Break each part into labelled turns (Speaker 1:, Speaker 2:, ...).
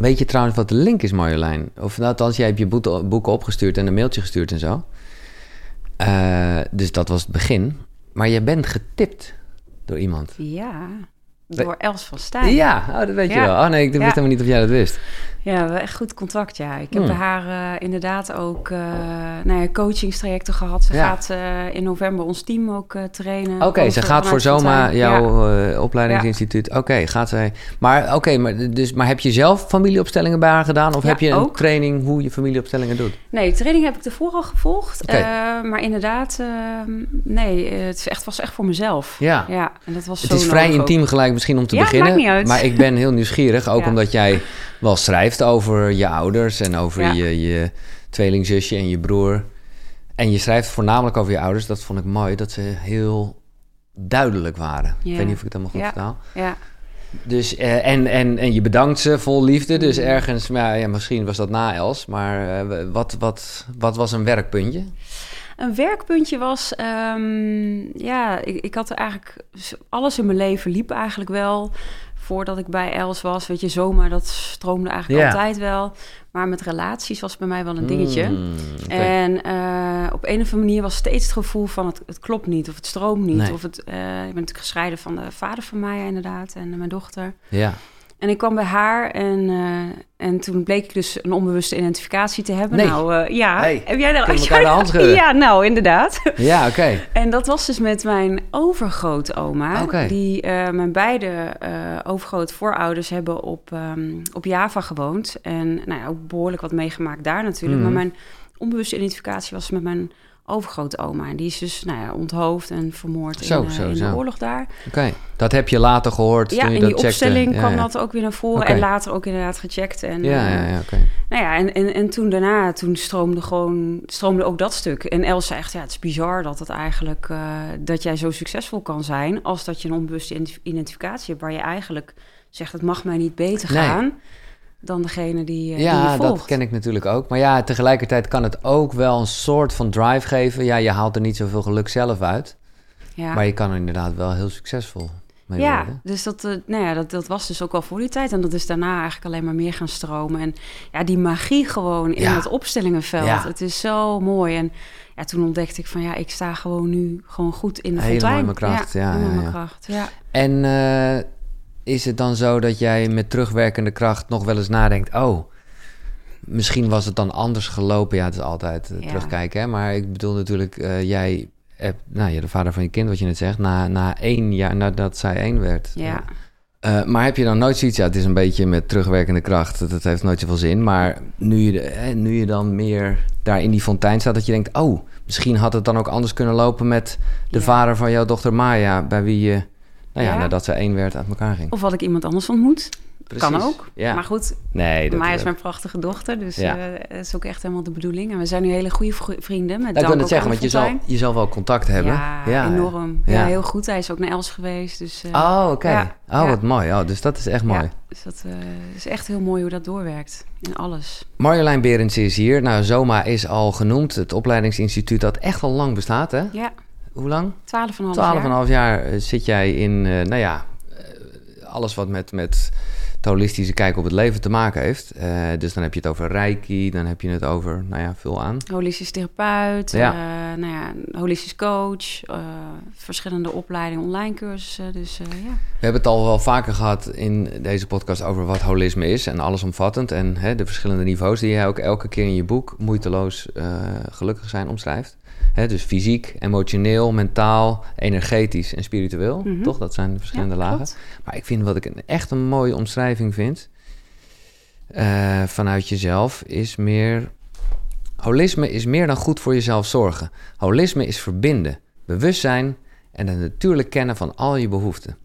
Speaker 1: Weet je trouwens wat de link is, Marjolein? Of nou, althans, jij hebt je boeken opgestuurd en een mailtje gestuurd en zo. Eh, dus dat was het begin. Maar je bent getipt door iemand.
Speaker 2: Ja, door Els van Stijn.
Speaker 1: Ja, oh, dat weet je wel. Oh nee, ik wist helemaal niet of jij dat wist.
Speaker 2: Ja, we hebben echt goed contact, ja. Ik heb
Speaker 1: Hmm.
Speaker 2: haar eh, inderdaad ook eh nou ja, coachingstrajecten gehad. Ze
Speaker 1: Ja.
Speaker 2: gaat eh, in november ons team ook trainen.
Speaker 1: Oké, ze gaat voor
Speaker 2: vanuit
Speaker 1: Zoma,
Speaker 2: Fontijn. Ja.
Speaker 1: jouw opleidingsinstituut. Oké, gaat zij. Maar oké, maar, dus, maar heb je zelf familieopstellingen bij haar gedaan? Of heb je een
Speaker 2: ook.
Speaker 1: training hoe je familieopstellingen doet?
Speaker 2: Nee, training heb ik ervoor al gevolgd. Maar inderdaad, eh, nee, het echt, was echt voor mezelf.
Speaker 1: Ja.
Speaker 2: Ja, en dat was
Speaker 1: Het
Speaker 2: zo
Speaker 1: is vrij intiem gelijk misschien om te
Speaker 2: Ja,
Speaker 1: beginnen. Maar ik ben heel nieuwsgierig, ook
Speaker 2: Ja.
Speaker 1: omdat jij wel schrijft over je ouders en over
Speaker 2: Ja.
Speaker 1: je, je tweelingzusje en je broer. En je schrijft voornamelijk over je ouders. Dat vond ik mooi, dat ze heel duidelijk waren. Ik weet niet of ik het helemaal goed vertaal.
Speaker 2: Ja,
Speaker 1: Dus, eh, en, en, en je bedankt ze vol liefde. Dus
Speaker 2: Mm.
Speaker 1: ergens, maar ja, misschien was dat na Els. Maar eh, wat, wat, wat was een werkpuntje?
Speaker 2: Een werkpuntje was, ehm, ja, ik, ik had eigenlijk alles in mijn leven liep eigenlijk wel voordat ik bij Els was. Weet je, zomaar dat stroomde eigenlijk altijd wel. Maar met relaties was bij mij wel een dingetje.
Speaker 1: Hmm, oké.
Speaker 2: En eh, op een of andere manier was steeds het gevoel van het, het klopt niet of het stroomt niet.
Speaker 1: Nee.
Speaker 2: Of het, eh, ik ben natuurlijk gescheiden van de vader van Maya inderdaad en mijn dochter.
Speaker 1: Ja,
Speaker 2: En ik kwam bij haar en, eh, en toen bleek ik dus een onbewuste identificatie te hebben.
Speaker 1: Nee.
Speaker 2: Nou eh, ja,
Speaker 1: Hey,
Speaker 2: heb jij daar had
Speaker 1: elkaar de hand schudden.
Speaker 2: Ja, nou inderdaad.
Speaker 1: ja oké.
Speaker 2: En dat was dus met mijn overgrootoma.
Speaker 1: Oké.
Speaker 2: Die eh, mijn beide overgroot voorouders hebben op, ehm, op Java gewoond. En nou ja, ook behoorlijk wat meegemaakt daar natuurlijk.
Speaker 1: Mhm.
Speaker 2: Maar mijn onbewuste identificatie was met mijn overgrootoma. En die is dus nou ja, onthoofd en vermoord
Speaker 1: Zo,
Speaker 2: in, eh,
Speaker 1: zo,
Speaker 2: in
Speaker 1: zo.
Speaker 2: de oorlog daar.
Speaker 1: Oké, dat heb je later gehoord
Speaker 2: Ja,
Speaker 1: toen je
Speaker 2: in
Speaker 1: dat
Speaker 2: die
Speaker 1: checkte.
Speaker 2: opstelling
Speaker 1: Ja,
Speaker 2: kwam
Speaker 1: ja.
Speaker 2: dat ook weer naar voren. En later ook inderdaad gecheckt. En,
Speaker 1: Ja,
Speaker 2: eh,
Speaker 1: ja, ja, oké.
Speaker 2: nou ja, en, en, en toen daarna, toen stroomde gewoon, stroomde ook dat stuk. En Els zei echt, ja, het is bizar dat het eigenlijk, eh, dat jij zo succesvol kan zijn, als dat je een onbewuste ident- identificatie hebt, waar je eigenlijk zegt, het mag mij niet beter
Speaker 1: Nee.
Speaker 2: Dan degene die, eh, die
Speaker 1: Ja,
Speaker 2: je volgt.
Speaker 1: dat ken ik natuurlijk ook. Maar ja, tegelijkertijd kan het ook wel een soort van drive geven. Ja, je haalt er niet zoveel geluk zelf uit.
Speaker 2: Ja.
Speaker 1: Maar je kan er inderdaad wel heel succesvol mee
Speaker 2: Ja,
Speaker 1: worden.
Speaker 2: dus dat, eh, nou ja, dat, dat was dus ook al voor die tijd. En dat is daarna eigenlijk alleen maar meer gaan stromen. En ja, die magie gewoon in
Speaker 1: Ja.
Speaker 2: het opstellingenveld.
Speaker 1: Ja.
Speaker 2: Het is zo mooi. En ja, toen ontdekte ik van ja, ik sta gewoon nu gewoon goed in de
Speaker 1: Helemaal
Speaker 2: fontein.
Speaker 1: in mijn kracht, ja, ja, ja.
Speaker 2: kracht. Ja.
Speaker 1: En eh, is het dan zo dat jij met terugwerkende kracht nog wel eens nadenkt... oh, misschien was het dan anders gelopen. Ja, het is altijd eh,
Speaker 2: Ja.
Speaker 1: terugkijken, hè? Maar ik bedoel natuurlijk, eh, jij hebt... Nou, ja, de vader van je kind, wat je net zegt... na, na één jaar nadat zij één werd...
Speaker 2: Ja.
Speaker 1: Eh, maar heb je dan nooit zoiets... Ja, het is een beetje met terugwerkende kracht. Dat, heeft nooit zoveel zin. Maar nu je, nu je dan meer daar in die fontein staat... dat je denkt... oh, misschien had het dan ook anders kunnen lopen... met de
Speaker 2: Ja.
Speaker 1: vader van jouw dochter Maya... bij wie je, nou ja,
Speaker 2: Ja.
Speaker 1: nadat ze één werd, uit elkaar ging.
Speaker 2: Of had ik iemand anders ontmoet. Kan
Speaker 1: Precies.
Speaker 2: ook.
Speaker 1: Ja.
Speaker 2: Maar goed,
Speaker 1: nee, dat
Speaker 2: Maya is
Speaker 1: dat-
Speaker 2: mijn prachtige dochter. Dus
Speaker 1: Ja.
Speaker 2: eh, is ook echt helemaal de bedoeling. En we zijn nu hele goede vri- vrienden. Met
Speaker 1: Nou, ik wil het
Speaker 2: ook
Speaker 1: zeggen, want je zal, je zal wel contact hebben.
Speaker 2: Ja, enorm. Ja.
Speaker 1: Ja.
Speaker 2: heel goed. Hij is ook naar Els geweest. Dus, eh,
Speaker 1: Oh, oké.
Speaker 2: Ja.
Speaker 1: Oh,
Speaker 2: Ja.
Speaker 1: wat mooi. Oh, dus dat is echt mooi.
Speaker 2: Ja, dus dat eh, is echt heel mooi hoe dat doorwerkt. In alles.
Speaker 1: Marjolein Berends is hier. Nou, Zoma is al genoemd. Het opleidingsinstituut dat echt al lang bestaat, hè?
Speaker 2: Ja,
Speaker 1: Hoe lang?
Speaker 2: 12,5 jaar.
Speaker 1: Twaalf en een half jaar zit jij in, eh, nou ja, eh, alles wat met, met de holistische kijk op het leven te maken heeft. Eh, dus dan heb je het over reiki, dan heb je het over, nou ja, veel aan.
Speaker 2: Holistisch therapeut,
Speaker 1: Ja.
Speaker 2: nou ja, holistisch coach, verschillende opleidingen, online cursussen. Dus ja.
Speaker 1: We hebben het al wel vaker gehad in deze podcast over wat holisme is en allesomvattend. En hè, de verschillende niveaus die jij ook elke keer in je boek moeiteloos gelukkig zijn omschrijft. Hè, dus fysiek, emotioneel, mentaal, energetisch en spiritueel.
Speaker 2: Mhm.
Speaker 1: Toch? Dat zijn de verschillende
Speaker 2: Ja,
Speaker 1: lagen.
Speaker 2: klopt.
Speaker 1: Maar ik vind wat ik een, echt een mooie omschrijving vind eh, vanuit jezelf is meer. Holisme is meer dan goed voor jezelf zorgen. Holisme is verbinden, bewustzijn en het natuurlijk kennen van al je behoeften.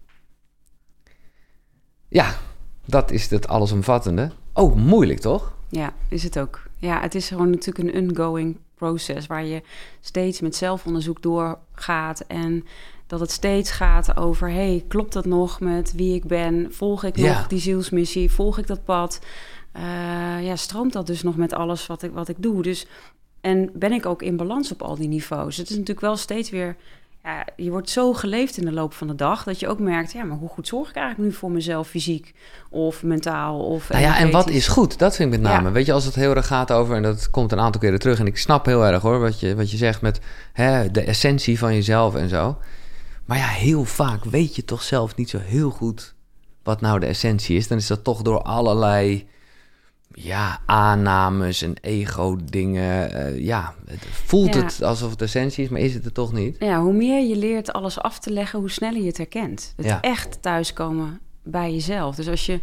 Speaker 1: Ja, dat is het allesomvattende. Oh, moeilijk toch?
Speaker 2: Ja, is het ook. Ja, het is gewoon natuurlijk een ongoing proces waar je steeds met zelfonderzoek doorgaat en dat het steeds gaat over, hey, klopt dat nog met wie ik ben? Volg ik
Speaker 1: Ja.
Speaker 2: nog die zielsmissie? Volg ik dat pad? Eh, ja, stroomt dat dus nog met alles wat ik, wat ik doe? Dus, en ben ik ook in balans op al die niveaus? Het is natuurlijk wel steeds weer ja, je wordt zo geleefd in de loop van de dag dat je ook merkt, ja, maar hoe goed zorg ik eigenlijk nu voor mezelf, fysiek of mentaal of.
Speaker 1: Nou ja, en wat is goed? Dat vind ik met name.
Speaker 2: Ja.
Speaker 1: Weet je, als het heel erg gaat over, en dat komt een aantal keren terug, en ik snap heel erg hoor, wat je, wat je zegt met hè, de essentie van jezelf en zo. Maar ja, heel vaak weet je toch zelf niet zo heel goed wat nou de essentie is. Dan is dat toch door allerlei ja, aannames en ego-dingen. eh, ja, het voelt
Speaker 2: Ja.
Speaker 1: het alsof het essentie is, maar is het het toch niet?
Speaker 2: Ja, hoe meer je leert alles af te leggen, hoe sneller je het herkent. Het
Speaker 1: Ja.
Speaker 2: echt thuiskomen bij jezelf. Dus als je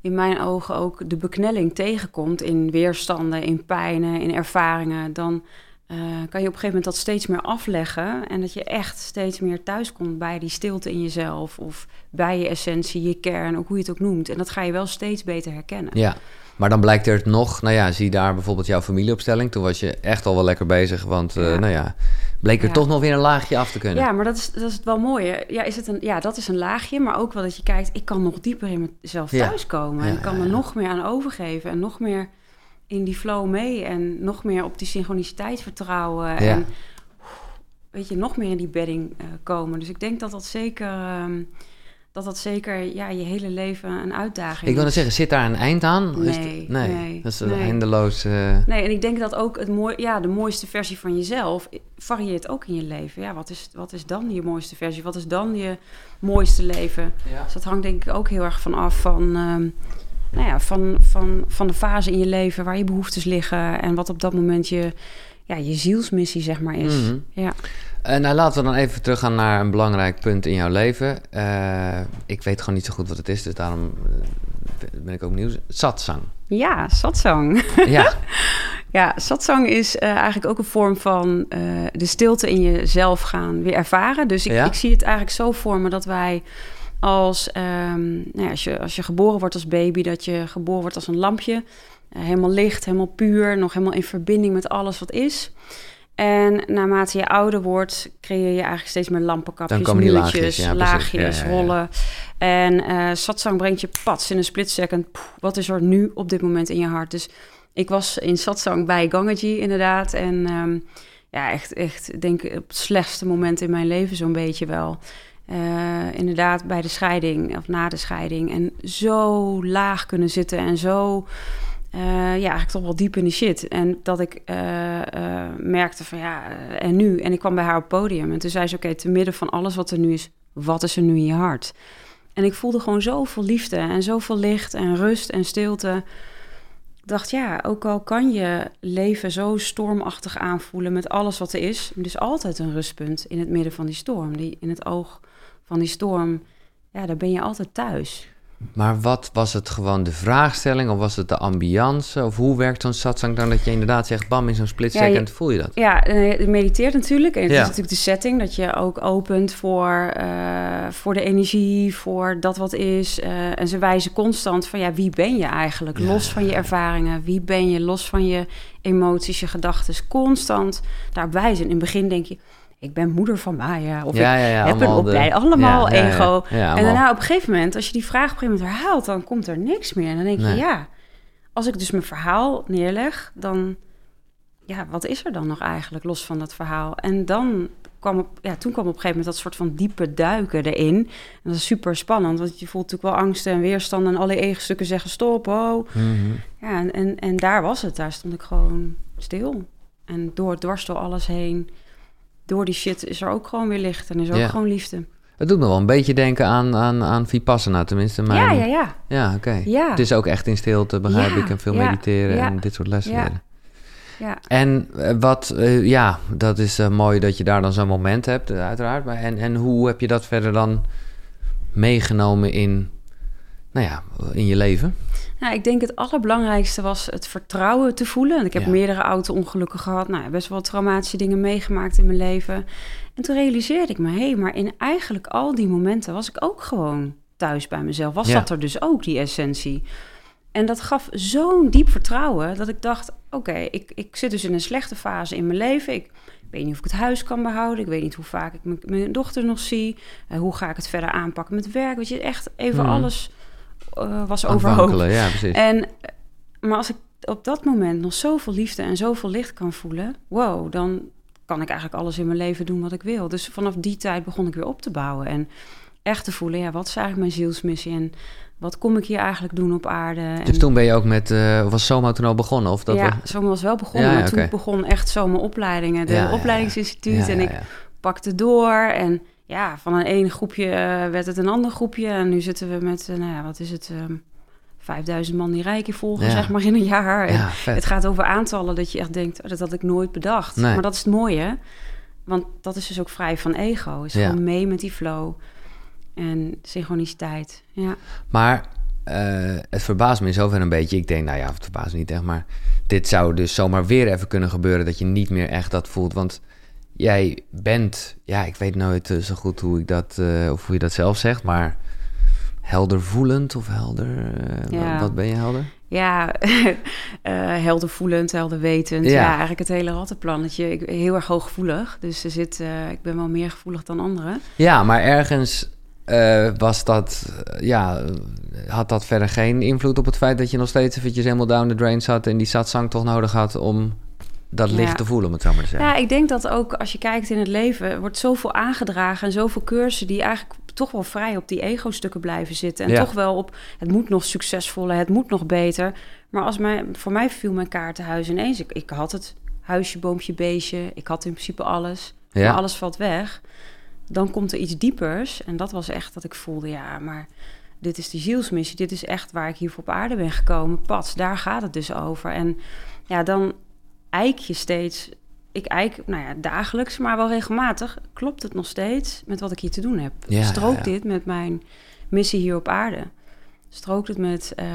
Speaker 2: in mijn ogen ook de beknelling tegenkomt in weerstanden, in pijnen, in ervaringen, dan eh, kan je op een gegeven moment dat steeds meer afleggen. En dat je echt steeds meer thuiskomt bij die stilte in jezelf of bij je essentie, je kern, ook hoe je het ook noemt. En dat ga je wel steeds beter herkennen.
Speaker 1: Ja, maar dan blijkt er nog, nou ja, zie daar bijvoorbeeld jouw familieopstelling. Toen was je echt al wel lekker bezig, want eh, nou ja, bleek er
Speaker 2: Ja.
Speaker 1: toch nog weer een laagje af te kunnen.
Speaker 2: Ja, maar dat is, dat is het wel mooie. Ja, is het een, ja, dat is een laagje, maar ook wel dat je kijkt... ik kan nog dieper in mezelf thuiskomen. En ik kan er nog meer aan overgeven... en nog meer in die flow mee... en nog meer op die synchroniciteit vertrouwen... En weet je, nog meer in die bedding eh, komen. Dus ik denk dat dat zeker... ehm, dat dat zeker ja, je hele leven een uitdaging
Speaker 1: Ik wil
Speaker 2: is.
Speaker 1: zeggen, zit daar een eind aan? Is
Speaker 2: Nee,
Speaker 1: het- nee,
Speaker 2: nee,
Speaker 1: dat is een
Speaker 2: nee.
Speaker 1: eindeloos...
Speaker 2: Nee, en ik denk dat ook het mooi, ja, de mooiste versie van jezelf varieert ook in je leven. Ja, wat is, wat is dan je mooiste versie? Wat is dan je mooiste leven?
Speaker 1: Ja.
Speaker 2: Dus dat hangt denk ik ook heel erg van af van, ehm, nou ja, van, van, van de fase in je leven waar je behoeftes liggen en wat op dat moment je, ja, je zielsmissie zeg maar is.
Speaker 1: Mhm.
Speaker 2: Ja.
Speaker 1: Eh, nou, laten we dan even teruggaan naar een belangrijk punt in jouw leven. Eh, ik weet gewoon niet zo goed wat het is, dus daarom eh, ben ik ook benieuwd. Satsang.
Speaker 2: ja, satsang.
Speaker 1: Ja,
Speaker 2: Ja, satsang is eigenlijk ook een vorm van de stilte in jezelf gaan weer ervaren. Dus ik,
Speaker 1: Ja?
Speaker 2: ik zie het eigenlijk zo voor me dat wij als, ehm, nou ja, als, je, als je geboren wordt als baby, dat je geboren wordt als een lampje. Eh, helemaal licht, helemaal puur, nog helemaal in verbinding met alles wat is. En naarmate je ouder wordt, creëer je eigenlijk steeds meer lampenkapjes,
Speaker 1: Dan komen die
Speaker 2: muurtjes,
Speaker 1: laagjes, ja,
Speaker 2: laagjes,
Speaker 1: Ja, ja, ja.
Speaker 2: rollen. En eh satsang brengt je pats in een split second. Poeh, wat is er nu op dit moment in je hart? Dus ik was in satsang bij Gangaji inderdaad. En ehm, ja, echt, echt, ik denk op het slechtste moment in mijn leven zo'n beetje wel. Eh, inderdaad, bij de scheiding of na de scheiding. En zo laag kunnen zitten en zo... eh, ja, eigenlijk toch wel diep in de shit. En dat ik eh, eh, merkte van ja, en nu? En ik kwam bij haar op podium. En toen zei ze, oké, te midden van alles wat er nu is... wat is er nu in je hart? En ik voelde gewoon zoveel liefde en zoveel licht en rust en stilte. Ik dacht, ja, ook al kan je leven zo stormachtig aanvoelen met alles wat er is, is altijd een rustpunt in het midden van die storm. Die, in het oog van die storm, ja, daar ben je altijd thuis.
Speaker 1: Maar wat was het gewoon de vraagstelling of was het de ambiance? Of hoe werkt zo'n satsang dan dat je inderdaad zegt, bam, in zo'n split
Speaker 2: Ja, je-
Speaker 1: second voel je dat?
Speaker 2: Ja, eh, je mediteert natuurlijk. En het
Speaker 1: Ja.
Speaker 2: is natuurlijk de setting dat je ook opent voor, eh, voor de energie, voor dat wat is. eh, en ze wijzen constant van ja, wie ben je eigenlijk?
Speaker 1: Ja,
Speaker 2: Los van je ervaringen. Wie ben je? Los van je emoties, je gedachten. Constant daarop wijzen. In het begin denk je, ik ben moeder van Maya. Of
Speaker 1: ja,
Speaker 2: ik
Speaker 1: ja, ja,
Speaker 2: heb een opleiding. Allemaal ego. En
Speaker 1: allemaal.
Speaker 2: daarna op een gegeven moment, als je die vraag op een gegeven moment herhaalt, dan komt er niks meer. En dan denk je, ja, als ik dus mijn verhaal neerleg, dan, ja, wat is er dan nog eigenlijk los van dat verhaal? En dan kwam op, ja, toen kwam op een gegeven moment dat soort van diepe duiken erin. En dat is super spannend, want je voelt natuurlijk wel angsten en weerstand en alle ego-stukken zeggen stop, oh. Ja, en, en, en daar was het, daar stond ik gewoon stil. En door, dwars door alles heen, door die shit is er ook gewoon weer licht en is er ook gewoon liefde.
Speaker 1: Het doet me wel een beetje denken aan, aan, aan Vipassana, tenminste. Mijn...
Speaker 2: Ja, ja, ja.
Speaker 1: Ja, oké.
Speaker 2: Ja.
Speaker 1: Het is ook echt in stilte, begrijp
Speaker 2: Ja,
Speaker 1: ik, en veel
Speaker 2: ja,
Speaker 1: mediteren en dit soort lessen
Speaker 2: ja.
Speaker 1: leren.
Speaker 2: ja.
Speaker 1: En eh, wat, eh, ja, dat is eh, mooi dat je daar dan zo'n moment hebt, uiteraard. Maar en, en hoe heb je dat verder dan meegenomen in, nou ja, in je leven?
Speaker 2: Nou, ik denk het allerbelangrijkste was het vertrouwen te voelen. En ik heb
Speaker 1: Ja.
Speaker 2: meerdere auto-ongelukken gehad. Nou, best wel traumatische dingen meegemaakt in mijn leven. En toen realiseerde ik me, hé, hey, maar in eigenlijk al die momenten was ik ook gewoon thuis bij mezelf. Was
Speaker 1: Ja.
Speaker 2: dat er dus ook, die essentie? En dat gaf zo'n diep vertrouwen dat ik dacht, oké, ik, ik zit dus in een slechte fase in mijn leven. Ik weet niet of ik het huis kan behouden. Ik weet niet hoe vaak ik mijn, mijn dochter nog zie. Eh, hoe ga ik het verder aanpakken met werk? Weet je, echt even
Speaker 1: Mhm.
Speaker 2: alles eh, was overhoop.
Speaker 1: ja, precies.
Speaker 2: En, maar als ik op dat moment nog zoveel liefde en zoveel licht kan voelen, wow, dan kan ik eigenlijk alles in mijn leven doen wat ik wil. Dus vanaf die tijd begon ik weer op te bouwen. En echt te voelen, ja, wat is eigenlijk mijn zielsmissie? En wat kom ik hier eigenlijk doen op aarde?
Speaker 1: Dus
Speaker 2: en,
Speaker 1: toen ben je ook met, uh, was Soma toen al begonnen? Of dat
Speaker 2: ja,
Speaker 1: was...
Speaker 2: Soma was wel begonnen,
Speaker 1: Ja,
Speaker 2: maar toen begon echt Soma opleidingen, de opleidingsinstituut. En ik pakte door en ja, van een ene groepje eh, werd het een ander groepje. En nu zitten we met, eh, nou ja, wat is het, ehm 5000 man die Reiki volgen,
Speaker 1: Ja.
Speaker 2: zeg maar, in een jaar.
Speaker 1: Ja,
Speaker 2: het gaat over aantallen dat je echt denkt, oh, dat had ik nooit bedacht.
Speaker 1: Nee.
Speaker 2: Maar dat is het mooie, want dat is dus ook vrij van ego. Is
Speaker 1: Ja.
Speaker 2: gewoon mee met die flow en synchroniciteit. Ja,
Speaker 1: Maar eh, het verbaast me in zoverre een beetje. Ik denk, nou ja, het verbaast me niet echt, maar dit zou dus zomaar weer even kunnen gebeuren dat je niet meer echt dat voelt. Want jij bent, ja, ik weet nooit eh, zo goed hoe ik dat, eh, of hoe je dat zelf zegt, maar helder voelend of helder, eh,
Speaker 2: Ja.
Speaker 1: wat, wat ben je helder?
Speaker 2: ja helder voelend, helder wetend.
Speaker 1: Ja.
Speaker 2: Ja. eigenlijk het hele rattenplannetje. Ik ben heel erg hooggevoelig, dus er zit, ik ben wel meer gevoelig dan anderen.
Speaker 1: Ja, maar ergens was dat, ja, had dat verder geen invloed op het feit dat je nog steeds eventjes helemaal down the drain zat en die satsang toch nodig had om dat
Speaker 2: Ja.
Speaker 1: te voelen, om het zo maar te zeggen.
Speaker 2: Ja, ik denk dat ook als je kijkt in het leven, wordt zoveel aangedragen en zoveel cursussen die eigenlijk toch wel vrij op die ego-stukken blijven zitten. En
Speaker 1: Ja.
Speaker 2: toch wel op het moet nog succesvoller, het moet nog beter. Maar als mij, voor mij viel mijn kaartenhuis ineens. Ik, ik had het huisje, boompje, beestje. Ik had in principe alles.
Speaker 1: Ja.
Speaker 2: Maar alles valt weg. Dan komt er iets diepers. En dat was echt dat ik voelde, ja, maar dit is die zielsmissie. Dit is echt waar ik hier voor op aarde ben gekomen. Pats, daar gaat het dus over. En ja, dan eik je steeds. Ik eik, nou ja, dagelijks, maar wel regelmatig. Klopt het nog steeds met wat ik hier te doen heb?
Speaker 1: Ja,
Speaker 2: Strookt
Speaker 1: ja.
Speaker 2: dit met mijn missie hier op aarde? Strookt het met, eh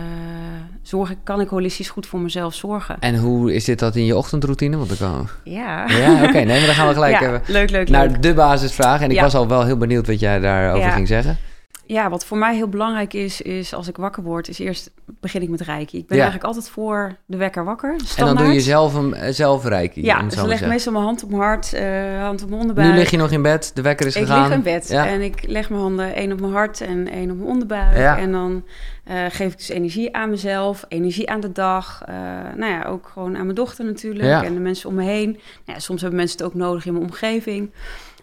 Speaker 2: zorg ik, kan ik holistisch goed voor mezelf zorgen?
Speaker 1: En hoe is dit dat in je ochtendroutine? Want ik kan...
Speaker 2: Ja.
Speaker 1: Ja, oké, nee, maar dan gaan we gelijk hebben
Speaker 2: leuk, leuk,
Speaker 1: naar
Speaker 2: leuk.
Speaker 1: de basisvraag. En ik was al wel heel benieuwd wat jij daarover ging zeggen.
Speaker 2: Ja, wat voor mij heel belangrijk is, is als ik wakker word, is eerst begin ik met reiki. Ik ben
Speaker 1: Ja.
Speaker 2: eigenlijk altijd voor de wekker wakker.
Speaker 1: En dan
Speaker 2: Standaard.
Speaker 1: doe je zelf een eh, zelf reiki.
Speaker 2: Ja, dus ik leg
Speaker 1: zeggen.
Speaker 2: meestal mijn hand op mijn hart, eh, hand op mijn onderbuik.
Speaker 1: Nu lig je nog in bed, de wekker is
Speaker 2: Ik
Speaker 1: gegaan.
Speaker 2: lig in bed
Speaker 1: Ja.
Speaker 2: en ik leg mijn handen één op mijn hart en één op mijn onderbuik.
Speaker 1: Ja.
Speaker 2: En dan eh, geef ik dus energie aan mezelf, energie aan de dag. nou ja, ook gewoon aan mijn dochter natuurlijk en de mensen om me heen. Nou ja, soms hebben mensen het ook nodig in mijn omgeving.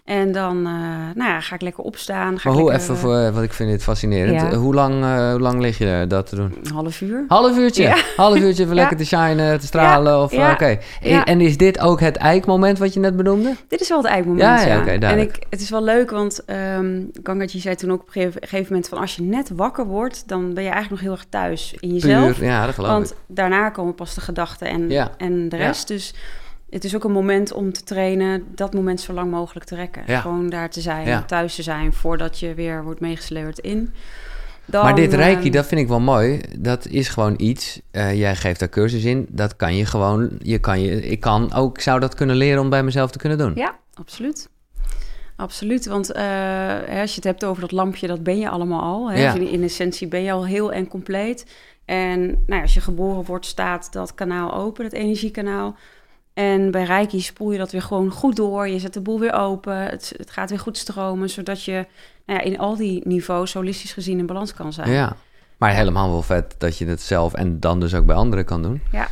Speaker 2: En dan eh, nou ja, ga ik lekker opstaan. Ga
Speaker 1: Maar
Speaker 2: ik
Speaker 1: hoe
Speaker 2: lekker,
Speaker 1: even, voor, eh, wat ik vind dit fascinerend.
Speaker 2: Ja.
Speaker 1: Eh, Hoe, lang, eh, hoe lang lig je dat te doen?
Speaker 2: Een half uur.
Speaker 1: Half uurtje?
Speaker 2: Ja.
Speaker 1: Half uurtje even lekker te shinen, te stralen? Of, eh. Oké. En- is dit ook het eikmoment wat je net benoemde?
Speaker 2: Dit is wel het eindmoment,
Speaker 1: Ja,
Speaker 2: ja.
Speaker 1: oké,
Speaker 2: en ik, het is wel leuk, want um, Gangaji zei toen ook op een gegeven, moment... van als je net wakker wordt, dan ben je eigenlijk nog heel erg thuis in jezelf.
Speaker 1: Puur, ja, dat geloof
Speaker 2: Want
Speaker 1: ik.
Speaker 2: daarna komen pas de gedachten en, en de rest. Dus het is ook een moment om te trainen, dat moment zo lang mogelijk te rekken.
Speaker 1: Ja.
Speaker 2: Gewoon daar te zijn,
Speaker 1: Ja.
Speaker 2: thuis te zijn, voordat je weer wordt meegesleurd in. Dan,
Speaker 1: maar dit reiki,
Speaker 2: ehm,
Speaker 1: dat vind ik wel mooi. Dat is gewoon iets. eh, jij geeft daar cursus in. Dat kan je gewoon. Je kan je, ik kan ook, zou dat kunnen leren om bij mezelf te kunnen doen.
Speaker 2: Ja, absoluut. Absoluut, want eh, hè, als je het hebt over dat lampje, dat ben je allemaal al. Hè?
Speaker 1: Ja.
Speaker 2: Dus in, in essentie ben je al heel en compleet. En nou, ja, als je geboren wordt, staat dat kanaal open, het energiekanaal. En bij Reiki spoel je dat weer gewoon goed door. Je zet de boel weer open. Het, het gaat weer goed stromen, zodat je nou ja, in al die niveaus holistisch gezien in balans kan zijn.
Speaker 1: Ja. Maar helemaal wel vet dat je het zelf en dan dus ook bij anderen kan doen.
Speaker 2: Ja.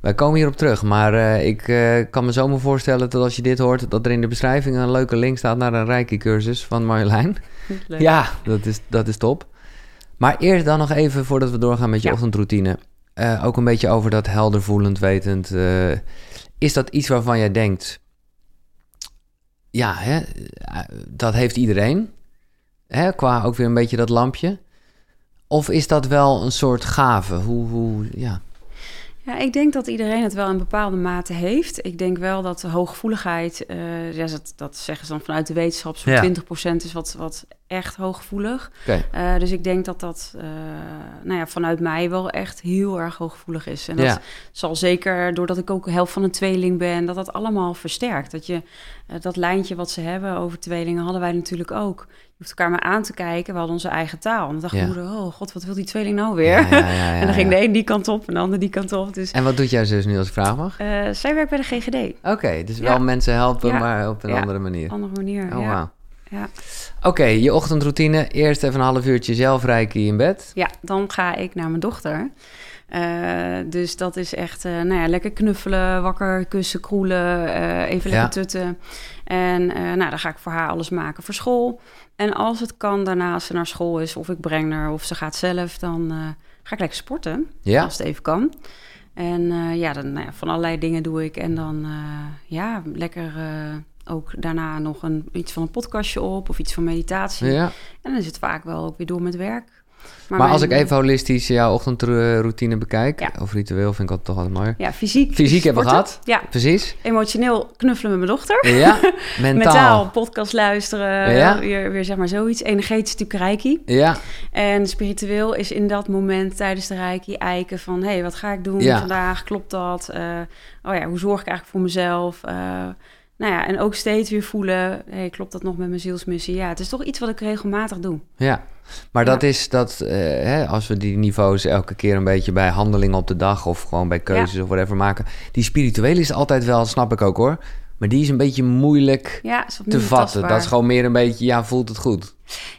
Speaker 1: Wij komen hierop terug, maar eh, ik eh, kan me zomaar voorstellen dat als je dit hoort, dat er in de beschrijving een leuke link staat naar een Reiki-cursus van Marjolein.
Speaker 2: Leuk.
Speaker 1: Ja, dat is, dat is top. Maar eerst dan nog even, voordat we doorgaan met je
Speaker 2: Ja.
Speaker 1: ochtendroutine, eh, ook een beetje over dat helder voelend, wetend. Is dat iets waarvan jij denkt, ja, hè, dat heeft iedereen, hè, qua ook weer een beetje dat lampje? Of is dat wel een soort gave? Hoe, hoe ja.
Speaker 2: Ja, ik denk dat iedereen het wel in bepaalde mate heeft. Ik denk wel dat de hooggevoeligheid, eh, ja, dat, dat zeggen ze dan vanuit de wetenschap, zo'n
Speaker 1: Ja.
Speaker 2: 20% is wat, wat echt hooggevoelig. Eh, dus ik denk dat dat eh, nou ja, vanuit mij wel echt heel erg hooggevoelig is. En dat
Speaker 1: Ja.
Speaker 2: zal zeker, doordat ik ook helft van een tweeling ben, dat dat allemaal versterkt. Dat je dat lijntje wat ze hebben over tweelingen hadden wij natuurlijk ook. Je hoeft elkaar maar aan te kijken. We hadden onze eigen taal. En dan dacht
Speaker 1: Ja.
Speaker 2: moeder, oh god, wat wil die tweeling nou weer?
Speaker 1: Ja, ja,
Speaker 2: en dan ging de een die kant op en de ander die kant op. Dus
Speaker 1: En wat doet jouw zus nu als ik vraag mag?
Speaker 2: eh, zij werkt bij de GGD.
Speaker 1: Oké, dus wel mensen helpen, maar op een andere manier.
Speaker 2: Andere manier.
Speaker 1: Oh,
Speaker 2: ja.
Speaker 1: Oké, je ochtendroutine. Eerst even een half uurtje zelf reiki in bed.
Speaker 2: ja, dan ga ik naar mijn dochter. Eh, dus dat is echt, eh, nou ja, lekker knuffelen, wakker kussen, kroelen, eh, even lekker
Speaker 1: Ja.
Speaker 2: tutten. En nou, dan ga ik voor haar alles maken voor school. En als het kan, daarna als ze naar school is, of ik breng haar of ze gaat zelf, dan ga ik lekker sporten.
Speaker 1: Ja.
Speaker 2: Als het even kan. En ja, dan nou ja, van allerlei dingen doe ik. En dan ja, lekker ook daarna nog een, iets van een podcastje op of iets van meditatie.
Speaker 1: ja.
Speaker 2: En dan is het vaak wel ook weer door met werk.
Speaker 1: Maar als ik even holistisch jouw ochtendroutine bekijk,
Speaker 2: Ja.
Speaker 1: of ritueel, vind ik dat toch altijd mooi.
Speaker 2: Ja, fysiek.
Speaker 1: Fysiek hebben we gehad.
Speaker 2: Ja,
Speaker 1: Precies.
Speaker 2: emotioneel knuffelen met mijn dochter.
Speaker 1: Ja, mentaal.
Speaker 2: Mentaal, podcast luisteren.
Speaker 1: Ja.
Speaker 2: Weer, weer zeg maar zoiets. Energetisch natuurlijk reiki.
Speaker 1: Ja,
Speaker 2: En spiritueel is in dat moment tijdens de reiki eiken van... hé, hey, wat ga ik doen
Speaker 1: Ja.
Speaker 2: vandaag? Klopt dat? Eh, oh ja, hoe zorg ik eigenlijk voor mezelf? Eh, nou ja, en ook steeds weer voelen... hey, klopt dat nog met mijn zielsmissie? Ja, het is toch iets wat ik regelmatig doe.
Speaker 1: ja. Maar
Speaker 2: Ja.
Speaker 1: dat is dat, eh, hè, als we die niveaus elke keer een beetje bij handelingen op de dag of gewoon bij keuzes of whatever maken. Die spirituele is altijd wel, snap ik ook hoor. Maar die is een beetje moeilijk
Speaker 2: Ja,
Speaker 1: te vatten.
Speaker 2: tastbaar.
Speaker 1: Dat is gewoon meer een beetje, ja, voelt het goed.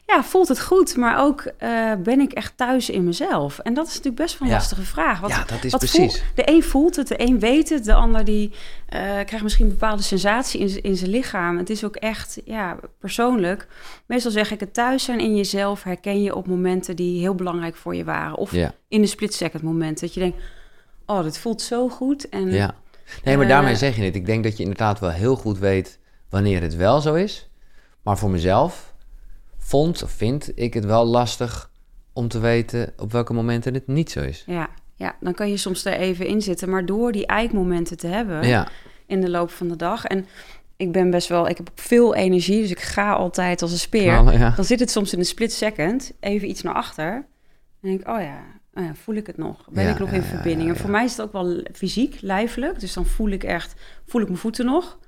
Speaker 2: Ja, voelt het goed, maar ook eh, ben ik echt thuis in mezelf? En dat is natuurlijk best wel een
Speaker 1: Ja.
Speaker 2: lastige vraag. Wat,
Speaker 1: ja, dat is precies.
Speaker 2: voelt- de een voelt het, de een weet het, de ander die eh, krijgt misschien een bepaalde sensatie in, in zijn lichaam. Het is ook echt ja, persoonlijk. Meestal zeg ik het thuis zijn in jezelf herken je op momenten die heel belangrijk voor je waren. Of
Speaker 1: Ja,
Speaker 2: in de split second moment dat je denkt, oh, dit voelt zo goed. En
Speaker 1: ja. Nee, maar
Speaker 2: Eh,
Speaker 1: daarmee zeg je het. Ik denk dat je inderdaad wel heel goed weet wanneer het wel zo is. Maar voor mezelf vond of vind ik het wel lastig om te weten op welke momenten het niet zo is.
Speaker 2: ja, ja, dan kan je soms er even in zitten. Maar door die eikmomenten te hebben,
Speaker 1: Ja,
Speaker 2: in de loop van de dag. En ik ben best wel, ik heb veel energie, dus ik ga altijd als een speer.
Speaker 1: knallen, ja.
Speaker 2: Dan zit het soms in een split second, even iets naar achter. Dan denk ik, oh ja, ja voel ik het nog? Ben
Speaker 1: Ja,
Speaker 2: ik nog
Speaker 1: ja,
Speaker 2: in verbinding? En voor mij is het ook wel fysiek, lijfelijk. Dus dan voel ik echt, voel ik mijn voeten nog.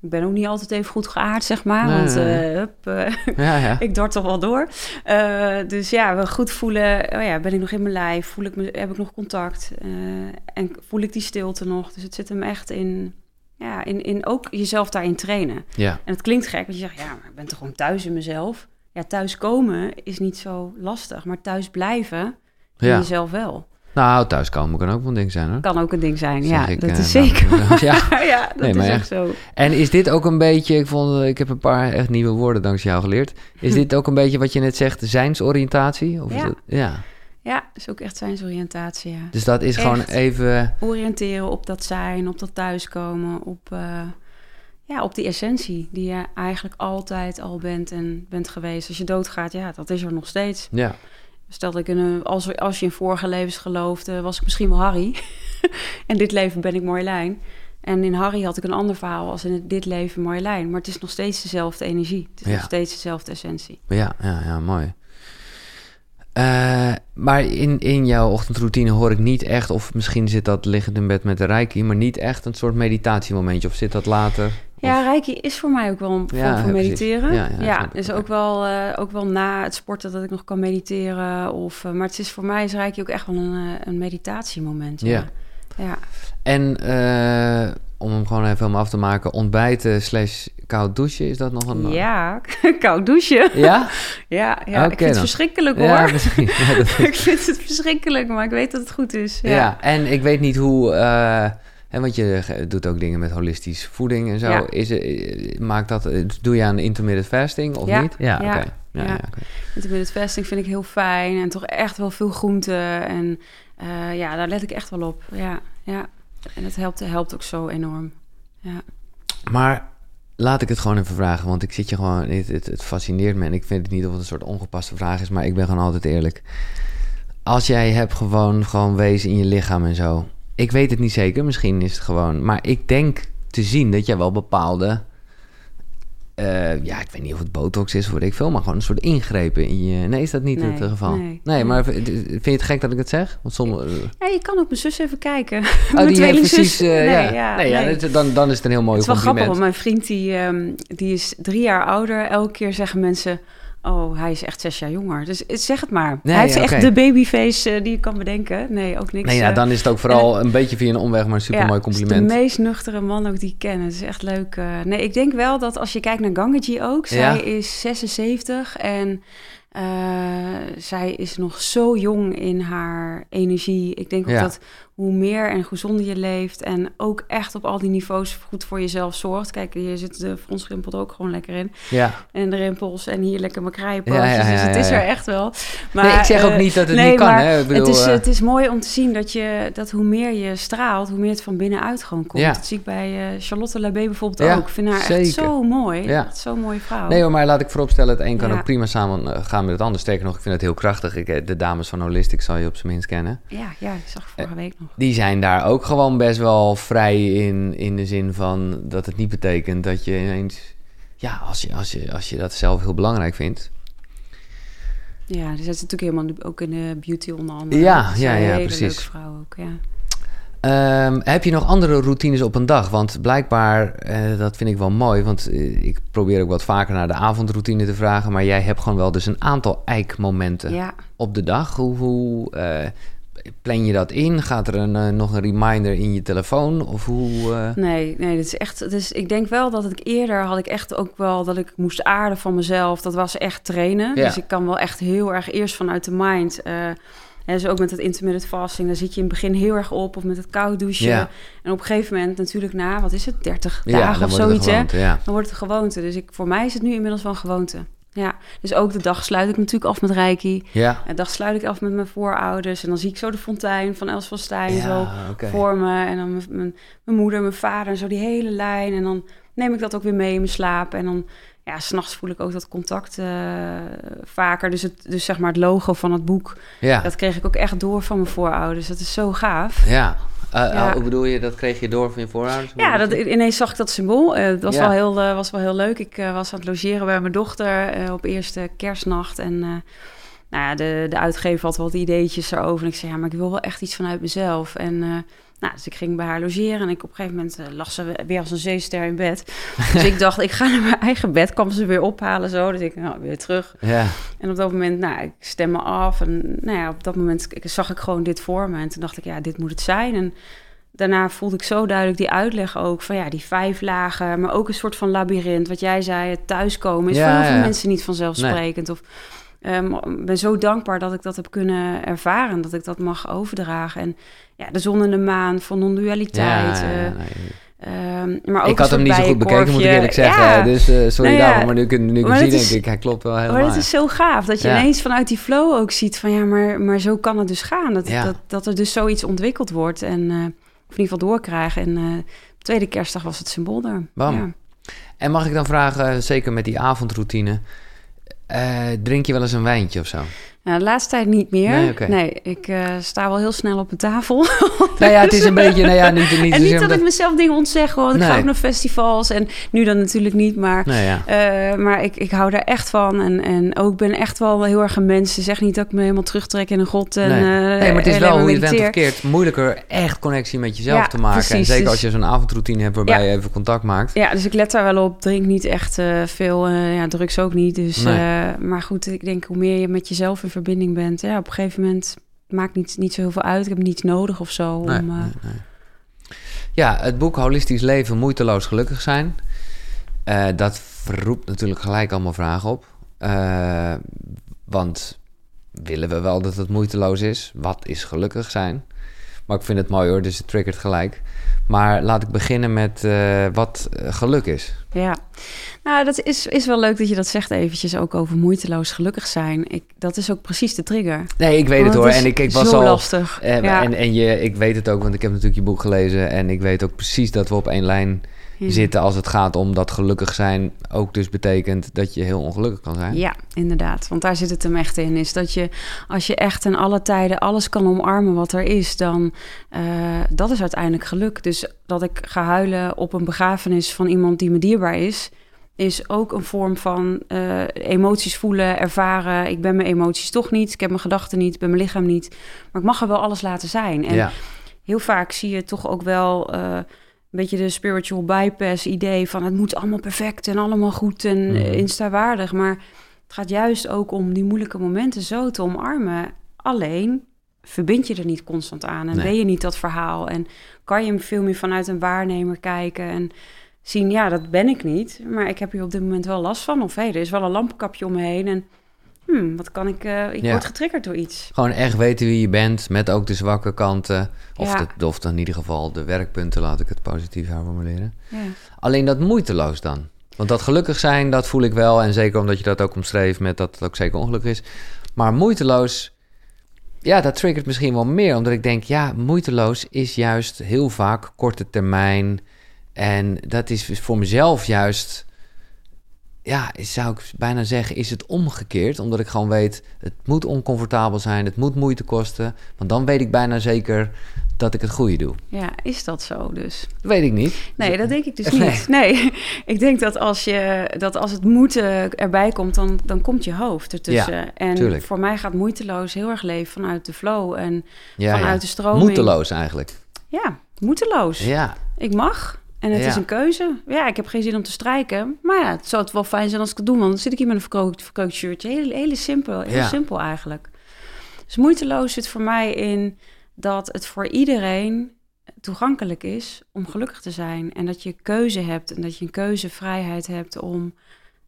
Speaker 2: Ik ben ook niet altijd even goed geaard, zeg maar.
Speaker 1: Nee,
Speaker 2: want
Speaker 1: nee,
Speaker 2: eh, hup, eh,
Speaker 1: Ja, ja.
Speaker 2: ik dort toch wel door. Eh, dus ja, wel goed voelen. Oh ja, ben ik nog in mijn lijf? Voel ik me, heb ik nog contact? En voel ik die stilte nog? Dus het zit hem echt in, ja, in, in ook jezelf daarin trainen.
Speaker 1: ja.
Speaker 2: En het klinkt gek, want je zegt, ja, maar ik ben toch gewoon thuis in mezelf. Ja, thuis komen is niet zo lastig, maar thuis blijven
Speaker 1: ja.
Speaker 2: jezelf wel.
Speaker 1: Nou, thuiskomen kan ook wel een ding zijn hoor.
Speaker 2: Kan ook een ding zijn,
Speaker 1: Zeg
Speaker 2: ja,
Speaker 1: ik,
Speaker 2: dat
Speaker 1: eh,
Speaker 2: is
Speaker 1: nou,
Speaker 2: zeker.
Speaker 1: ja.
Speaker 2: ja, dat
Speaker 1: Nee,
Speaker 2: is
Speaker 1: echt.
Speaker 2: zo.
Speaker 1: En is dit ook een beetje, ik, vond, ik heb een paar echt nieuwe woorden dankzij jou geleerd. Is dit ook een beetje wat je net zegt, zijnsoriëntatie? Of is
Speaker 2: Ja.
Speaker 1: dat, ja.
Speaker 2: Ja, is ook echt zijnsoriëntatie, ja.
Speaker 1: Dus dat is gewoon even,
Speaker 2: Oriënteren op dat zijn, op dat thuiskomen, op, eh, ja, op die essentie die je eigenlijk altijd al bent en bent geweest. Als je doodgaat, ja, dat is er nog steeds.
Speaker 1: ja.
Speaker 2: Stel dat ik in een, als, als je in vorige levens geloofde, was ik misschien wel Harry. en dit leven ben ik Marjolein. En in Harry had ik een ander verhaal als in dit leven Marjolein. Maar het is nog steeds dezelfde energie. Het is
Speaker 1: Ja.
Speaker 2: nog steeds dezelfde essentie.
Speaker 1: Ja, ja, ja, mooi. Eh, maar in, in jouw ochtendroutine hoor ik niet echt, of misschien zit dat liggend in bed met de reiki, maar niet echt een soort meditatiemomentje. Of zit dat later?
Speaker 2: Ja, Reiki is voor mij ook wel een vorm
Speaker 1: Ja,
Speaker 2: van mediteren.
Speaker 1: Ja,
Speaker 2: Ja, dus ook wel, eh, ook wel na het sporten dat ik nog kan mediteren. Of, eh, maar het is voor mij is Reiki ook echt wel een, een meditatiemoment. Ja.
Speaker 1: Ja.
Speaker 2: ja.
Speaker 1: En om hem gewoon even helemaal af te maken, ontbijten slash koud douchen, is dat nog een...
Speaker 2: Ja, koud douchen.
Speaker 1: Ja?
Speaker 2: Ja, ja.
Speaker 1: Oké
Speaker 2: ik vind het verschrikkelijk hoor.
Speaker 1: Ja, misschien. Ja, dat-
Speaker 2: ik vind het verschrikkelijk, maar ik weet dat het goed is.
Speaker 1: ja.
Speaker 2: Ja,
Speaker 1: en ik weet niet hoe... eh, hè, want je doet ook dingen met holistisch voeding en zo.
Speaker 2: Ja.
Speaker 1: Is, het- eh, maakt dat, eh, doe je aan intermittent fasting of
Speaker 2: Ja,
Speaker 1: niet? Ja,
Speaker 2: ja,
Speaker 1: oké. Ja,
Speaker 2: ja.
Speaker 1: ja, oké.
Speaker 2: Intermittent fasting vind ik heel fijn en toch echt wel veel groenten. En eh, ja, daar let ik echt wel op. Ja, ja. En het helpt, helpt ook zo enorm. Ja.
Speaker 1: Maar laat ik het gewoon even vragen, want ik zit je gewoon... Het, het, fascineert me en ik vind het niet of het een soort ongepaste vraag is, maar ik ben gewoon altijd eerlijk. Als jij hebt gewoon, gewoon wezen in je lichaam en zo... Ik weet het niet zeker, misschien is het gewoon... Maar ik denk te zien dat jij wel bepaalde... eh, ja, ik weet niet of het botox is, weet ik veel, maar gewoon een soort ingrepen in je... Nee, is dat niet
Speaker 2: Nee,
Speaker 1: het geval?
Speaker 2: nee.
Speaker 1: maar vind je het gek dat ik het zeg? Want sommige...
Speaker 2: ja, je kan ook mijn zus even kijken.
Speaker 1: Oh,
Speaker 2: mijn
Speaker 1: die heeft precies... eh,
Speaker 2: nee,
Speaker 1: ja.
Speaker 2: ja,
Speaker 1: nee, ja,
Speaker 2: nee.
Speaker 1: dat- dan, dan is het een heel mooi
Speaker 2: Het is wel
Speaker 1: compliment.
Speaker 2: grappig, want mijn vriend die, ehm, die is drie jaar ouder. Elke keer zeggen mensen... Oh, hij is echt zes jaar jonger. Dus zeg het maar.
Speaker 1: Nee,
Speaker 2: hij heeft
Speaker 1: ja,
Speaker 2: echt de babyface eh, die je kan bedenken. Nee, ook niks.
Speaker 1: Nee, ja,
Speaker 2: eh,
Speaker 1: dan is het ook vooral een beetje via een omweg, maar een supermooi
Speaker 2: ja, het
Speaker 1: compliment.
Speaker 2: is de meest nuchtere man ook die ik ken. Het is echt leuk. eh. nee, ik denk wel dat als je kijkt naar Gangaji ook. Zij is 76 en zij is nog zo jong in haar energie. Ik denk ook dat hoe meer en gezonder je leeft en ook echt op al die niveaus goed voor jezelf zorgt. Kijk, hier zit de fronsrimpel ook gewoon lekker in.
Speaker 1: Ja.
Speaker 2: En de rimpels en hier lekker mijn kraaienpootjes. Ja, ja, dus het is er echt wel.
Speaker 1: Maar, nee, ik zeg ook niet dat het niet kan. Hè?
Speaker 2: Ik bedoel, het, is, het is mooi om te zien dat, je, dat hoe meer je straalt, hoe meer het van binnenuit gewoon komt. Dat zie ik bij uh, Charlotte Labé bijvoorbeeld ook. Ik vind haar echt zo mooi. Ja. Zo'n mooie vrouw.
Speaker 1: Nee hoor, maar laat ik vooropstellen, het een kan ook prima samen eh, gaan met het ander. Sterker nog, ik vind het heel krachtig. Ik, eh, de dames van Holistic zal je op zijn minst kennen.
Speaker 2: Ja, ja ik zag vorige week nog.
Speaker 1: Die zijn daar ook gewoon best wel vrij in, in de zin van dat het niet betekent dat je ineens, ja, als je, als je, als je dat zelf heel belangrijk vindt.
Speaker 2: Ja, dus dat is natuurlijk helemaal ook in de beauty onder andere.
Speaker 1: Ja, ja, ja, precies.
Speaker 2: vrouw ook, ja.
Speaker 1: Um, heb je nog andere routines op een dag? Want blijkbaar, uh, dat vind ik wel mooi, want uh, ik probeer ook wat vaker naar de avondroutine te vragen, maar jij hebt gewoon wel dus een aantal eikmomenten ja. op de dag. Hoe, hoe uh, plan je dat in? Gaat er een, uh, nog een reminder in je telefoon? Of hoe, uh...
Speaker 2: Nee, nee, dat is echt. Dus ik denk wel dat ik eerder had ik echt ook wel dat ik moest aarden van mezelf. Dat was echt trainen. Ja. Dus ik kan wel echt heel erg eerst vanuit de mind. En dus ook met het intermittent fasting, daar zit je in het begin heel erg op. Of met het koud douchen. Ja. En op een gegeven moment natuurlijk na, wat is het, 30 ja, dagen of zoiets. Gewoonte, hè? Dan wordt het een gewoonte. Dus ik, voor mij is het nu inmiddels wel een gewoonte. Ja, dus ook de dag sluit ik natuurlijk af met Reiki. Ja. De dag sluit ik af met mijn voorouders. En dan zie ik zo de fontein van Els van Stijn ja, zo okay. voor me. En dan mijn, mijn, moeder, mijn vader en zo die hele lijn. En dan neem ik dat ook weer mee in mijn slaap. En dan, ja, s'nachts voel ik ook dat contact uh, vaker. Dus, het, dus zeg maar het logo van het boek, ja. dat kreeg ik ook echt door van mijn voorouders. Dat is zo gaaf.
Speaker 1: Ja, uh, ja. Hoe bedoel je, dat kreeg je door van je voorouders?
Speaker 2: Ja, dat, ineens zag ik dat symbool. Uh, dat was, wel heel, uh, was wel heel leuk. Ik was aan het logeren bij mijn dochter op eerste kerstnacht. En nou ja, de, de uitgever had wat ideetjes erover. En ik zei, ja, maar ik wil wel echt iets vanuit mezelf. En nou, dus ik ging bij haar logeren en ik op een gegeven moment lag ze weer als een zeester in bed. dus ik dacht, ik ga naar mijn eigen bed, kwam ze weer ophalen zo. Dus ik, nou, weer terug. Ja. En op dat moment, nou, ik stem me af. En nou ja, op dat moment zag ik gewoon dit voor me. En toen dacht ik, ja, dit moet het zijn. En daarna voelde ik zo duidelijk die uitleg ook van ja, die vijf lagen, maar ook een soort van labyrint. Wat jij zei, het thuiskomen is ja, voor heel veel mensen niet vanzelfsprekend. Of um, ben zo dankbaar dat ik dat heb kunnen ervaren, dat ik dat mag overdragen. En ja, de zon en de maan van non-dualiteit. Ja,
Speaker 1: Um, maar ook ik had hem niet zo goed bekeken, moet ik eerlijk zeggen. Ja. Dus uh, sorry nou maar nu, nu, nu ik zie, denk ik, hij klopt wel helemaal.
Speaker 2: Maar het is zo gaaf, dat je ineens vanuit die flow ook ziet van... ja, maar, maar zo kan het dus gaan. Dat, dat, dat er dus zoiets ontwikkeld wordt en... Uh, of in ieder geval doorkrijgen. En tweede kerstdag was het symbool daar.
Speaker 1: Bam. En mag ik dan vragen, zeker met die avondroutine... drink je wel eens een wijntje of zo?
Speaker 2: Nou, de laatste tijd niet meer. Nee, nee ik uh, sta wel heel snel op een tafel.
Speaker 1: nou ja, het is een beetje... Nou ja, niet, niet
Speaker 2: en niet dat ik mezelf dingen ontzeg, want ik ga ook naar festivals. En nu dan natuurlijk niet, maar, nee, ja. uh, maar ik, ik hou daar echt van. En, en ook ben echt wel heel erg een mens. Zeg niet dat ik me helemaal terugtrek in een god. En,
Speaker 1: nee. Uh, nee, maar het is wel, hoe je bent of keert, moeilijker echt connectie met jezelf ja, te maken. Precies, en zeker dus, als je zo'n avondroutine hebt waarbij je even contact maakt.
Speaker 2: Ja, dus ik let daar wel op. Drink niet echt veel, ja, drugs ook niet. Dus, maar goed, ik denk hoe meer je met jezelf in verbinding bent... Ja, op een gegeven moment maakt niet, niet zo heel veel uit. Ik heb niets nodig of zo. Nee, om, uh... nee, nee.
Speaker 1: Ja, het boek Holistisch Leven, Moeiteloos Gelukkig Zijn. Uh, dat roept natuurlijk gelijk allemaal vragen op. Uh, want willen we wel dat het moeiteloos is? Wat is gelukkig zijn? Maar ik vind het mooi hoor, dus het triggert gelijk. Maar laat ik beginnen met wat geluk is.
Speaker 2: Ja, nou dat is, is wel leuk dat je dat zegt eventjes ook over moeiteloos gelukkig zijn. Ik, dat is ook precies de trigger.
Speaker 1: Nee, ik weet het hoor. En ik, ik was
Speaker 2: zo
Speaker 1: al
Speaker 2: lastig.
Speaker 1: Ja. En, en je, ik weet het ook, want ik heb natuurlijk je boek gelezen. En ik weet ook precies dat we op één lijn ja. zitten als het gaat om dat gelukkig zijn ook dus betekent dat je heel ongelukkig kan zijn.
Speaker 2: Ja, inderdaad. Want daar zit het hem echt in. Is dat je als je echt in alle tijden alles kan omarmen wat er is, dan uh, dat is uiteindelijk geluk. Dus dat ik ga huilen op een begrafenis van iemand die me dierbaar is, is ook een vorm van uh, emoties voelen, ervaren. Ik ben mijn emoties toch niet. Ik heb mijn gedachten niet, ik ben mijn lichaam niet. Maar ik mag er wel alles laten zijn. En ja. heel vaak zie je toch ook wel. Uh, een beetje de spiritual bypass idee van het moet allemaal perfect en allemaal goed en mm. instawaardig. Maar het gaat juist ook om die moeilijke momenten zo te omarmen. Alleen verbind je er niet constant aan en nee. ben je niet dat verhaal. En kan je veel meer vanuit een waarnemer kijken en zien, ja, dat ben ik niet. Maar ik heb hier op dit moment wel last van. Of hé, hey, er is wel een lampenkapje om me heen en hmm, wat kan ik... eh, ik
Speaker 1: Ja.
Speaker 2: word getriggerd door iets.
Speaker 1: Gewoon echt weten wie je bent, met ook de zwakke kanten. Of,
Speaker 2: Ja.
Speaker 1: de, of in ieder geval de werkpunten, laat ik het positief formuleren.
Speaker 2: Ja.
Speaker 1: Alleen dat moeiteloos dan. Want dat gelukkig zijn, dat voel ik wel. En zeker omdat je dat ook omschreef met dat het ook zeker ongelukkig is. Maar moeiteloos, ja, dat triggert misschien wel meer. Omdat ik denk, ja, moeiteloos is juist heel vaak korte termijn. En dat is voor mezelf juist, ja, zou ik bijna zeggen, is het omgekeerd. Omdat ik gewoon weet, het moet oncomfortabel zijn, het moet moeite kosten. Want dan weet ik bijna zeker dat ik het goede doe.
Speaker 2: ja, is dat zo dus?
Speaker 1: Dat weet ik niet.
Speaker 2: Nee, dat denk ik dus
Speaker 1: Nee.
Speaker 2: niet. Nee, ik denk dat als, je, dat als het moeten erbij komt, dan, dan komt je hoofd ertussen. en
Speaker 1: tuurlijk.
Speaker 2: voor mij gaat moeiteloos heel erg leven vanuit de flow en
Speaker 1: Ja,
Speaker 2: vanuit
Speaker 1: ja.
Speaker 2: de stroming.
Speaker 1: Moeteloos eigenlijk.
Speaker 2: Ja, moeteloos.
Speaker 1: Ja,
Speaker 2: Ik mag. En het
Speaker 1: Ja.
Speaker 2: is een keuze. Ja, ik heb geen zin om te strijken. Maar ja, het zou het wel fijn zijn als ik het doe. Want dan zit ik hier met een verkookt, verkookt shirtje. Heel, hele simpel. Heel
Speaker 1: Ja.
Speaker 2: simpel eigenlijk. Dus moeiteloos zit voor mij in dat het voor iedereen toegankelijk is om gelukkig te zijn. En dat je keuze hebt. En dat je een keuzevrijheid hebt om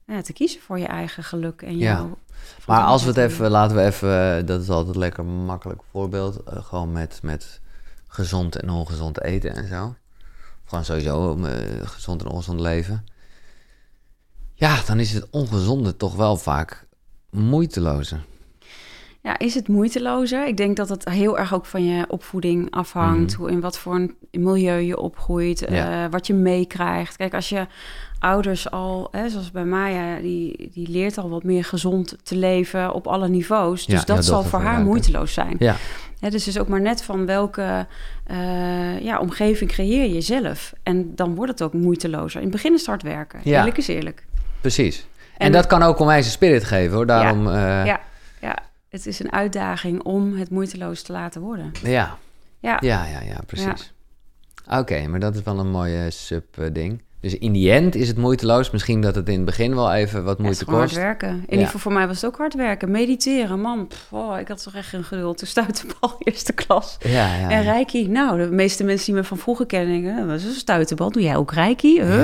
Speaker 2: ja, te kiezen voor je eigen geluk. En
Speaker 1: Ja.
Speaker 2: jouw
Speaker 1: maar als we het even, laten we even, dat is altijd een lekker makkelijk voorbeeld. eh, gewoon met, met gezond en ongezond eten en zo. Gewoon sowieso om, eh, gezond en ongezond leven. Ja, dan is het ongezonde toch wel vaak moeitelozer.
Speaker 2: Ja, is het moeitelozer? Ik denk dat het heel erg ook van je opvoeding afhangt.
Speaker 1: Mhm.
Speaker 2: Hoe, in wat voor een milieu je opgroeit,
Speaker 1: Ja.
Speaker 2: eh, wat je meekrijgt. Kijk, als je ouders al, hè, zoals bij Maya, die, die leert al wat meer gezond te leven op alle niveaus. Dus
Speaker 1: Ja,
Speaker 2: dat zal voor haar moeiteloos zijn.
Speaker 1: Ja,
Speaker 2: Hè, dus het is ook maar net van welke eh, ja, omgeving creëer je zelf. En dan wordt het ook moeitelozer. In het begin is het hard werken.
Speaker 1: Ja.
Speaker 2: Eerlijk is eerlijk.
Speaker 1: precies. En,
Speaker 2: En-
Speaker 1: dat kan ook onwijs spirit geven hoor. Daarom, ja.
Speaker 2: ja, ja, het is een uitdaging om het moeiteloos te laten worden.
Speaker 1: ja.
Speaker 2: Ja,
Speaker 1: Ja, ja, ja, precies. Oké, maar dat is wel een mooie sub-ding. Dus in die end is het moeiteloos. Misschien dat het in het begin wel even wat moeite kost.
Speaker 2: hard werken. In ieder geval voor mij was het ook hard werken. Mediteren, man. pff, oh, ik had toch echt geen geduld. Toen stuiterbal eerste klas.
Speaker 1: Ja, ja.
Speaker 2: En. Reiki, nou, de meeste mensen die me van vroeger kennen, denken, "Oh, dat is een stuiterbal. Doe jij ook Reiki? Huh?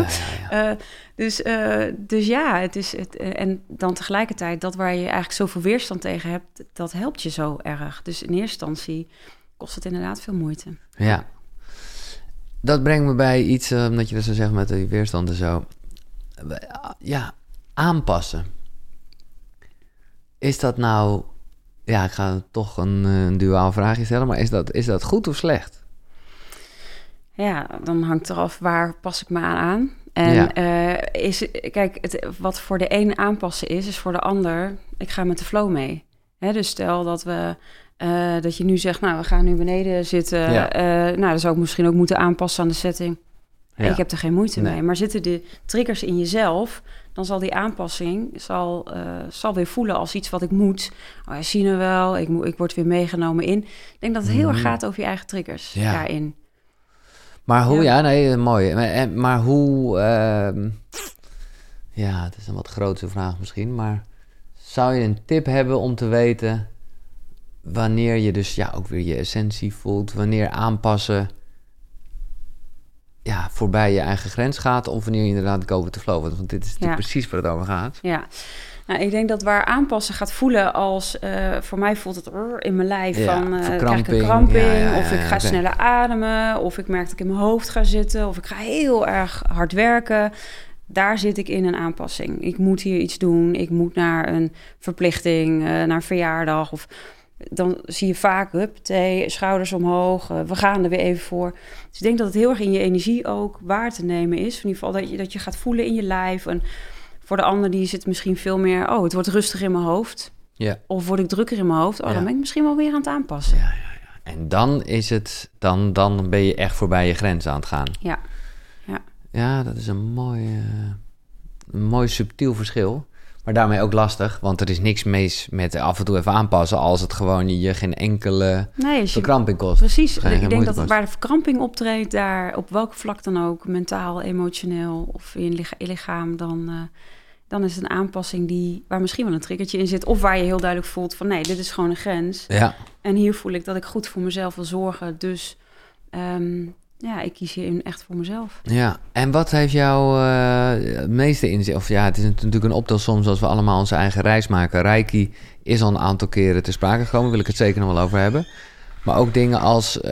Speaker 2: Eh, dus, eh, dus ja, het is het, eh, en dan tegelijkertijd dat waar je eigenlijk zoveel weerstand tegen hebt, dat helpt je zo erg. Dus in eerste instantie kost het inderdaad veel moeite.
Speaker 1: Ja. Dat brengt me bij iets, eh, omdat je dat zo zegt met die weerstand en zo. Ja, aanpassen. Is dat nou... Ja, ik ga toch een, een duaal vraagje stellen, maar is dat, is dat goed of slecht?
Speaker 2: Ja, dan hangt eraf waar pas ik me aan aan. En
Speaker 1: Ja.
Speaker 2: eh, is, kijk, het, wat voor de een aanpassen is, is voor de ander, ik ga met de flow mee. Hè, dus stel dat we eh, dat je nu zegt, nou, we gaan nu beneden zitten.
Speaker 1: Ja.
Speaker 2: eh, nou, dan zou ik misschien ook moeten aanpassen aan de setting.
Speaker 1: Ja.
Speaker 2: Ik heb er geen moeite
Speaker 1: Nee.
Speaker 2: mee. Maar zitten de triggers in jezelf, dan zal die aanpassing zal, zal weer voelen als iets wat ik moet. Oh, ja, zie je wel, ik, moet, ik word weer meegenomen in. Ik denk dat het heel erg
Speaker 1: Mhm.
Speaker 2: gaat over je eigen triggers
Speaker 1: Ja.
Speaker 2: daarin.
Speaker 1: Maar hoe, ja,
Speaker 2: Ja.
Speaker 1: nee, eh, mooi. Maar, en- maar hoe, ehm, ja, het is een wat grotere vraag misschien, maar zou je een tip hebben om te weten wanneer je dus ja, ook weer je essentie voelt, wanneer aanpassen ja, voorbij je eigen grens gaat of wanneer je inderdaad go the flow wordt? Want dit is
Speaker 2: Ja.
Speaker 1: precies waar het over gaat.
Speaker 2: Ja, nou, ik denk dat waar aanpassen gaat voelen als... eh, voor mij voelt het in mijn lijf
Speaker 1: Ja,
Speaker 2: van... eh, krijg ik een kramping,
Speaker 1: Ja, ja, ja,
Speaker 2: of ik ga sneller ademen... of ik merk dat ik in mijn hoofd ga zitten... of ik ga heel erg hard werken. Daar zit ik in een aanpassing. Ik moet hier iets doen. Ik moet naar een verplichting, eh, naar een verjaardag... of dan zie je vaak, huppatee, schouders omhoog, we gaan er weer even voor. Dus ik denk dat het heel erg in je energie ook waar te nemen is. In ieder geval dat je, dat je gaat voelen in je lijf. En voor de ander die zit misschien veel meer, oh, het wordt rustig in mijn hoofd.
Speaker 1: Ja.
Speaker 2: Of word ik drukker in mijn hoofd? Oh,
Speaker 1: Ja.
Speaker 2: dan ben ik misschien wel weer aan het aanpassen.
Speaker 1: Ja, En dan is het, dan, dan ben je echt voorbij je grens aan het gaan.
Speaker 2: Ja. Ja.
Speaker 1: Ja, dat is een mooi, eh, een mooi subtiel verschil. Maar daarmee ook lastig, want er is niks mis met af en toe even aanpassen als het gewoon je, geen enkele
Speaker 2: Nee,
Speaker 1: verkramping kost.
Speaker 2: Precies.
Speaker 1: Geen-
Speaker 2: ik denk dat
Speaker 1: kost.
Speaker 2: waar de verkramping optreedt, daar op welk vlak dan ook, mentaal, emotioneel of in licha- je lichaam, dan, eh, dan is het een aanpassing die, waar misschien wel een triggertje in zit. Of waar je heel duidelijk voelt van nee, dit is gewoon een grens.
Speaker 1: Ja,
Speaker 2: En hier voel ik dat ik goed voor mezelf wil zorgen. Dus ehm, ja, ik kies hierin echt voor mezelf.
Speaker 1: Ja, en wat heeft jou uh, het meeste inzicht? Of ja, het is natuurlijk een optelsom zoals we allemaal onze eigen reis maken. Reiki is al een aantal keren te sprake gekomen, wil ik het zeker nog wel over hebben. Maar ook dingen als, uh,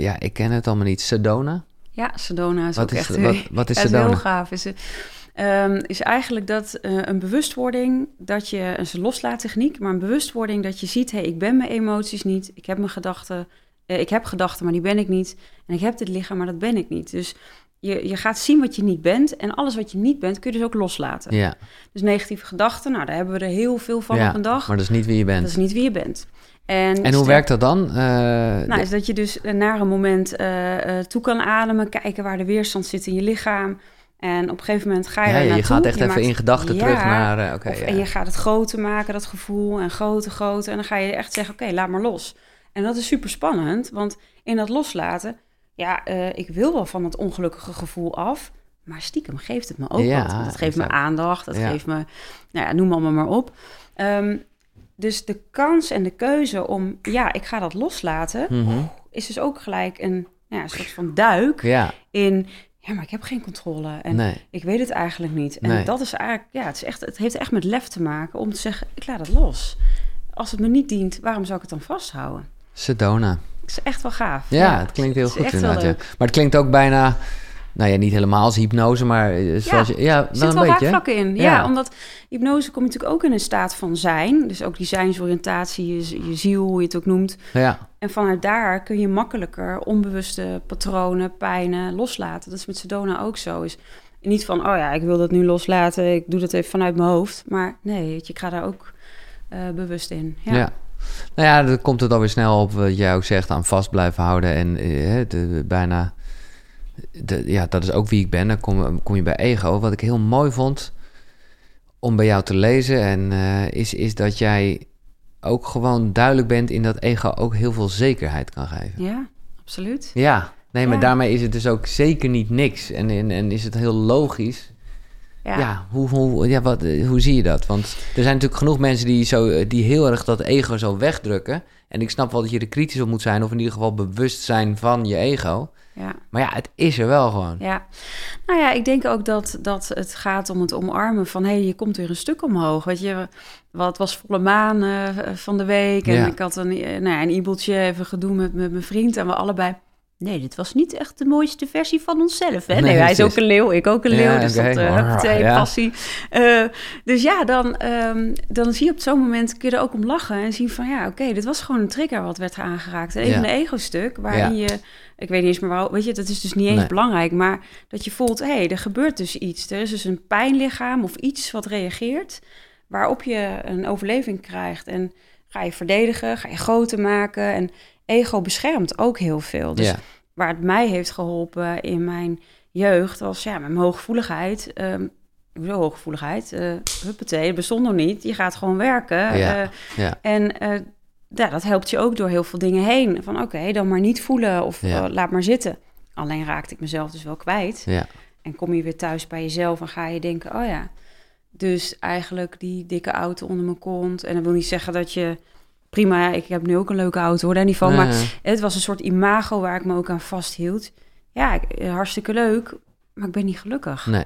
Speaker 1: ja, ik ken het allemaal niet, Sedona.
Speaker 2: Ja, Sedona is
Speaker 1: wat
Speaker 2: ook
Speaker 1: is,
Speaker 2: echt
Speaker 1: wat, wat is Sedona?
Speaker 2: heel gaaf. Is, um, is eigenlijk dat een bewustwording dat je een loslaattechniek, maar een bewustwording dat je ziet, hé, hey, ik ben mijn emoties niet, ik heb mijn gedachten, uh, ik heb gedachten, maar die ben ik niet, en ik heb dit lichaam, maar dat ben ik niet. Dus je, je gaat zien wat je niet bent en alles wat je niet bent kun je dus ook loslaten.
Speaker 1: Ja.
Speaker 2: Dus negatieve gedachten, nou daar hebben we er heel veel van
Speaker 1: ja,
Speaker 2: op een dag.
Speaker 1: Maar dat is niet wie je bent.
Speaker 2: Dat is niet wie je bent. En,
Speaker 1: en hoe werkt dat dan? Uh,
Speaker 2: nou, is dat je dus naar een moment uh, uh, toe kan ademen, kijken waar de weerstand zit in je lichaam. En op een gegeven moment ga je
Speaker 1: ja,
Speaker 2: er
Speaker 1: je gaat echt
Speaker 2: je
Speaker 1: even
Speaker 2: maakt,
Speaker 1: in gedachten
Speaker 2: ja,
Speaker 1: terug naar...
Speaker 2: of,
Speaker 1: ja.
Speaker 2: En je gaat het groter maken, dat gevoel. En groter, groter. En dan ga je echt zeggen, oké, okay, laat maar los. En dat is super spannend, want in dat loslaten... Ja, ik wil wel van het ongelukkige gevoel af... Maar stiekem geeft het me ook
Speaker 1: ja,
Speaker 2: wat. Dat geeft
Speaker 1: exact.
Speaker 2: me aandacht, dat
Speaker 1: Ja.
Speaker 2: geeft me... Nou ja, noem allemaal maar op. Um, dus de kans en de keuze om, ja, ik ga dat loslaten,
Speaker 1: Mm -hmm.
Speaker 2: is dus ook gelijk een, ja, een soort van duik
Speaker 1: ja.
Speaker 2: in, ja, maar ik heb geen controle en
Speaker 1: Nee.
Speaker 2: ik weet het eigenlijk niet. En
Speaker 1: Nee.
Speaker 2: dat is eigenlijk, ja, het, is echt, het heeft echt met lef te maken om te zeggen, ik laat het los. Als het me niet dient, waarom zou ik het dan vasthouden?
Speaker 1: Sedona.
Speaker 2: Is echt wel gaaf.
Speaker 1: Ja, het klinkt heel
Speaker 2: het
Speaker 1: goed inderdaad. Ja. Maar het klinkt ook bijna, nou ja, niet helemaal als hypnose, maar eh, zoals je, ja, wel
Speaker 2: zit
Speaker 1: een
Speaker 2: wel
Speaker 1: beetje.
Speaker 2: raakvlakken in. Ja.
Speaker 1: Ja.
Speaker 2: omdat hypnose kom je natuurlijk ook in een staat van zijn. Dus ook die zijnsoriëntatie, je, je ziel, hoe je het ook noemt.
Speaker 1: Ja,
Speaker 2: En vanuit daar kun je makkelijker onbewuste patronen, pijnen loslaten. Dat is met Sedona ook zo. Is niet van, oh ja, ik wil dat nu loslaten, ik doe dat even vanuit mijn hoofd. Maar nee, weet je, ik ga daar ook eh, bewust in. Ja.
Speaker 1: ja. Nou ja, dan komt het alweer snel op wat jij ook zegt, aan vast blijven houden. En eh, de, bijna, de, ja, dat is ook wie ik ben. Dan kom, kom je bij ego. Wat ik heel mooi vond om bij jou te lezen, en, eh, is, is dat jij ook gewoon duidelijk bent in dat ego ook heel veel zekerheid kan geven.
Speaker 2: ja, absoluut.
Speaker 1: Ja, nee, maar
Speaker 2: Ja.
Speaker 1: daarmee is het dus ook zeker niet niks. En, en, en is het heel logisch. Ja,
Speaker 2: Ja,
Speaker 1: hoe, hoe, ja wat, eh, hoe zie je dat? Want er zijn natuurlijk genoeg mensen die, zo, eh, die heel erg dat ego zo wegdrukken. En ik snap wel dat je er kritisch op moet zijn, of in ieder geval bewust zijn van je ego.
Speaker 2: ja.
Speaker 1: Maar ja, het is er wel gewoon.
Speaker 2: Ja, nou ja, ik denk ook dat, dat het gaat om het omarmen van... hé, hey, je komt weer een stuk omhoog, weet je. Wat was volle maan eh, van de week en
Speaker 1: Ja.
Speaker 2: ik had een, nou ja, een ibeltje, even gedoe met, met mijn vriend... en we allebei... Nee, dit was niet echt de mooiste versie van onszelf. Hè? Nee,
Speaker 1: Nee,
Speaker 2: hij is ook een leeuw, ik ook een leeuw.
Speaker 1: Ja,
Speaker 2: dus dat uh,
Speaker 1: Ja.
Speaker 2: passie. Eh, dus ja, dan, ehm, dan zie je op zo'n moment... kun je er ook om lachen en zien van... ja, oké, dit was gewoon een trigger wat werd aangeraakt. En even
Speaker 1: Ja.
Speaker 2: een ego-stuk waarin je... Ik weet niet eens meer waarom... Weet je, dat is dus niet eens
Speaker 1: Nee.
Speaker 2: belangrijk. Maar dat je voelt, hé, hey, er gebeurt dus iets. Er is dus een pijnlichaam of iets wat reageert... waarop je een overleving krijgt. En ga je verdedigen, ga je groter maken. En ego beschermt ook heel veel. Dus
Speaker 1: ja.
Speaker 2: waar het mij heeft geholpen in mijn jeugd was ja, mijn hooggevoeligheid. ehm hoezo hooggevoeligheid? eh huppatee, bestond nog niet. Je gaat gewoon werken.
Speaker 1: Ja,
Speaker 2: eh,
Speaker 1: ja.
Speaker 2: En eh, ja, dat helpt je ook door heel veel dingen heen. Van oké, dan maar niet voelen of laat maar zitten. Alleen raakte ik mezelf dus wel kwijt.
Speaker 1: ja.
Speaker 2: En kom je weer thuis bij jezelf en ga je denken, oh ja, dus eigenlijk die dikke auto onder mijn kont. En dat wil niet zeggen dat je, prima, ik heb nu ook een leuke auto, hoor, daar niet van. Maar het was een soort imago waar ik me ook aan vasthield. Ja, eh, hartstikke leuk, maar ik ben niet gelukkig.
Speaker 1: nee.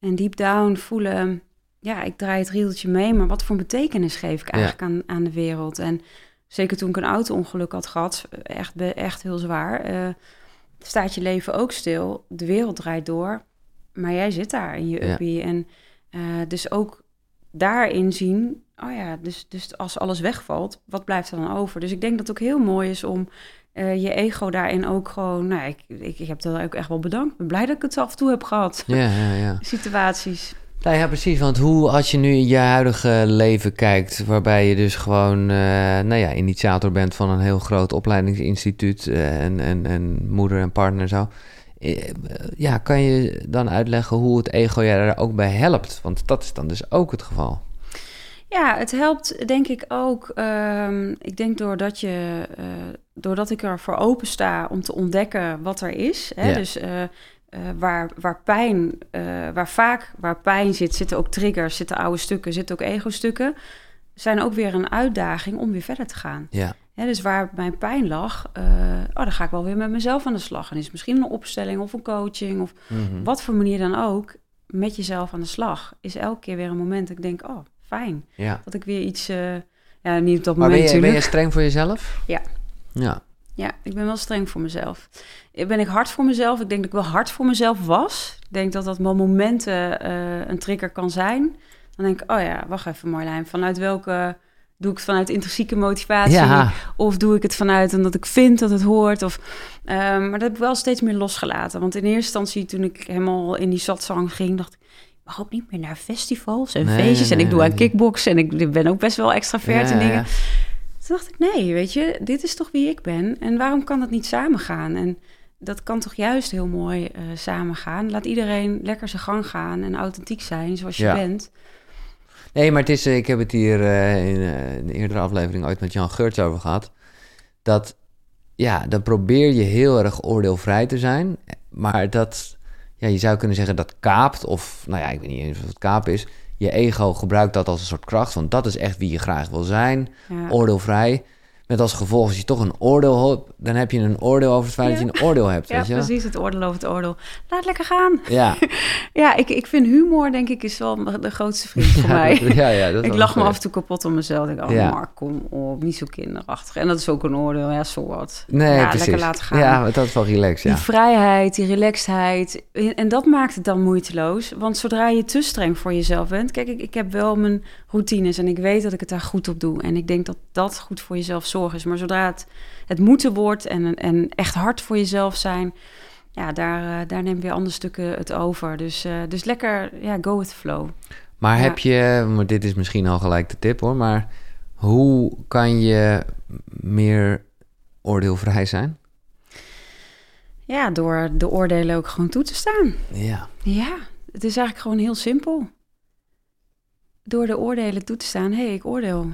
Speaker 2: En deep down voelen, ja, ik draai het rieltje mee, maar wat voor betekenis geef ik eigenlijk aan, aan de wereld? En zeker toen ik een auto-ongeluk had gehad, echt, echt heel zwaar, eh, staat je leven ook stil. De wereld draait door, maar jij zit daar in je
Speaker 1: Ja.
Speaker 2: uppie. En eh, dus ook daarin zien, oh ja, dus, dus als alles wegvalt, wat blijft er dan over? Dus ik denk dat het ook heel mooi is om eh, je ego daarin ook gewoon, nou, ik, ik, ik heb dat ook echt wel bedankt. Ik ben blij dat ik het af en toe heb gehad
Speaker 1: Ja, ja, ja.
Speaker 2: situaties.
Speaker 1: Nou ja, precies. Want hoe, als je nu in je huidige leven kijkt, waarbij je dus gewoon, eh, nou ja, initiator bent van een heel groot opleidingsinstituut eh, en, en, en moeder en partner en zo. Ja, kan je dan uitleggen hoe het ego je daar ook bij helpt? Want dat is dan dus ook het geval.
Speaker 2: Ja, het helpt denk ik ook. ehm, ik denk doordat, je, eh, doordat ik ervoor open sta om te ontdekken wat er is. Hè,
Speaker 1: Ja.
Speaker 2: Dus eh, eh, waar, waar pijn, waar vaak waar pijn zit, zitten ook triggers, zitten oude stukken, zitten ook ego-stukken. zijn ook weer een uitdaging om weer verder te gaan.
Speaker 1: Ja.
Speaker 2: Dus waar mijn pijn lag, oh, dan ga ik wel weer met mezelf aan de slag. En is misschien een opstelling of een coaching of
Speaker 1: Mhm.
Speaker 2: wat voor manier dan ook, met jezelf aan de slag. Is elke keer weer een moment dat ik denk, oh, fijn.
Speaker 1: ja.
Speaker 2: Dat ik weer iets, eh, ja, niet op dat
Speaker 1: Maar
Speaker 2: moment
Speaker 1: ben je, ben je streng voor jezelf?
Speaker 2: Ja.
Speaker 1: Ja.
Speaker 2: Ja, ik ben wel streng voor mezelf. Eh, Ben ik hard voor mezelf? Ik denk dat ik wel hard voor mezelf was. Ik denk dat dat wel momenten eh, een trigger kan zijn. Dan denk ik, oh ja, wacht even Marlijn. Vanuit welke... Doe ik het vanuit intrinsieke motivatie?
Speaker 1: Ja.
Speaker 2: Of doe ik het vanuit omdat ik vind dat het hoort? Of, ehm, maar dat heb ik wel steeds meer losgelaten. Want in eerste instantie, toen ik helemaal in die satzang ging... dacht ik mag ook niet meer naar festivals en
Speaker 1: Nee,
Speaker 2: feestjes.
Speaker 1: nee,
Speaker 2: en ik doe aan
Speaker 1: nee.
Speaker 2: kickboksen. En ik ben ook best wel extravert en dingen. Toen dacht ik, nee, weet je, dit is toch wie ik ben. En waarom kan dat niet samengaan? En dat kan toch juist heel mooi eh samengaan. Laat iedereen lekker zijn gang gaan en authentiek zijn zoals je
Speaker 1: Ja.
Speaker 2: bent.
Speaker 1: Nee, maar het is, eh, ik heb het hier eh, in een eerdere aflevering ooit met Jan Geurts over gehad. Dat, ja, dan probeer je heel erg oordeelvrij te zijn. Maar dat, ja, je zou kunnen zeggen dat kaapt, of nou ja, ik weet niet eens of het kaap is. Je ego gebruikt dat als een soort kracht, want dat is echt wie je graag wil zijn.
Speaker 2: Ja.
Speaker 1: Oordeelvrij. Met als gevolg, als je toch een oordeel hebt, dan heb je een oordeel over het feit
Speaker 2: Ja.
Speaker 1: dat je een oordeel hebt.
Speaker 2: Ja,
Speaker 1: weet je
Speaker 2: precies, het oordeel over het oordeel. Laat lekker gaan.
Speaker 1: Ja,
Speaker 2: Ja, ik, ik vind humor, denk ik, is wel de grootste vriend voor
Speaker 1: ja,
Speaker 2: mij.
Speaker 1: dat- ja, ja, dat
Speaker 2: Ik lach me af en toe kapot om mezelf. Ik denk, oh
Speaker 1: Ja.
Speaker 2: Mark, kom op, niet zo kinderachtig. En dat is ook een oordeel, ja, zo wat.
Speaker 1: Nee,
Speaker 2: ja,
Speaker 1: precies.
Speaker 2: lekker laten gaan.
Speaker 1: Ja, dat is wel relaxed, ja.
Speaker 2: Die vrijheid, die relaxedheid. En dat maakt het dan moeiteloos. Want zodra je te streng voor jezelf bent... Kijk, ik, ik heb wel mijn routines en ik weet dat ik het daar goed op doe. En ik denk dat dat goed voor jezelf is. Maar zodra het, het moeten wordt en, en echt hard voor jezelf zijn... Ja, daar, eh, daar neemt weer andere stukken het over. Dus, eh, dus lekker, ja, go with the flow.
Speaker 1: Maar
Speaker 2: Ja.
Speaker 1: heb je, maar dit is misschien al gelijk de tip hoor, maar hoe kan je meer oordeelvrij zijn?
Speaker 2: Ja, door de oordelen ook gewoon toe te staan.
Speaker 1: Ja.
Speaker 2: Ja, het is eigenlijk gewoon heel simpel. Door de oordelen toe te staan. Hé, hey, ik oordeel.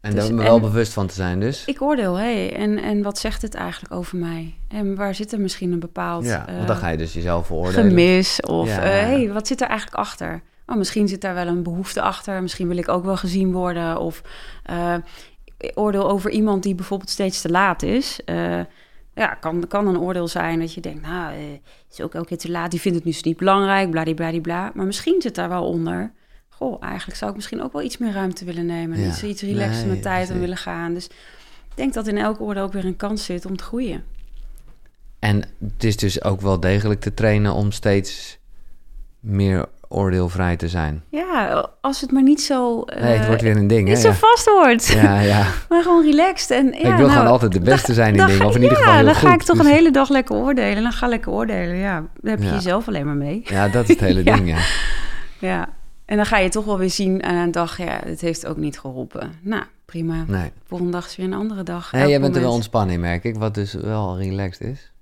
Speaker 1: En
Speaker 2: Dus-
Speaker 1: daar me wel bewust van te zijn dus.
Speaker 2: Ik oordeel, hé, hey, en, en wat zegt het eigenlijk over mij? En waar zit er misschien een bepaald
Speaker 1: ja,
Speaker 2: eh,
Speaker 1: want dan ga je dus jezelf veroordelen.
Speaker 2: gemis? Of
Speaker 1: Ja.
Speaker 2: hé, hey, wat zit er eigenlijk achter? Oh, misschien zit daar wel een behoefte achter. Misschien wil ik ook wel gezien worden. Of eh, oordeel over iemand die bijvoorbeeld steeds te laat is. Eh, ja, kan, kan een oordeel zijn dat je denkt, nou, eh, is ook elke keer te laat. Die vindt het nu niet belangrijk, bladibladibla. Maar misschien zit daar wel onder. Goh, eigenlijk zou ik misschien ook wel iets meer ruimte willen nemen.
Speaker 1: Ja.
Speaker 2: Iets, iets relaxer
Speaker 1: Nee,
Speaker 2: met tijd willen gaan. Dus ik denk dat in elk oordeel ook weer een kans zit om te groeien.
Speaker 1: En het is dus ook wel degelijk te trainen om steeds meer oordeelvrij te zijn.
Speaker 2: Ja, als het maar niet zo... eh,
Speaker 1: Nee, het wordt weer een ding,
Speaker 2: niet
Speaker 1: hè?
Speaker 2: zo
Speaker 1: Ja.
Speaker 2: vast wordt.
Speaker 1: Ja, ja.
Speaker 2: Maar gewoon relaxed. En, ja,
Speaker 1: ik wil
Speaker 2: nou,
Speaker 1: gewoon altijd de beste zijn in dingen, of in ieder
Speaker 2: ja,
Speaker 1: geval heel
Speaker 2: dan
Speaker 1: goed.
Speaker 2: ga ik toch
Speaker 1: Dus-
Speaker 2: een hele dag lekker oordelen. Dan ga lekker oordelen, ja. Dan heb je jezelf alleen maar mee.
Speaker 1: Ja, dat is het hele ding, ja.
Speaker 2: Ja. En dan ga je toch wel weer zien aan een dag, ja, het heeft ook niet geholpen. Nou, prima.
Speaker 1: Nee.
Speaker 2: Volgende dag is weer een andere dag.
Speaker 1: Nee, jij bent er wel in, merk ik. Wat dus wel relaxed is.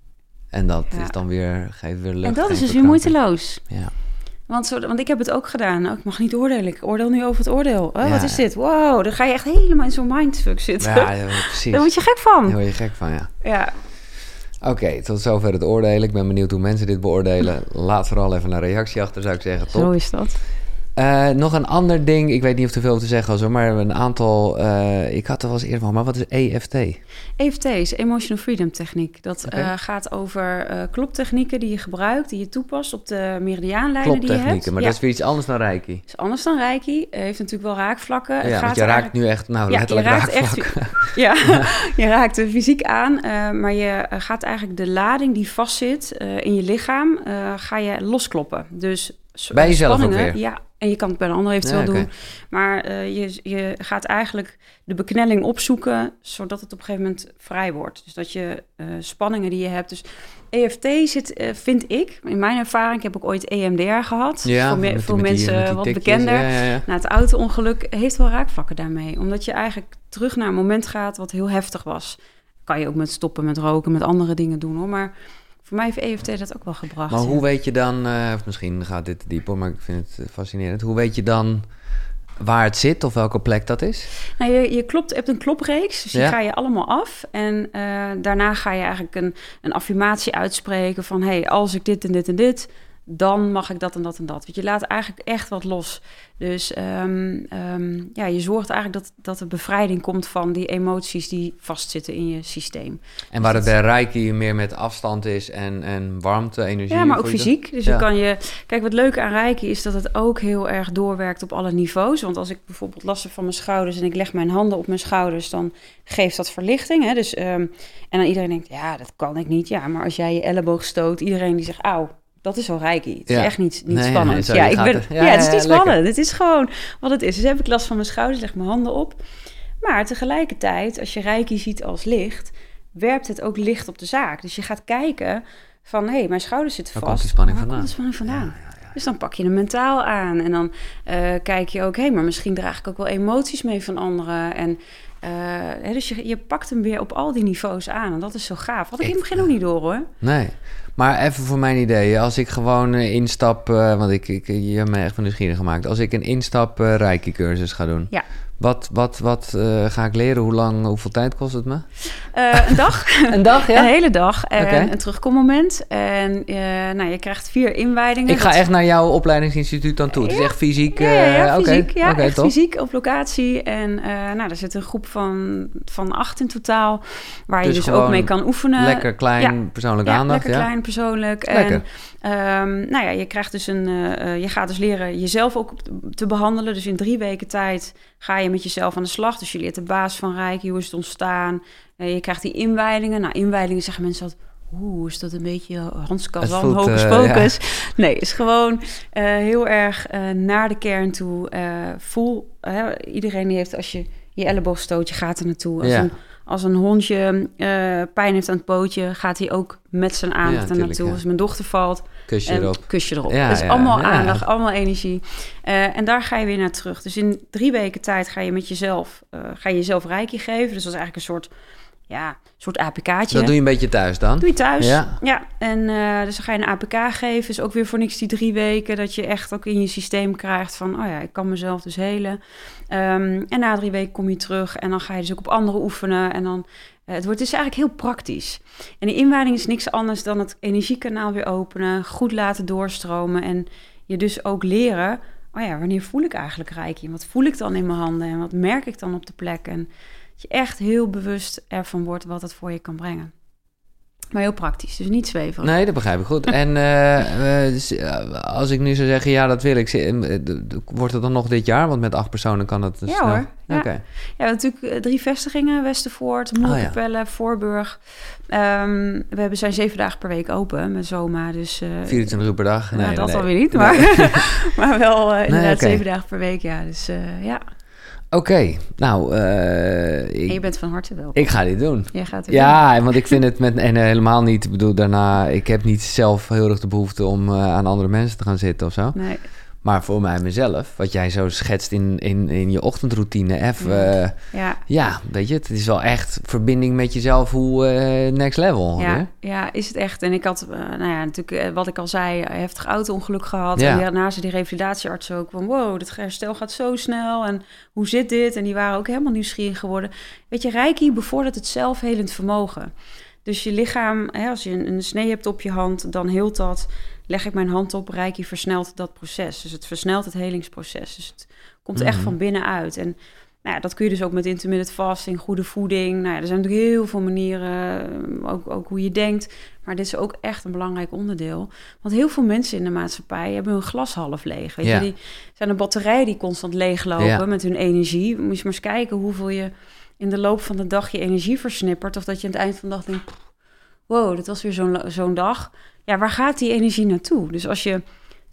Speaker 1: En dat
Speaker 2: Ja.
Speaker 1: is dan weer, geeft weer lucht.
Speaker 2: En dat is dus weer moeiteloos.
Speaker 1: Ja.
Speaker 2: Want, zo, want ik heb het ook gedaan. Oh, ik mag niet oordelen. Ik oordeel nu over het oordeel. Oh,
Speaker 1: Ja,
Speaker 2: wat is dit? Wow, dan ga je echt helemaal in zo'n mindfuck zitten.
Speaker 1: Ja, ja, precies.
Speaker 2: Daar word je gek van.
Speaker 1: Daar word je gek van, ja.
Speaker 2: Ja.
Speaker 1: Oké, tot zover het oordelen. Ik ben benieuwd hoe mensen dit beoordelen. Laat vooral even een reactie achter, zou ik zeggen. Top.
Speaker 2: Zo is dat.
Speaker 1: Eh, nog een ander ding. Ik weet niet of er veel over te zeggen was, maar een aantal... eh, ik had er wel eens eerder van, maar wat is EFT?
Speaker 2: EFT is Emotional Freedom Techniek. Dat eh, gaat over kloptechnieken die je gebruikt, die je toepast op de meridiaanlijnen die je hebt.
Speaker 1: Kloptechnieken, maar
Speaker 2: ja.
Speaker 1: dat is weer iets anders dan Reiki.
Speaker 2: is anders dan Reiki. Heeft natuurlijk wel raakvlakken. Het
Speaker 1: Ja,
Speaker 2: gaat
Speaker 1: want je raakt nu echt, nou
Speaker 2: Ja, je
Speaker 1: letterlijk
Speaker 2: raakt echt-
Speaker 1: raakvlak.
Speaker 2: Ja, je raakt er fysiek aan, maar je gaat eigenlijk de lading die vastzit in je lichaam, ga je loskloppen. Dus
Speaker 1: Bij jezelf ook weer?
Speaker 2: Ja, en je kan het bij een ander eventueel
Speaker 1: Ja,
Speaker 2: doen. Maar eh, je, je gaat eigenlijk de beknelling opzoeken, zodat het op een gegeven moment vrij wordt. Dus dat je eh, spanningen die je hebt. Dus EFT zit, eh, vind ik, in mijn ervaring, ik heb ook ooit EMDR gehad.
Speaker 1: Ja,
Speaker 2: voor, me- voor
Speaker 1: die-
Speaker 2: mensen wat
Speaker 1: tikjes.
Speaker 2: bekender.
Speaker 1: Ja, ja, ja.
Speaker 2: Nou, het auto-ongeluk heeft wel raakvlakken daarmee. Omdat je eigenlijk terug naar een moment gaat wat heel heftig was. Kan je ook met stoppen met roken, met andere dingen doen hoor. Maar voor mij heeft EFT dat ook wel gebracht.
Speaker 1: Maar
Speaker 2: ja.
Speaker 1: hoe weet je dan, eh, of misschien gaat dit te diep hoor, maar ik vind het eh, fascinerend. Hoe weet je dan waar het zit of welke plek dat is?
Speaker 2: Nou, je, je, klopt, je hebt een klopreeks, dus die
Speaker 1: Ja.
Speaker 2: ga je allemaal af. En eh, daarna ga je eigenlijk een, een affirmatie uitspreken van... hey, als ik dit en dit en dit dan mag ik dat en dat en dat. Want je laat eigenlijk echt wat los. Dus ehm, ehm, ja, je zorgt eigenlijk dat, dat er bevrijding komt van die emoties die vastzitten in je systeem.
Speaker 1: En waar het bij Reiki meer met afstand is en, en warmte, energie.
Speaker 2: Ja, maar ook fysiek. Dus
Speaker 1: Ja.
Speaker 2: je kan je... Kijk, wat leuk aan Reiki is dat het ook heel erg doorwerkt op alle niveaus. Want als ik bijvoorbeeld last heb van mijn schouders en ik leg mijn handen op mijn schouders, dan geeft dat verlichting. Hè? Dus, ehm, en dan iedereen denkt, ja, dat kan ik niet. Ja, maar als jij je elleboog stoot, iedereen die zegt, auw, dat is wel Reiki. Het is
Speaker 1: Ja.
Speaker 2: echt niet, niet
Speaker 1: Nee,
Speaker 2: spannend. ja, ik ben, ja,
Speaker 1: ja,
Speaker 2: het is niet spannend. Het is gewoon wat het is. Dus heb ik last van mijn schouders, leg mijn handen op. Maar tegelijkertijd, als je Reiki ziet als licht, werpt het ook licht op de zaak. Dus je gaat kijken van, hé, hey, mijn schouders zitten
Speaker 1: Waar
Speaker 2: vast.
Speaker 1: komt die spanning
Speaker 2: Waar
Speaker 1: vandaan?
Speaker 2: komt spanning vandaan? Dus dan pak je hem mentaal aan. En dan eh, kijk je ook, hé, maar misschien draag ik ook wel emoties mee van anderen. En eh, hè, dus je, je pakt hem weer op al die niveaus aan. En dat is zo gaaf. Had ik in het begin ook niet door hoor.
Speaker 1: Nee. Maar even voor mijn idee, als ik gewoon eh, instap, eh, want ik, ik, je hebt me echt van nieuwsgierig gemaakt. Als ik een instap eh Reiki cursus ga doen,
Speaker 2: Ja.
Speaker 1: wat, wat, wat eh, ga ik leren? Hoe lang, hoeveel tijd kost het me?
Speaker 2: Eh, een dag.
Speaker 1: Een dag,
Speaker 2: Een hele dag. En een terugkommoment. En eh, nou, je krijgt vier inwijdingen.
Speaker 1: Ik ga
Speaker 2: Dat-
Speaker 1: echt naar jouw opleidingsinstituut dan toe. Het is
Speaker 2: Ja.
Speaker 1: echt fysiek.
Speaker 2: Ja, ja, ja,
Speaker 1: oké,
Speaker 2: fysiek. Ja, echt
Speaker 1: top.
Speaker 2: fysiek op locatie. En eh nou, er zit een groep van, van acht in totaal. Waar je
Speaker 1: Dus
Speaker 2: dus ook mee kan oefenen.
Speaker 1: Lekker klein,
Speaker 2: Ja.
Speaker 1: persoonlijke
Speaker 2: ja,
Speaker 1: aandacht.
Speaker 2: lekker
Speaker 1: ja.
Speaker 2: klein, persoonlijk.
Speaker 1: Lekker.
Speaker 2: En ehm, nou ja, je krijgt dus een. eh, eh, je gaat dus leren jezelf ook te behandelen. Dus in drie weken tijd ga je met jezelf aan de slag. Dus je leert de baas van Reiki, hoe is het ontstaan. Eh, je krijgt die inwijdingen. Nou, inwijdingen zeggen mensen dat. Oeh, is dat een beetje Hans Kazan, hocus pocus? Nee, is gewoon heel erg naar de kern toe. Voel, iedereen die heeft, als je je elleboog stoot, je gaat er naartoe. Als,
Speaker 1: Ja.
Speaker 2: een, als een hondje eh, pijn heeft aan het pootje, gaat hij ook met zijn aandacht er
Speaker 1: tuurlijk,
Speaker 2: naartoe.
Speaker 1: ja.
Speaker 2: Als mijn dochter valt,
Speaker 1: Kusje
Speaker 2: en
Speaker 1: erop.
Speaker 2: kusje erop.
Speaker 1: Ja,
Speaker 2: dus
Speaker 1: ja,
Speaker 2: allemaal
Speaker 1: ja.
Speaker 2: aandacht, allemaal energie. Eh, en daar ga je weer naar terug. Dus in drie weken tijd ga je met jezelf, eh, ga je jezelf reiki geven. Dus dat is eigenlijk een soort, ja, soort APK'tje.
Speaker 1: Dat doe je een beetje thuis dan?
Speaker 2: Doe je thuis.
Speaker 1: Ja.
Speaker 2: Ja. en dus dan ga je een APK geven. Dus ook weer voor niks die drie weken. Dat je echt ook in je systeem krijgt van... oh ja, ik kan mezelf dus helen. Ehm, en na drie weken kom je terug. En dan ga je dus ook op andere oefenen. En dan... eh, het wordt dus eigenlijk heel praktisch. En die inwijding is niks anders dan het energiekanaal weer openen. Goed laten doorstromen. En je dus ook leren... oh ja, wanneer voel ik eigenlijk reiki? En wat voel ik dan in mijn handen? En wat merk ik dan op de plek? En dat je echt heel bewust ervan wordt wat het voor je kan brengen. Maar heel praktisch, dus niet zweverig.
Speaker 1: Nee, dat begrijp ik goed. En eh, eh, dus, eh, als ik nu zou zeggen, ja, dat wil ik. Wordt het dan nog dit jaar? Want met acht personen kan het dus
Speaker 2: Ja,
Speaker 1: snel.
Speaker 2: hoor. Ja.
Speaker 1: Oké.
Speaker 2: Ja, natuurlijk drie vestigingen. Westervoort, Moerkapelle, Voorburg. Ehm, we hebben, zijn zeven dagen per week open met Zoma. Dus, eh,
Speaker 1: 24 uur per dag? Nee,
Speaker 2: nou,
Speaker 1: nee,
Speaker 2: dat
Speaker 1: nee.
Speaker 2: alweer niet, maar, maar wel inderdaad zeven dagen per week. Ja, dus ja.
Speaker 1: Oké, nou, eh,
Speaker 2: En je
Speaker 1: ik,
Speaker 2: bent van harte welkom.
Speaker 1: ik ga dit doen.
Speaker 2: Jij gaat het
Speaker 1: Ja, want ik vind het met en eh, helemaal niet. Ik bedoel, daarna, ik heb niet zelf heel erg de behoefte om eh, aan andere mensen te gaan zitten of zo.
Speaker 2: Nee,
Speaker 1: Maar voor mij mezelf, wat jij zo schetst in, in, in je ochtendroutine, even, eh,
Speaker 2: ja.
Speaker 1: ja, weet je, het is wel echt verbinding met jezelf, hoe eh, next level.
Speaker 2: Ja,
Speaker 1: hè?
Speaker 2: ja, is het echt. En ik had, eh, nou ja, natuurlijk wat ik al zei, heftig auto-ongeluk gehad.
Speaker 1: Ja.
Speaker 2: En zei die revalidatiearts ook van, wow, het herstel gaat zo snel. En hoe zit dit? En die waren ook helemaal nieuwsgierig geworden. Weet je, Reiki bevordert het zelfhelend vermogen. Dus je lichaam, hè, als je een, een snee hebt op je hand, dan heelt dat. Leg ik mijn hand op, Reiki versnelt dat proces. Dus het versnelt het helingsproces. Dus het komt echt
Speaker 1: Mhm.
Speaker 2: van binnenuit. En nou ja, dat kun je dus ook met intermittent fasting, goede voeding. Nou ja, er zijn natuurlijk heel veel manieren, eh, ook, ook hoe je denkt. Maar dit is ook echt een belangrijk onderdeel. Want heel veel mensen in de maatschappij hebben hun glas half leeg. Weet
Speaker 1: Ja.
Speaker 2: je, die zijn een batterij die constant leeglopen
Speaker 1: Ja.
Speaker 2: met hun energie. Moet je maar eens kijken hoeveel je in de loop van de dag je energie versnippert. Of dat je aan het eind van de dag denkt, wow, dit was weer zo'n zo'n dag. Ja, waar gaat die energie naartoe? Dus als, je,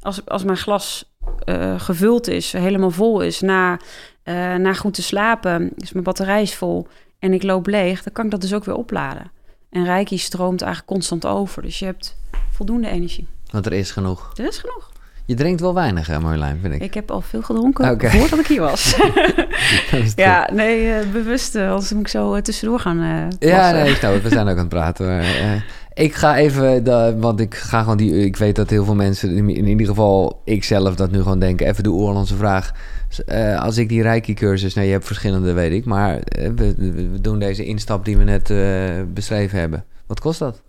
Speaker 2: als, als mijn glas eh, gevuld is, helemaal vol is, na, eh, na goed te slapen, dus mijn batterij is vol en ik loop leeg, dan kan ik dat dus ook weer opladen. En Reiki stroomt eigenlijk constant over. Dus je hebt voldoende energie.
Speaker 1: Want er is genoeg.
Speaker 2: Dat is genoeg.
Speaker 1: Je drinkt wel weinig, hè, Marjolein, vind ik.
Speaker 2: Ik heb al veel gedronken voordat ik hier was. Ja, nee, eh, bewust. Anders moet ik zo tussendoor gaan
Speaker 1: Ja, nee, ik snap het. We zijn ook aan het praten. maar, ik ga even, de, want ik ga gewoon die, ik weet dat heel veel mensen, in, ieder geval ik zelf, dat nu gewoon denken. Even de oorlandse vraag. Eh, als ik die Reiki-cursus, nou je hebt verschillende, weet ik, maar eh, we, we we doen deze instap die we net eh, beschreven hebben. Wat kost dat?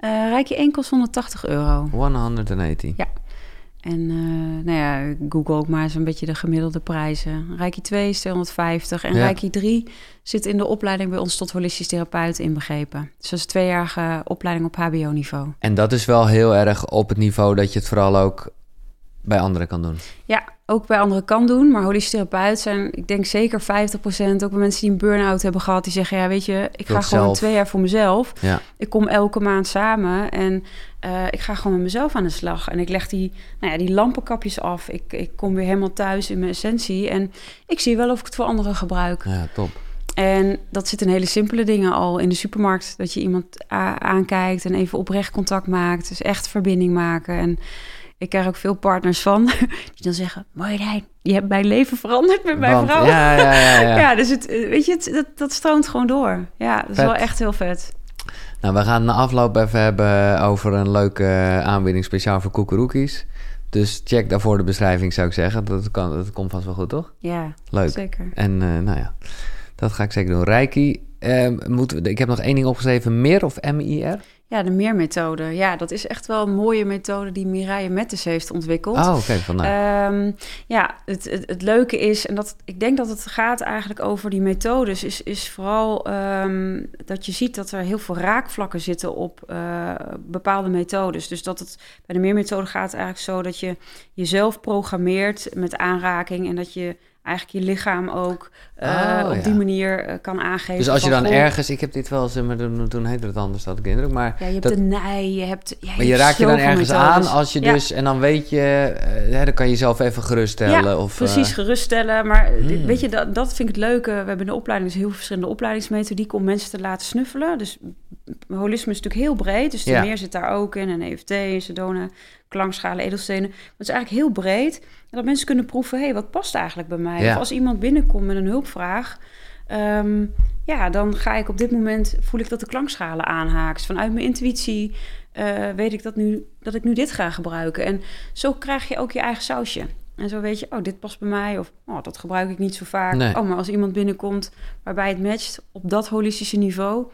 Speaker 2: Uh, Reiki 1 kost 180 euro.
Speaker 1: 180.
Speaker 2: Ja. En uh, nou ja, Google ook maar eens een beetje de gemiddelde prijzen. Reiki 2 is 250 en ja. Reiki 3 zit in de opleiding bij ons tot holistisch therapeut inbegrepen. Dus dat is een tweejarige opleiding op HBO-niveau.
Speaker 1: En dat is wel heel erg op het niveau dat je het vooral ook bij anderen kan doen.
Speaker 2: Ja, ook bij anderen kan doen. Maar holistisch therapeut zijn, ik denk zeker 50%. Ook bij mensen die een burn-out hebben gehad. Die zeggen, ja weet je, ik ga gewoon twee jaar voor mezelf.
Speaker 1: Ja.
Speaker 2: Ik kom elke maand samen en uh, ik ga gewoon met mezelf aan de slag. En ik leg die, nou ja, die lampenkapjes af. Ik, ik kom weer helemaal thuis in mijn essentie. En ik zie wel of ik het voor anderen gebruik.
Speaker 1: Ja, top.
Speaker 2: En dat zit in hele simpele dingen al in de supermarkt. Dat je iemand aankijkt en even oprecht contact maakt. Dus echt verbinding maken. En ik krijg ook veel partners van die dan zeggen: Marjolein, je hebt mijn leven veranderd met mijn
Speaker 1: Want,
Speaker 2: vrouw.
Speaker 1: Ja, ja, ja. ja.
Speaker 2: ja dus het, weet je, het, dat, dat stroomt gewoon door. Ja, dat is wel echt heel vet.
Speaker 1: Nou, we gaan na afloop even hebben over een leuke aanbieding speciaal voor koekeroekies. Dus check daarvoor de beschrijving, zou ik zeggen. Dat, kan, dat komt vast wel goed, toch?
Speaker 2: Ja,
Speaker 1: Leuk.
Speaker 2: zeker.
Speaker 1: En uh, nou ja, dat ga ik zeker doen. Reiki, uh, moeten we, ik heb nog één ding opgeschreven. Meer of MIR?
Speaker 2: Ja, de meermethode. Ja, dat is echt wel een mooie methode die Mireille Mettes heeft ontwikkeld.
Speaker 1: Oh, oké. Okay, nou.
Speaker 2: um, ja, het, het, het, leuke is, en dat ik denk dat het gaat eigenlijk over die methodes, is, is vooral um, dat je ziet dat er heel veel raakvlakken zitten op uh, bepaalde methodes. Dus dat het bij de meermethode gaat eigenlijk zo dat je jezelf programmeert met aanraking en dat je eigenlijk je lichaam ook uh,
Speaker 1: Oh,
Speaker 2: op
Speaker 1: ja.
Speaker 2: die manier uh, kan aangeven.
Speaker 1: Dus als je dan ergens, ik heb dit wel eens, maar toen, toen heette het anders, had ik de indruk, maar...
Speaker 2: Ja, je hebt
Speaker 1: dat-
Speaker 2: de nij, je hebt... Ja,
Speaker 1: Maar je
Speaker 2: hebt
Speaker 1: raakt je dan ergens aan als je
Speaker 2: Ja.
Speaker 1: dus... En dan weet je... eh, hè, dan kan je jezelf even geruststellen.
Speaker 2: Ja,
Speaker 1: of,
Speaker 2: precies
Speaker 1: eh,
Speaker 2: geruststellen. Maar
Speaker 1: Hmm.
Speaker 2: weet je, dat, dat vind ik het leuke. We hebben in de opleiding dus heel veel verschillende opleidingsmethodieken om mensen te laten snuffelen. Dus holisme is natuurlijk heel breed. Dus de meer zit daar ook in. En EFT, Sedona, klankschalen, edelstenen. Maar het is eigenlijk heel breed. En dat mensen kunnen proeven, hé, hey, wat past eigenlijk bij mij?
Speaker 1: Ja.
Speaker 2: Of als iemand binnenkomt met een hulpvraag... ehm, ja, dan ga ik op dit moment, voel ik dat de klankschalen aanhaakt. Vanuit mijn intuïtie eh, weet ik dat, nu, dat ik nu dit ga gebruiken. En zo krijg je ook je eigen sausje. En zo weet je, oh, dit past bij mij. Of, oh, dat gebruik ik niet zo vaak.
Speaker 1: Nee.
Speaker 2: Oh, maar als iemand binnenkomt waarbij het matcht op dat holistische niveau...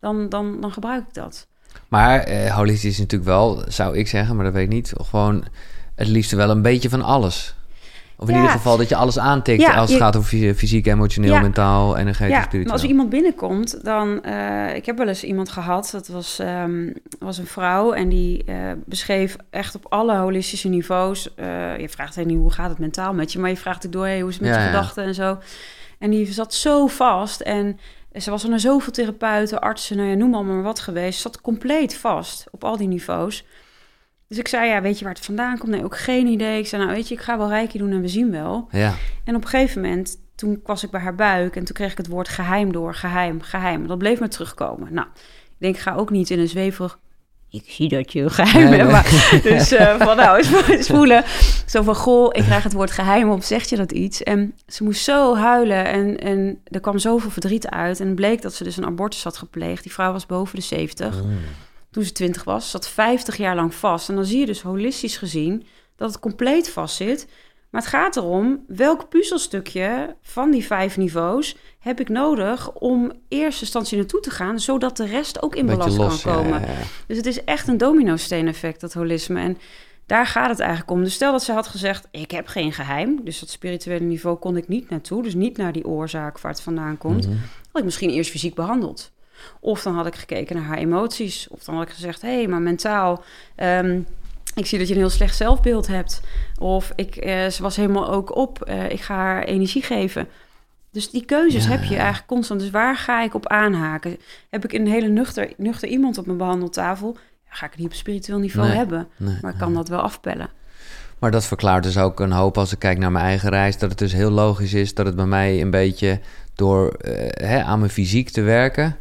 Speaker 2: dan, dan, dan gebruik ik dat.
Speaker 1: Maar eh, holistisch is natuurlijk wel, zou ik zeggen, maar dat weet ik niet. Gewoon het liefste wel een beetje van alles. Of in
Speaker 2: Ja.
Speaker 1: ieder geval dat je alles aantikt
Speaker 2: Ja,
Speaker 1: als het
Speaker 2: je-
Speaker 1: gaat over fy- fysiek, emotioneel,
Speaker 2: Ja.
Speaker 1: mentaal, energetisch,
Speaker 2: Ja, maar
Speaker 1: spiritueel.
Speaker 2: als er iemand binnenkomt, dan... eh, ik heb wel eens iemand gehad, dat was, ehm, was een vrouw... en die eh, beschreef echt op alle holistische niveaus... je vraagt hen niet hoe gaat het mentaal met je... maar je vraagt ook door, hey, hoe is het met je gedachten en zo. En die zat zo vast en... Ze was al naar zoveel therapeuten, artsen, nou ja, noem allemaal maar wat geweest. Zat compleet vast op al die niveaus. Dus ik zei, ja, weet je waar het vandaan komt? Nee, ook geen idee. Ik zei, nou weet je, ik ga wel reiki doen en we zien wel.
Speaker 1: Ja,
Speaker 2: En op een gegeven moment, toen was ik bij haar buik en toen kreeg ik het woord geheim door, geheim, geheim. Dat bleef maar terugkomen. Nou, ik denk, ga ook niet in een zweverig. Ik zie dat je een geheim
Speaker 1: Nee,
Speaker 2: hebt.
Speaker 1: nee.
Speaker 2: Maar, dus eh, van nou, voelen. Zo van, goh, ik krijg het woord geheim op, zegt je dat iets? En ze moest zo huilen en, en er kwam zoveel verdriet uit. En het bleek dat ze dus een abortus had gepleegd. Die vrouw was boven de 70
Speaker 1: Mm.
Speaker 2: toen ze 20 was, zat 50 jaar lang vast. En dan zie je dus holistisch gezien dat het compleet vast zit. Maar het gaat erom welk puzzelstukje van die vijf niveaus heb ik nodig om eerste instantie naartoe te gaan, zodat de rest ook in
Speaker 1: beetje
Speaker 2: balans
Speaker 1: los.
Speaker 2: kan komen.
Speaker 1: ja, ja.
Speaker 2: Dus het is echt een domino-steen effect, dat holisme. En daar gaat het eigenlijk om. Dus stel dat ze had gezegd, ik heb geen geheim. Dus dat spirituele niveau kon ik niet naartoe. Dus niet naar die oorzaak waar het vandaan komt.
Speaker 1: Mhm.
Speaker 2: Had ik misschien eerst fysiek behandeld. Of dan had ik gekeken naar haar emoties. Of dan had ik gezegd, hé, hey, maar mentaal... ehm, ik zie dat je een heel slecht zelfbeeld hebt. Of ik, eh, ze was helemaal ook op. eh, ik ga haar energie geven. Dus die keuzes
Speaker 1: Ja.
Speaker 2: heb je eigenlijk constant. Dus waar ga ik op aanhaken? Heb ik een hele nuchter, nuchter iemand op mijn behandeltafel? Ga ik het niet op spiritueel niveau
Speaker 1: Nee.
Speaker 2: hebben.
Speaker 1: Nee,
Speaker 2: Maar ik
Speaker 1: nee.
Speaker 2: kan dat wel afpellen.
Speaker 1: Maar dat verklaart dus ook een hoop als ik kijk naar mijn eigen reis. Dat het dus heel logisch is dat het bij mij een beetje door eh, hè, aan mijn fysiek te werken.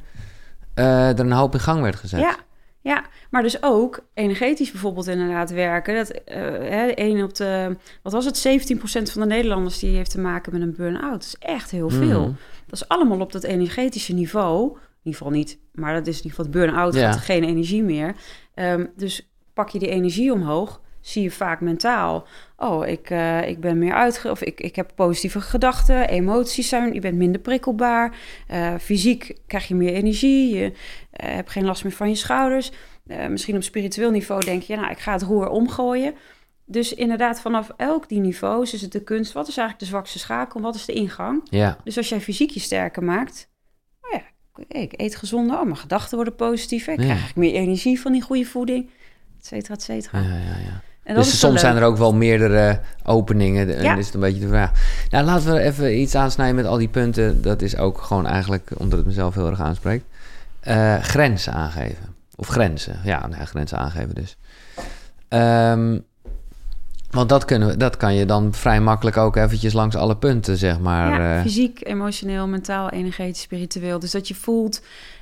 Speaker 1: er een hoop in gang werd gezet.
Speaker 2: Ja, ja, maar dus ook energetisch bijvoorbeeld inderdaad werken. Dat eh hè, een op de, wat was het, 17% van de Nederlanders die heeft te maken met een burn-out. Dat is echt heel veel.
Speaker 1: Mhm.
Speaker 2: Dat is allemaal op dat energetische niveau. In ieder geval niet, maar dat is in ieder geval burn-out,
Speaker 1: Ja.
Speaker 2: geen energie meer. Ehm, dus pak je die energie omhoog, zie je vaak mentaal. Oh, ik, eh, ik ben meer uitge... Of ik, ik heb positieve gedachten, emoties zijn... Je bent minder prikkelbaar. Eh, fysiek krijg je meer energie. Je eh, hebt geen last meer van je schouders. misschien op spiritueel niveau denk je, nou, ik ga het roer omgooien. Dus inderdaad, vanaf elk die niveaus is het de kunst. Wat is eigenlijk de zwakste schakel? Wat is de ingang?
Speaker 1: Ja.
Speaker 2: Dus als jij fysiek je sterker maakt, oh ja, ik eet gezonder, oh, mijn gedachten worden positiever, ik
Speaker 1: Ja.
Speaker 2: krijg meer energie van die goede voeding, et cetera, et cetera.
Speaker 1: Ja, ja, ja.
Speaker 2: En dat
Speaker 1: Dus
Speaker 2: is
Speaker 1: soms zijn er ook wel meerdere openingen. En
Speaker 2: Ja.
Speaker 1: is het een beetje de vraag. Nou, laten we even iets aansnijden met al die punten. Dat is ook gewoon eigenlijk, omdat het mezelf heel erg aanspreekt. eh, grenzen aangeven. Of grenzen. Ja, nou grenzen aangeven dus. Ehm, want dat, kunnen we, dat kan je dan vrij makkelijk ook eventjes langs alle punten, zeg maar.
Speaker 2: ja,
Speaker 1: eh,
Speaker 2: fysiek, emotioneel, mentaal, energetisch, spiritueel. Dus dat je voelt,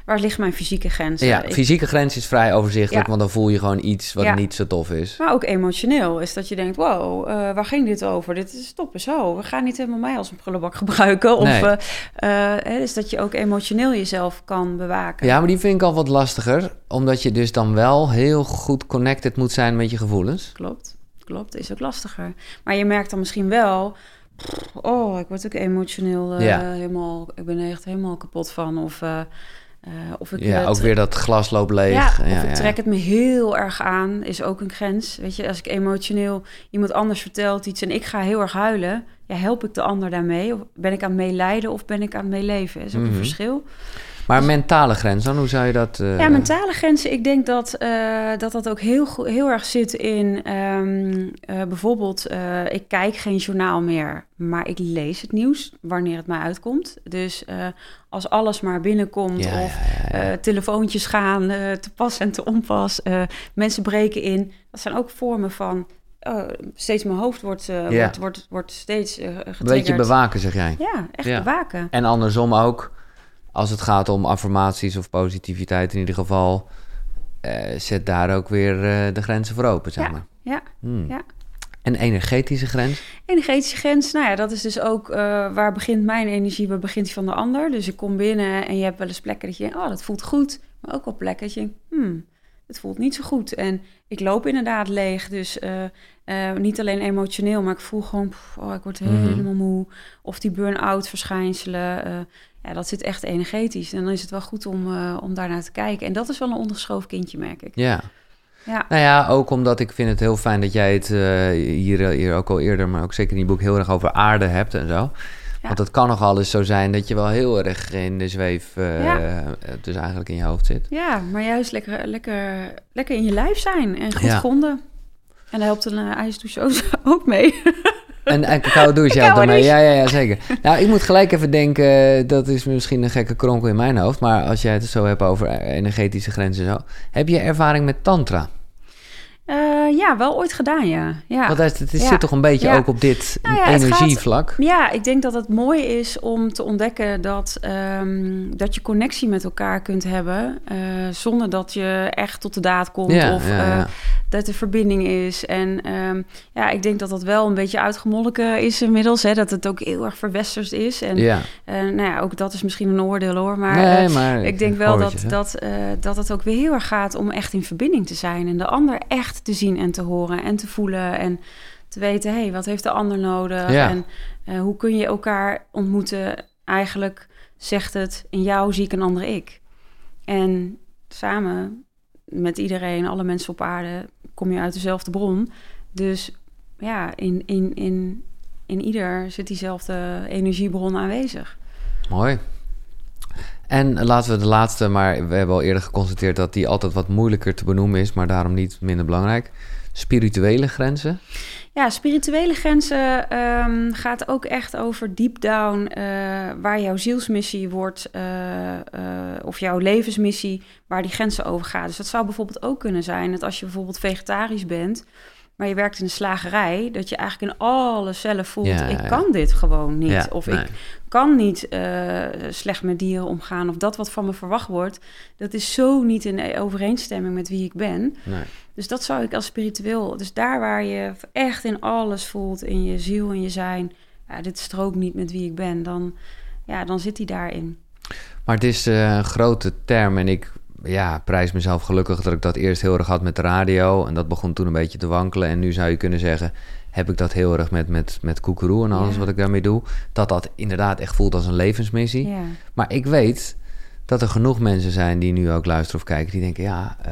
Speaker 2: waar ligt mijn fysieke grens?
Speaker 1: ja,
Speaker 2: Ik-
Speaker 1: fysieke grens is vrij overzichtelijk,
Speaker 2: Ja.
Speaker 1: want dan voel je gewoon iets wat
Speaker 2: Ja.
Speaker 1: niet zo tof is.
Speaker 2: Maar ook emotioneel is dat je denkt, wow, eh, waar ging dit over? Dit is stoppen zo. We gaan niet helemaal mij als een prullenbak gebruiken. Of,
Speaker 1: Nee.
Speaker 2: eh, eh, hè, dus dat je ook emotioneel jezelf kan bewaken.
Speaker 1: Ja, maar die vind ik al wat lastiger, omdat je dus dan wel heel goed connected moet zijn met je gevoelens.
Speaker 2: Klopt, klopt. Is ook lastiger. Maar je merkt dan misschien wel, oh, ik word ook emotioneel
Speaker 1: Ja.
Speaker 2: helemaal, ik ben er echt helemaal kapot van. Of, eh, of ik
Speaker 1: Ja,
Speaker 2: eh,
Speaker 1: ook weer dat glas loopt leeg.
Speaker 2: Ja, of ik trek het me heel erg aan, is ook een grens. Weet je, als ik emotioneel iemand anders vertelt iets en ik ga heel erg huilen, ja, help ik de ander daarmee? Of ben ik aan het meeleiden of ben ik aan het meeleven? is ook
Speaker 1: Mhm.
Speaker 2: een verschil.
Speaker 1: Maar mentale grens dan, hoe zou je dat... eh,
Speaker 2: Ja, mentale grenzen. Ik denk dat eh, dat, dat ook heel, heel erg zit in ehm, eh, bijvoorbeeld, ik kijk geen journaal meer, maar ik lees het nieuws wanneer het mij uitkomt. Dus als alles maar binnenkomt
Speaker 1: Ja,
Speaker 2: of
Speaker 1: ja, ja, ja.
Speaker 2: telefoontjes gaan te pas en te onpas, mensen breken in. Dat zijn ook vormen van, oh, steeds mijn hoofd wordt, wordt, wordt, wordt steeds eh
Speaker 1: Een beetje bewaken, zeg jij.
Speaker 2: Ja, echt
Speaker 1: Ja.
Speaker 2: bewaken.
Speaker 1: En andersom ook, als het gaat om affirmaties of positiviteit in ieder geval... eh, zet daar ook weer eh, de grenzen voor open, zeg
Speaker 2: Ja,
Speaker 1: maar.
Speaker 2: ja,
Speaker 1: Hmm.
Speaker 2: ja.
Speaker 1: En energetische grens?
Speaker 2: Energetische grens, nou ja, dat is dus ook eh, waar begint mijn energie, waar begint die van de ander. Dus ik kom binnen en je hebt wel eens plekken dat je denkt, oh, dat voelt goed. Maar ook wel plekken dat je denkt, hmm, het voelt niet zo goed. En ik loop inderdaad leeg, dus niet alleen emotioneel, maar ik voel gewoon, pff, oh, ik word
Speaker 1: Mhm.
Speaker 2: helemaal moe. Of die burn-out verschijnselen, ja, dat zit echt energetisch. En dan is het wel goed om, eh, om daarnaar te kijken. En dat is wel een ondergeschoven kindje, merk ik.
Speaker 1: Ja.
Speaker 2: Ja,
Speaker 1: Nou ja, ook omdat ik vind het heel fijn dat jij het eh, hier, hier ook al eerder... maar ook zeker in die boek heel erg over aarde hebt en zo. Want het kan nogal eens zo zijn dat je wel heel erg in de zweef... eh,
Speaker 2: Ja.
Speaker 1: dus eigenlijk in je hoofd zit.
Speaker 2: Ja, maar juist lekker, lekker, lekker in je lijf zijn en goed gronden. En daar helpt een uh, ijsdouche ook mee.
Speaker 1: En, en cacao douche daarmee.
Speaker 2: douche.
Speaker 1: Ja, ja, ja, zeker. Nou, ik moet gelijk even denken, dat is misschien een gekke kronkel in mijn hoofd, maar als jij het zo hebt over energetische grenzen en zo, heb je ervaring met tantra?
Speaker 2: Eh, ja, wel ooit gedaan, ja. ja.
Speaker 1: Want het, het
Speaker 2: Ja.
Speaker 1: zit toch een beetje
Speaker 2: Ja.
Speaker 1: ook op dit
Speaker 2: Nou ja,
Speaker 1: energievlak?
Speaker 2: Ja, ik denk dat het mooi is om te ontdekken dat, ehm, dat je connectie met elkaar kunt hebben. eh, zonder dat je echt tot de daad komt. Of eh, dat er verbinding is. En ehm, ja, ik denk dat dat wel een beetje uitgemolken is inmiddels. Hè, dat het ook heel erg verwesterd is. En nou ja, ook dat is misschien een oordeel hoor. Maar
Speaker 1: nee, maar
Speaker 2: ik denk wel dat, dat, dat het ook weer heel erg gaat om echt in verbinding te zijn. En de ander echt te zien en te horen en te voelen. En te weten, hé, hey, wat heeft de ander nodig?
Speaker 1: Ja.
Speaker 2: En eh, hoe kun je elkaar ontmoeten? Eigenlijk zegt het, in jou zie ik een ander ik. En samen met iedereen, alle mensen op aarde, kom je uit dezelfde bron. Dus ja, in, in, in, in ieder zit diezelfde energiebron aanwezig.
Speaker 1: Mooi. En laten we de laatste, maar we hebben al eerder geconstateerd dat die altijd wat moeilijker te benoemen is, maar daarom niet minder belangrijk. Spirituele grenzen.
Speaker 2: Ja, spirituele grenzen ehm, gaat ook echt over deep down, eh, waar jouw zielsmissie wordt, eh, eh, of jouw levensmissie, waar die grenzen over gaan. Dus dat zou bijvoorbeeld ook kunnen zijn dat als je bijvoorbeeld vegetarisch bent, maar je werkt in een slagerij, dat je eigenlijk in alle cellen voelt,
Speaker 1: Ja,
Speaker 2: ik
Speaker 1: ja.
Speaker 2: kan dit gewoon niet.
Speaker 1: Ja,
Speaker 2: of
Speaker 1: nee.
Speaker 2: ik kan niet eh, slecht met dieren omgaan, of dat wat van me verwacht wordt, dat is zo niet in overeenstemming met wie ik ben.
Speaker 1: Nee.
Speaker 2: Dus dat zou ik als spiritueel. Dus daar waar je echt in alles voelt, in je ziel en je zijn. Ja, dit strookt niet met wie ik ben. Dan, ja, dan zit hij daarin.
Speaker 1: Maar het is eh, een grote term en ik ja, prijs mezelf gelukkig dat ik dat eerst heel erg had met de radio. En dat begon toen een beetje te wankelen. En nu zou je kunnen zeggen, heb ik dat heel erg met, met, met koekeroe en alles
Speaker 2: Ja.
Speaker 1: wat ik daarmee doe. Dat dat inderdaad echt voelt als een levensmissie.
Speaker 2: Ja,
Speaker 1: Maar ik weet dat er genoeg mensen zijn die nu ook luisteren of kijken. Die denken, ja, eh,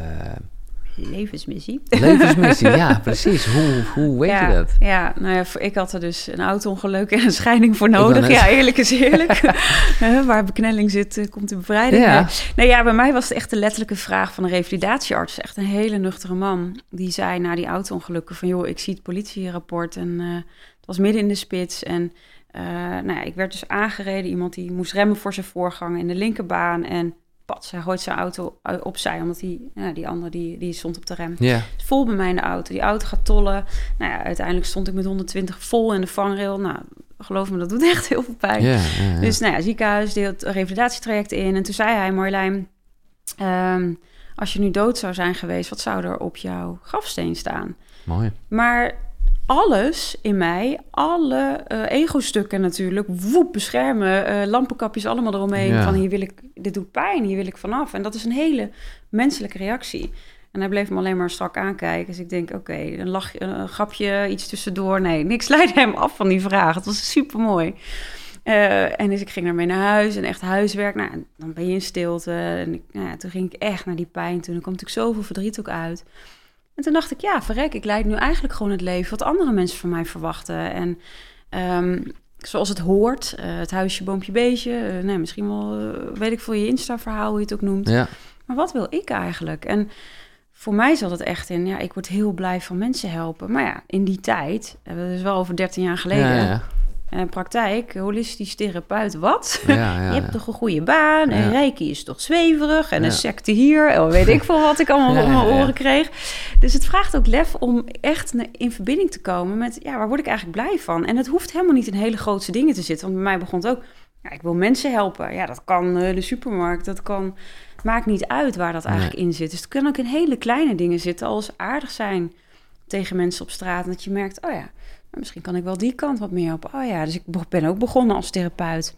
Speaker 2: levensmissie.
Speaker 1: Levensmissie, ja, precies. Hoe, hoe weet
Speaker 2: ja,
Speaker 1: je dat?
Speaker 2: Ja, nou ja, ik had er dus een auto-ongeluk en een scheiding voor nodig. Ja, eerlijk is eerlijk. Eh, Waar beknelling zit, eh, komt de bevrijding.
Speaker 1: Ja.
Speaker 2: Nee. Nee, ja, bij mij was het echt de letterlijke vraag van een revalidatiearts. Echt een hele nuchtere man. Die zei na die auto-ongelukken van... joh, ik zie het politierapport en eh, het was midden in de spits. En eh, nou ja, ik werd dus aangereden. Iemand die moest remmen voor zijn voorganger in de linkerbaan. En pats, hij gooit zijn auto u- opzij. Omdat die, ja, die andere die, die stond op de rem vol bij mij in de auto. Die auto gaat tollen. Nou ja, uiteindelijk stond ik met 120 vol in de vangrail. Nou, geloof me, dat doet echt heel veel pijn. Dus nou ja, ziekenhuis deelt een revalidatietraject in. En toen zei hij, Marjolein, ehm, als je nu dood zou zijn geweest, wat zou er op jouw grafsteen staan?
Speaker 1: Mooi.
Speaker 2: Maar alles in mij, alle eh ego-stukken natuurlijk, woep, beschermen, eh, lampenkapjes allemaal eromheen.
Speaker 1: Ja.
Speaker 2: Van hier wil ik, dit doet pijn, hier wil ik vanaf. En dat is een hele menselijke reactie. En hij bleef me alleen maar strak aankijken. Dus ik denk, oké, een lachje, een grapje, iets tussendoor. Nee, niks leidde hem af van die vraag. Het was super mooi. en dus ik ging daarmee naar huis en echt huiswerk. Nou, dan ben je in stilte. En ik, nou toen ging ik echt naar die pijn. Toen er kwam natuurlijk zoveel verdriet ook uit. En toen dacht ik, ja, verrek, ik leid nu eigenlijk gewoon het leven wat andere mensen van mij verwachten. En ehm, zoals het hoort, eh, het huisje, boompje, beestje. eh, nee, misschien wel, eh, weet ik veel, je Insta-verhaal, hoe je het ook noemt.
Speaker 1: Ja,
Speaker 2: Maar wat wil ik eigenlijk? En voor mij zat het echt in, ja, ik word heel blij van mensen helpen. Maar ja, in die tijd, dat is wel over 13 jaar geleden,
Speaker 1: ja, ja.
Speaker 2: Eh, praktijk, holistisch therapeut, wat?
Speaker 1: ja, ja,
Speaker 2: je hebt
Speaker 1: ja.
Speaker 2: toch een goede baan en reiki is toch zweverig en een secte hier en weet ik veel wat ik allemaal op mijn oren kreeg. Dus het vraagt ook lef om echt in verbinding te komen met, ja, waar word ik eigenlijk blij van? En het hoeft helemaal niet in hele grootse dingen te zitten, want bij mij begon het ook, ja, ik wil mensen helpen. Ja, dat kan eh, de supermarkt, dat kan, maakt niet uit waar dat eigenlijk in zit. Dus het kan ook in hele kleine dingen zitten, als aardig zijn tegen mensen op straat. En dat je merkt, oh ja, nou, misschien kan ik wel die kant wat meer op. Oh ja, dus ik be- ben ook begonnen als therapeut.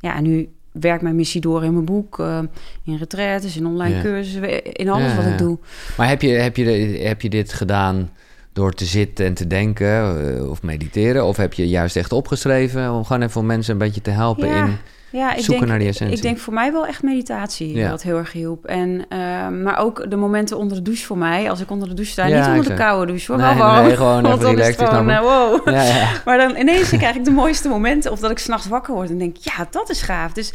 Speaker 2: Ja, en nu werkt mijn missie door in mijn boek, eh, in retraites, in online
Speaker 1: Ja.
Speaker 2: cursussen, in alles
Speaker 1: Ja,
Speaker 2: wat ik doe.
Speaker 1: Maar heb je, heb, je, heb je dit gedaan door te zitten en te denken eh, of mediteren? Of heb je juist echt opgeschreven om gewoon even mensen een beetje te helpen
Speaker 2: Ja,
Speaker 1: in
Speaker 2: Ja, ik
Speaker 1: zoeken
Speaker 2: denk,
Speaker 1: naar die essentie?
Speaker 2: ik denk voor mij wel echt meditatie,
Speaker 1: Ja.
Speaker 2: wat heel erg hielp. En, eh, maar ook de momenten onder de douche voor mij, als ik onder de douche sta,
Speaker 1: Ja,
Speaker 2: niet onder de koude douche, hoor,
Speaker 1: Nee,
Speaker 2: wel
Speaker 1: nee, gewoon
Speaker 2: Want dan is het gewoon, eh, wow. Maar dan ineens krijg ik de mooiste momenten. Of dat ik s'nachts wakker word en denk, ja, dat is gaaf. Dus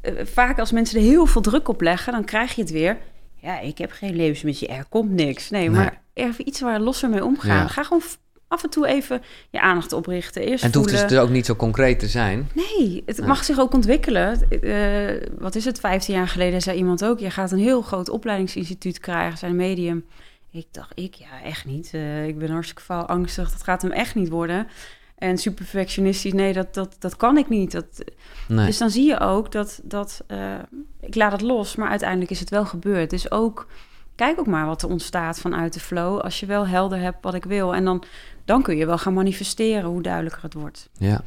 Speaker 2: eh, vaak als mensen er heel veel druk op leggen, dan krijg je het weer. Ja, ik heb geen levensmissie, er komt niks. Nee, maar even iets waar losser mee omgaan. Ga gewoon af en toe even je aandacht oprichten. Eerst
Speaker 1: En het hoeft
Speaker 2: voelen.
Speaker 1: dus ook niet zo concreet te zijn.
Speaker 2: Nee, het
Speaker 1: Ja.
Speaker 2: mag zich ook ontwikkelen. Eh, wat is het, 15 jaar geleden zei iemand ook... je gaat een heel groot opleidingsinstituut krijgen, zijn medium. Ik dacht, ik? Ja, echt niet. Eh, ik ben hartstikke faal angstig, dat gaat hem echt niet worden. En super perfectionistisch, nee, dat, dat, dat kan ik niet. Dat,
Speaker 1: Nee.
Speaker 2: Dus dan zie je ook dat, dat eh, ik laat het los, maar uiteindelijk is het wel gebeurd. Dus ook, kijk ook maar wat er ontstaat vanuit de flow... als je wel helder hebt wat ik wil. En dan, dan kun je wel gaan manifesteren hoe duidelijker het wordt.
Speaker 1: Ja.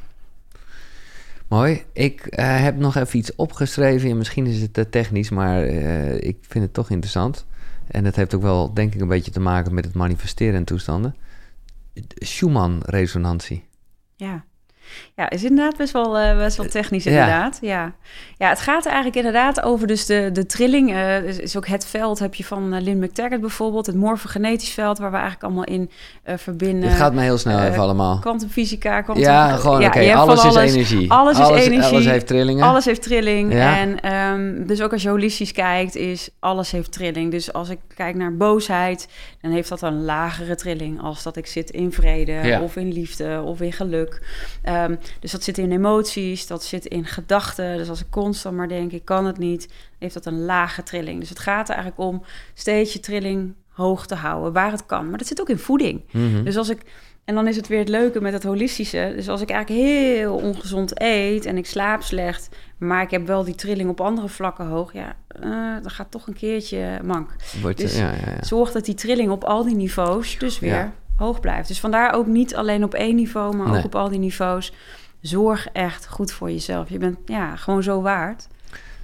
Speaker 1: Mooi. Ik eh, heb nog even iets opgeschreven. En misschien is het te technisch, maar eh, ik vind het toch interessant. En het heeft ook wel, denk ik, een beetje te maken met het manifesteren en toestanden. Schumann-resonantie.
Speaker 2: Ja. Ja, is inderdaad best wel, eh, best wel technisch
Speaker 1: Ja.
Speaker 2: inderdaad. Ja. ja, het gaat eigenlijk inderdaad over dus de, de trilling. eh, is, is ook het veld, heb je van uh, Lynn McTaggart bijvoorbeeld. Het morfogenetisch veld, waar we eigenlijk allemaal in eh, verbinden.
Speaker 1: het gaat me heel snel
Speaker 2: eh,
Speaker 1: even allemaal.
Speaker 2: Kwantumfysica, kwantum...
Speaker 1: Ja, gewoon oké.
Speaker 2: hebt van
Speaker 1: alles, is energie.
Speaker 2: Alles is energie.
Speaker 1: Alles heeft trillingen.
Speaker 2: Alles heeft trilling.
Speaker 1: Ja.
Speaker 2: En ehm, dus ook als je holistisch kijkt, is alles heeft trilling. Dus als ik kijk naar boosheid, dan heeft dat een lagere trilling. Als dat ik zit in vrede
Speaker 1: Ja.
Speaker 2: of in liefde of in geluk. Ehm, dus dat zit in emoties, dat zit in gedachten. Dus als ik constant maar denk, ik kan het niet, heeft dat een lage trilling. Dus het gaat er eigenlijk om steeds je trilling hoog te houden, waar het kan. Maar dat zit ook in voeding.
Speaker 1: Mhm.
Speaker 2: Dus als ik, en dan is het weer het leuke met het holistische. Dus als ik eigenlijk heel ongezond eet en ik slaap slecht, maar ik heb wel die trilling op andere vlakken hoog, ja, eh, dan gaat toch een keertje mank.
Speaker 1: Wordt,
Speaker 2: dus-
Speaker 1: ja, ja, ja.
Speaker 2: Zorg dat die trilling op al die niveaus dus weer. Hoog blijft. Dus vandaar ook niet alleen op één niveau, maar
Speaker 1: Nee.
Speaker 2: ook op al die niveaus. Zorg echt goed voor jezelf. Je bent ja, gewoon zo waard.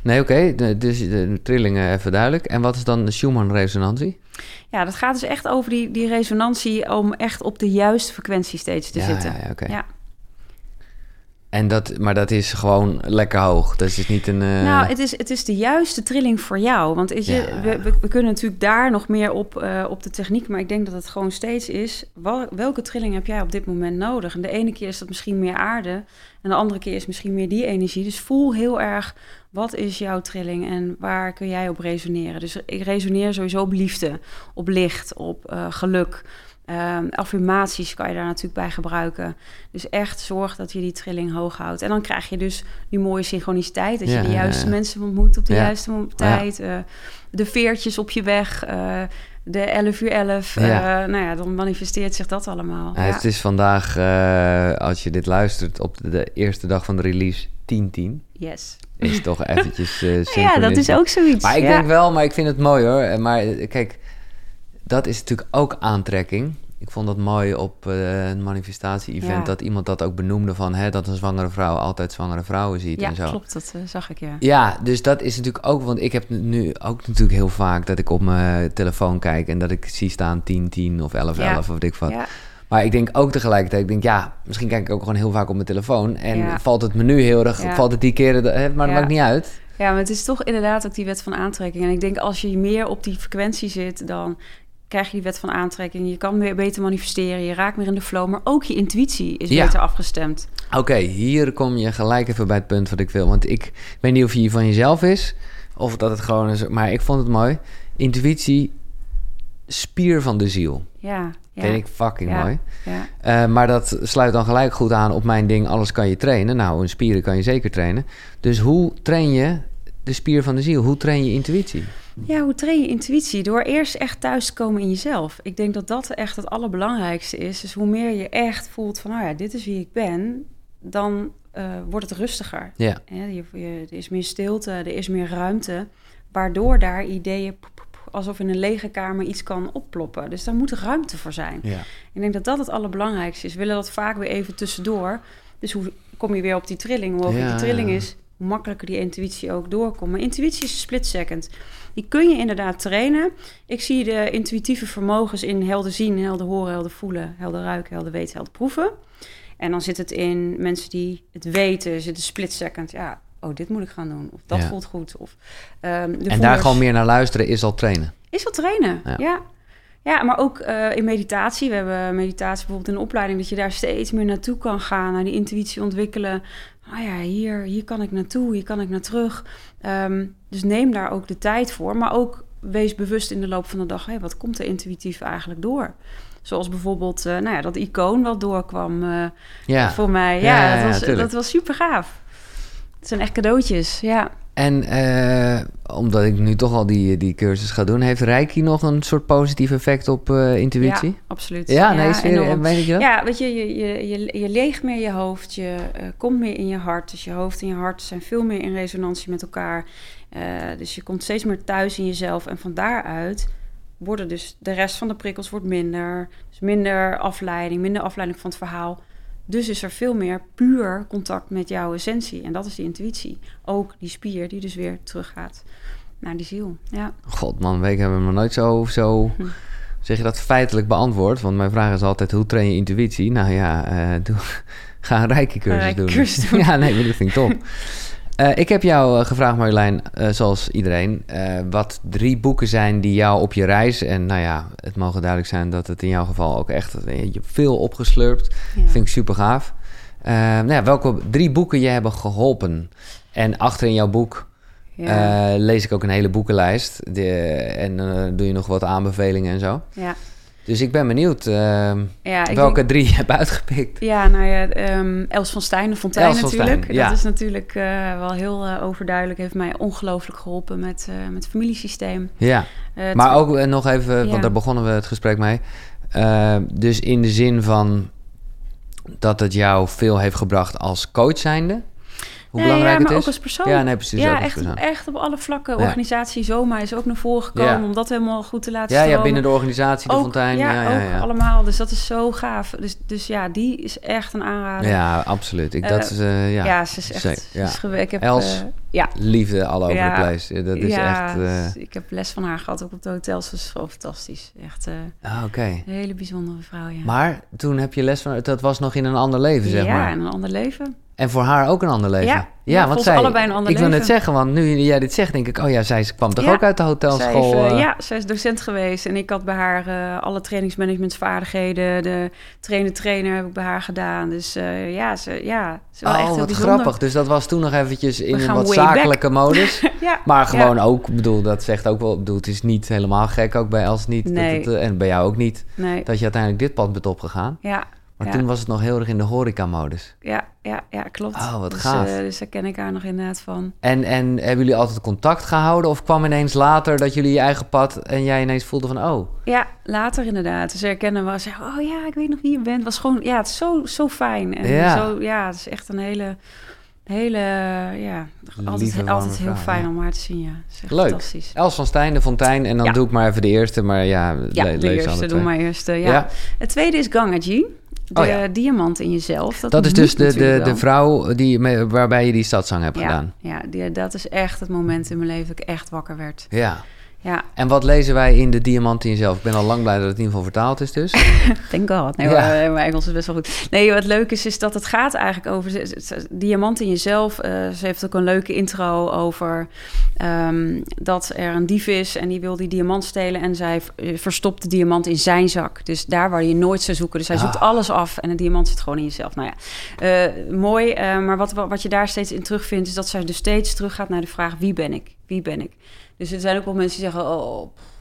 Speaker 1: Nee, oké. de- Dus de trillingen even duidelijk. En wat is dan de Schumann-resonantie?
Speaker 2: Ja, dat gaat dus echt over die, die resonantie om echt op de juiste frequentie steeds te
Speaker 1: ja,
Speaker 2: zitten.
Speaker 1: Ja, ja, oké.
Speaker 2: Ja.
Speaker 1: En dat, maar dat is gewoon lekker hoog. Dat is niet een. eh,
Speaker 2: Nou, het is, het is de juiste trilling voor jou. Want weet je, we, we, we kunnen natuurlijk daar nog meer op, eh, op de techniek. Maar ik denk dat het gewoon steeds is... Wel, welke trilling heb jij op dit moment nodig? En de ene keer is dat misschien meer aarde. En de andere keer is misschien meer die energie. Dus voel heel erg, wat is jouw trilling? En waar kun jij op resoneren? Dus ik resoneer sowieso op liefde, op licht, op eh, geluk... Ehm, affirmaties kan je daar natuurlijk bij gebruiken. Dus echt zorg dat je die trilling hoog houdt. En dan krijg je dus die mooie synchroniciteit. Dat
Speaker 1: Ja,
Speaker 2: je de juiste
Speaker 1: ja.
Speaker 2: mensen ontmoet op de juiste tijd. eh, de veertjes op je weg. eh, de 11 uur 11.
Speaker 1: Ja.
Speaker 2: eh, nou ja, dan manifesteert zich dat allemaal.
Speaker 1: Het is vandaag, als je dit luistert, op de eerste dag van de release 10-10.
Speaker 2: Yes.
Speaker 1: Is toch eventjes eh
Speaker 2: Ja, dat is ook zoiets.
Speaker 1: Maar ik denk wel, maar ik vind het mooi hoor. Maar kijk, dat is natuurlijk ook aantrekking. Ik vond dat mooi op eh, een manifestatie-event
Speaker 2: Ja.
Speaker 1: dat iemand dat ook benoemde van hè, dat een zwangere vrouw altijd zwangere vrouwen ziet
Speaker 2: Ja,
Speaker 1: en zo.
Speaker 2: klopt. Dat eh, zag ik, ja.
Speaker 1: Ja, dus dat is natuurlijk ook, want ik heb nu ook natuurlijk heel vaak dat ik op mijn telefoon kijk en dat ik zie staan 10, 10 of 11,
Speaker 2: Ja.
Speaker 1: 11 of weet ik wat. Maar ik denk ook tegelijkertijd, ik denk ja, misschien kijk ik ook gewoon heel vaak op mijn telefoon en valt het me nu heel erg, valt het die keren, hè, maar dat maakt niet uit.
Speaker 2: Ja, maar het is toch inderdaad ook die wet van aantrekking. En ik denk als je meer op die frequentie zit, dan krijg je die wet van aantrekking. Je kan weer beter manifesteren, je raakt meer in de flow, maar ook je intuïtie is
Speaker 1: Ja.
Speaker 2: beter afgestemd.
Speaker 1: Oké, hier kom je gelijk even bij het punt wat ik wil. Want ik weet niet of je van jezelf is, of dat het gewoon is, maar ik vond het mooi. Intuïtie, spier van de ziel.
Speaker 2: Ja, ja,
Speaker 1: Vind ik fucking
Speaker 2: Ja.
Speaker 1: mooi.
Speaker 2: ja.
Speaker 1: Eh, maar dat sluit dan gelijk goed aan op mijn ding, alles kan je trainen. Nou, een spieren kan je zeker trainen. Dus hoe train je de spier van de ziel? Hoe train je intuïtie?
Speaker 2: Ja, hoe train je intuïtie? Door eerst echt thuis te komen in jezelf. Ik denk dat dat echt het allerbelangrijkste is. Dus hoe meer je echt voelt van, nou ja, dit is wie ik ben, dan eh, wordt het rustiger.
Speaker 1: Ja,
Speaker 2: Ja, je, je- er is meer stilte, er is meer ruimte, waardoor daar ideeën alsof in een lege kamer iets kan opploppen. Dus daar moet ruimte voor zijn.
Speaker 1: ja.
Speaker 2: Ik denk dat dat het allerbelangrijkste is. We willen dat vaak weer even tussendoor. Dus hoe kom je weer op die trilling? Hoe hoger
Speaker 1: Ja,
Speaker 2: die trilling
Speaker 1: ja.
Speaker 2: is, hoe makkelijker die intuïtie ook doorkomt. Maar intuïtie is een split second. Die kun je inderdaad trainen. Ik zie de intuïtieve vermogens in helder zien, helder horen, helder voelen, helder ruiken, helder weten, helder proeven. En dan zit het in mensen die het weten, zit een split second. Ja, oh, dit moet ik gaan doen. Of dat
Speaker 1: Ja.
Speaker 2: voelt goed. Of, ehm, de
Speaker 1: En daar gewoon meer naar luisteren is al trainen.
Speaker 2: is wel trainen,
Speaker 1: Ja.
Speaker 2: ja. ja. maar ook eh, in meditatie. We hebben meditatie bijvoorbeeld in de opleiding... dat je daar steeds meer naartoe kan gaan, naar die intuïtie ontwikkelen. Ah ja, hier, hier kan ik naartoe, hier kan ik naar terug. Ehm, dus neem daar ook de tijd voor. Maar ook wees bewust in de loop van de dag... Hey, wat komt er intuïtief eigenlijk door? Zoals bijvoorbeeld eh, nou ja, dat icoon wat doorkwam eh,
Speaker 1: Ja.
Speaker 2: voor mij.
Speaker 1: Ja,
Speaker 2: dat, was, dat was super gaaf. Het zijn echt cadeautjes, ja.
Speaker 1: En eh, omdat ik nu toch al die, die cursus ga doen, heeft Reiki nog een soort positief effect op eh, intuïtie?
Speaker 2: Ja, absoluut.
Speaker 1: Ja, nee,
Speaker 2: enorm.
Speaker 1: weet ik dat?
Speaker 2: Ja, weet je, je, je, je, je leegt meer je hoofd, je eh, komt meer in je hart. Dus je hoofd en je hart zijn veel meer in resonantie met elkaar. Dus je komt steeds meer thuis in jezelf. En van daaruit worden dus de rest van de prikkels wordt minder. Dus minder afleiding, minder afleiding van het verhaal. Dus is er veel meer puur contact met jouw essentie. En dat is die intuïtie. Ook die spier die dus weer teruggaat naar die ziel. Ja.
Speaker 1: God man, week hebben we nog nooit zo, zo
Speaker 2: Hm.
Speaker 1: zeg je dat feitelijk beantwoord. Want mijn vraag is altijd, hoe train je intuïtie? Nou ja, eh, doe, ga een
Speaker 2: een
Speaker 1: cursus doen.
Speaker 2: Doen.
Speaker 1: ja, nee, dat vind ik top. Eh, ik heb jou eh, gevraagd Marjolein, eh, zoals iedereen, wat drie boeken zijn die jou op je reis... en nou ja, het mogen duidelijk zijn dat het in jouw geval ook echt... je hebt veel opgeslurpt,
Speaker 2: Ja.
Speaker 1: vind ik super gaaf. Nou ja, welke drie boeken je hebben geholpen? En achter in jouw boek
Speaker 2: Ja.
Speaker 1: lees ik ook een hele boekenlijst. De, en doe je nog wat aanbevelingen en zo.
Speaker 2: ja.
Speaker 1: Dus ik ben benieuwd eh,
Speaker 2: ja
Speaker 1: welke
Speaker 2: denk-
Speaker 1: drie je hebt uitgepikt.
Speaker 2: Ja, nou ja, ehm, Els van Stijn, de Fontein
Speaker 1: Els van
Speaker 2: natuurlijk.
Speaker 1: Stijn, ja.
Speaker 2: Dat is natuurlijk eh, wel heel eh, overduidelijk. Heeft mij ongelooflijk geholpen met, met het familiesysteem.
Speaker 1: Ja, maar ook nog even, want daar begonnen we het gesprek mee. Dus in de zin van dat het jou veel heeft gebracht als coach zijnde. Hoe
Speaker 2: Nee,
Speaker 1: belangrijk
Speaker 2: ja, maar
Speaker 1: het
Speaker 2: ook
Speaker 1: is.
Speaker 2: als persoon.
Speaker 1: Ja, nee, precies. ook
Speaker 2: ja, echt, echt op alle vlakken.
Speaker 1: Ja.
Speaker 2: Organisatie Zoma is ook naar voren gekomen
Speaker 1: Ja.
Speaker 2: om dat helemaal goed te laten
Speaker 1: Ja, ja, binnen de organisatie, de
Speaker 2: ook,
Speaker 1: fontein.
Speaker 2: Ja,
Speaker 1: Ja, ja,
Speaker 2: ook
Speaker 1: ja.
Speaker 2: allemaal. Dus dat is zo gaaf. Dus, dus ja, die is echt een aanrader.
Speaker 1: Ja, absoluut. Ik, dat
Speaker 2: Eh,
Speaker 1: is, eh, ja,
Speaker 2: Ja, ze is echt... ze
Speaker 1: ja.
Speaker 2: is ik heb,
Speaker 1: Els,
Speaker 2: eh, ja,
Speaker 1: liefde all over
Speaker 2: Ja.
Speaker 1: the place. Ja, Dat is
Speaker 2: ja,
Speaker 1: echt... eh,
Speaker 2: ik heb les van haar gehad, ook op de hotels. Dat is gewoon fantastisch. Echt eh,
Speaker 1: ah, Oké.
Speaker 2: een hele bijzondere vrouw, ja.
Speaker 1: Maar toen heb je les van... Dat was nog in een ander leven, zeg
Speaker 2: ja,
Speaker 1: maar.
Speaker 2: in een ander leven.
Speaker 1: En voor haar ook een ander leven.
Speaker 2: Ja, ja,
Speaker 1: want zij,
Speaker 2: allebei een ander
Speaker 1: ik wil net zeggen, want nu jij dit zegt, denk ik, oh ja, zij kwam toch
Speaker 2: Ja.
Speaker 1: ook uit de
Speaker 2: Zij
Speaker 1: hotelschool?
Speaker 2: heeft, eh,
Speaker 1: eh,
Speaker 2: ja, zij is docent geweest en ik had bij haar eh, alle trainingsmanagementsvaardigheden. De trainer-trainer heb ik bij haar gedaan. Dus ja, ze, ja, ze wel
Speaker 1: Oh,
Speaker 2: echt heel
Speaker 1: wat
Speaker 2: bijzonder.
Speaker 1: grappig. Dus dat was toen nog eventjes in een wat
Speaker 2: back.
Speaker 1: zakelijke modus.
Speaker 2: Ja,
Speaker 1: Maar gewoon ook, ik bedoel, dat zegt ook wel, bedoel, het is niet helemaal gek, ook bij Els niet. dat
Speaker 2: Nee.
Speaker 1: het, en bij jou ook niet,
Speaker 2: Nee,
Speaker 1: dat je uiteindelijk dit pad bent opgegaan.
Speaker 2: ja,
Speaker 1: Maar
Speaker 2: Ja.
Speaker 1: toen was het nog heel erg in de horeca-modus.
Speaker 2: ja, ja, ja, klopt.
Speaker 1: Oh, wat
Speaker 2: dus,
Speaker 1: gaaf.
Speaker 2: eh, dus daar ken ik haar nog inderdaad van.
Speaker 1: En, en hebben jullie altijd contact gehouden? Of kwam ineens later dat jullie je eigen pad en jij ineens voelde van, oh,
Speaker 2: Ja, later inderdaad. Dus herkennen we zeggen, oh ja, ik weet nog wie je bent. Was gewoon, ja, het is zo, zo fijn. En
Speaker 1: Ja.
Speaker 2: Zo, ja, het is echt een hele, hele, ja, altijd, altijd heel
Speaker 1: vrouw,
Speaker 2: fijn
Speaker 1: ja.
Speaker 2: om haar te zien, ja. Echt
Speaker 1: Leuk.
Speaker 2: fantastisch.
Speaker 1: Els van Stijn, de Fontein. En dan
Speaker 2: Ja.
Speaker 1: doe ik maar even de eerste, maar ja,
Speaker 2: Ja,
Speaker 1: le-
Speaker 2: de eerste, doe maar eerst. ja.
Speaker 1: Ja.
Speaker 2: Het tweede is Gangaji. De
Speaker 1: Oh ja.
Speaker 2: diamant in jezelf. Dat,
Speaker 1: Dat is dus de, de, de vrouw die, waarbij je die stadszang hebt
Speaker 2: ja,
Speaker 1: gedaan.
Speaker 2: Ja, die, dat is echt het moment in mijn leven dat ik echt wakker werd.
Speaker 1: Ja.
Speaker 2: Ja,
Speaker 1: En wat lezen wij in de Diamant in jezelf? Ik ben al lang blij dat het in ieder geval vertaald is dus.
Speaker 2: thank God. Nee,
Speaker 1: Ja.
Speaker 2: maar, mijn Engels is best wel goed. Nee, wat leuk is, is dat het gaat eigenlijk over... Diamant in jezelf. eh, ze heeft ook een leuke intro over ehm, dat er een dief is... en die wil die diamant stelen... en zij eh, verstopt de diamant in zijn zak. Dus daar waar je nooit zou zoeken. Dus hij zoekt
Speaker 1: Ah.
Speaker 2: alles af en de diamant zit gewoon in jezelf. Nou ja, eh, mooi. eh, maar wat, wat je daar steeds in terugvindt... is dat zij dus steeds teruggaat naar de vraag... wie ben ik? Wie ben ik? Dus er zijn ook wel mensen die zeggen... oh, pff,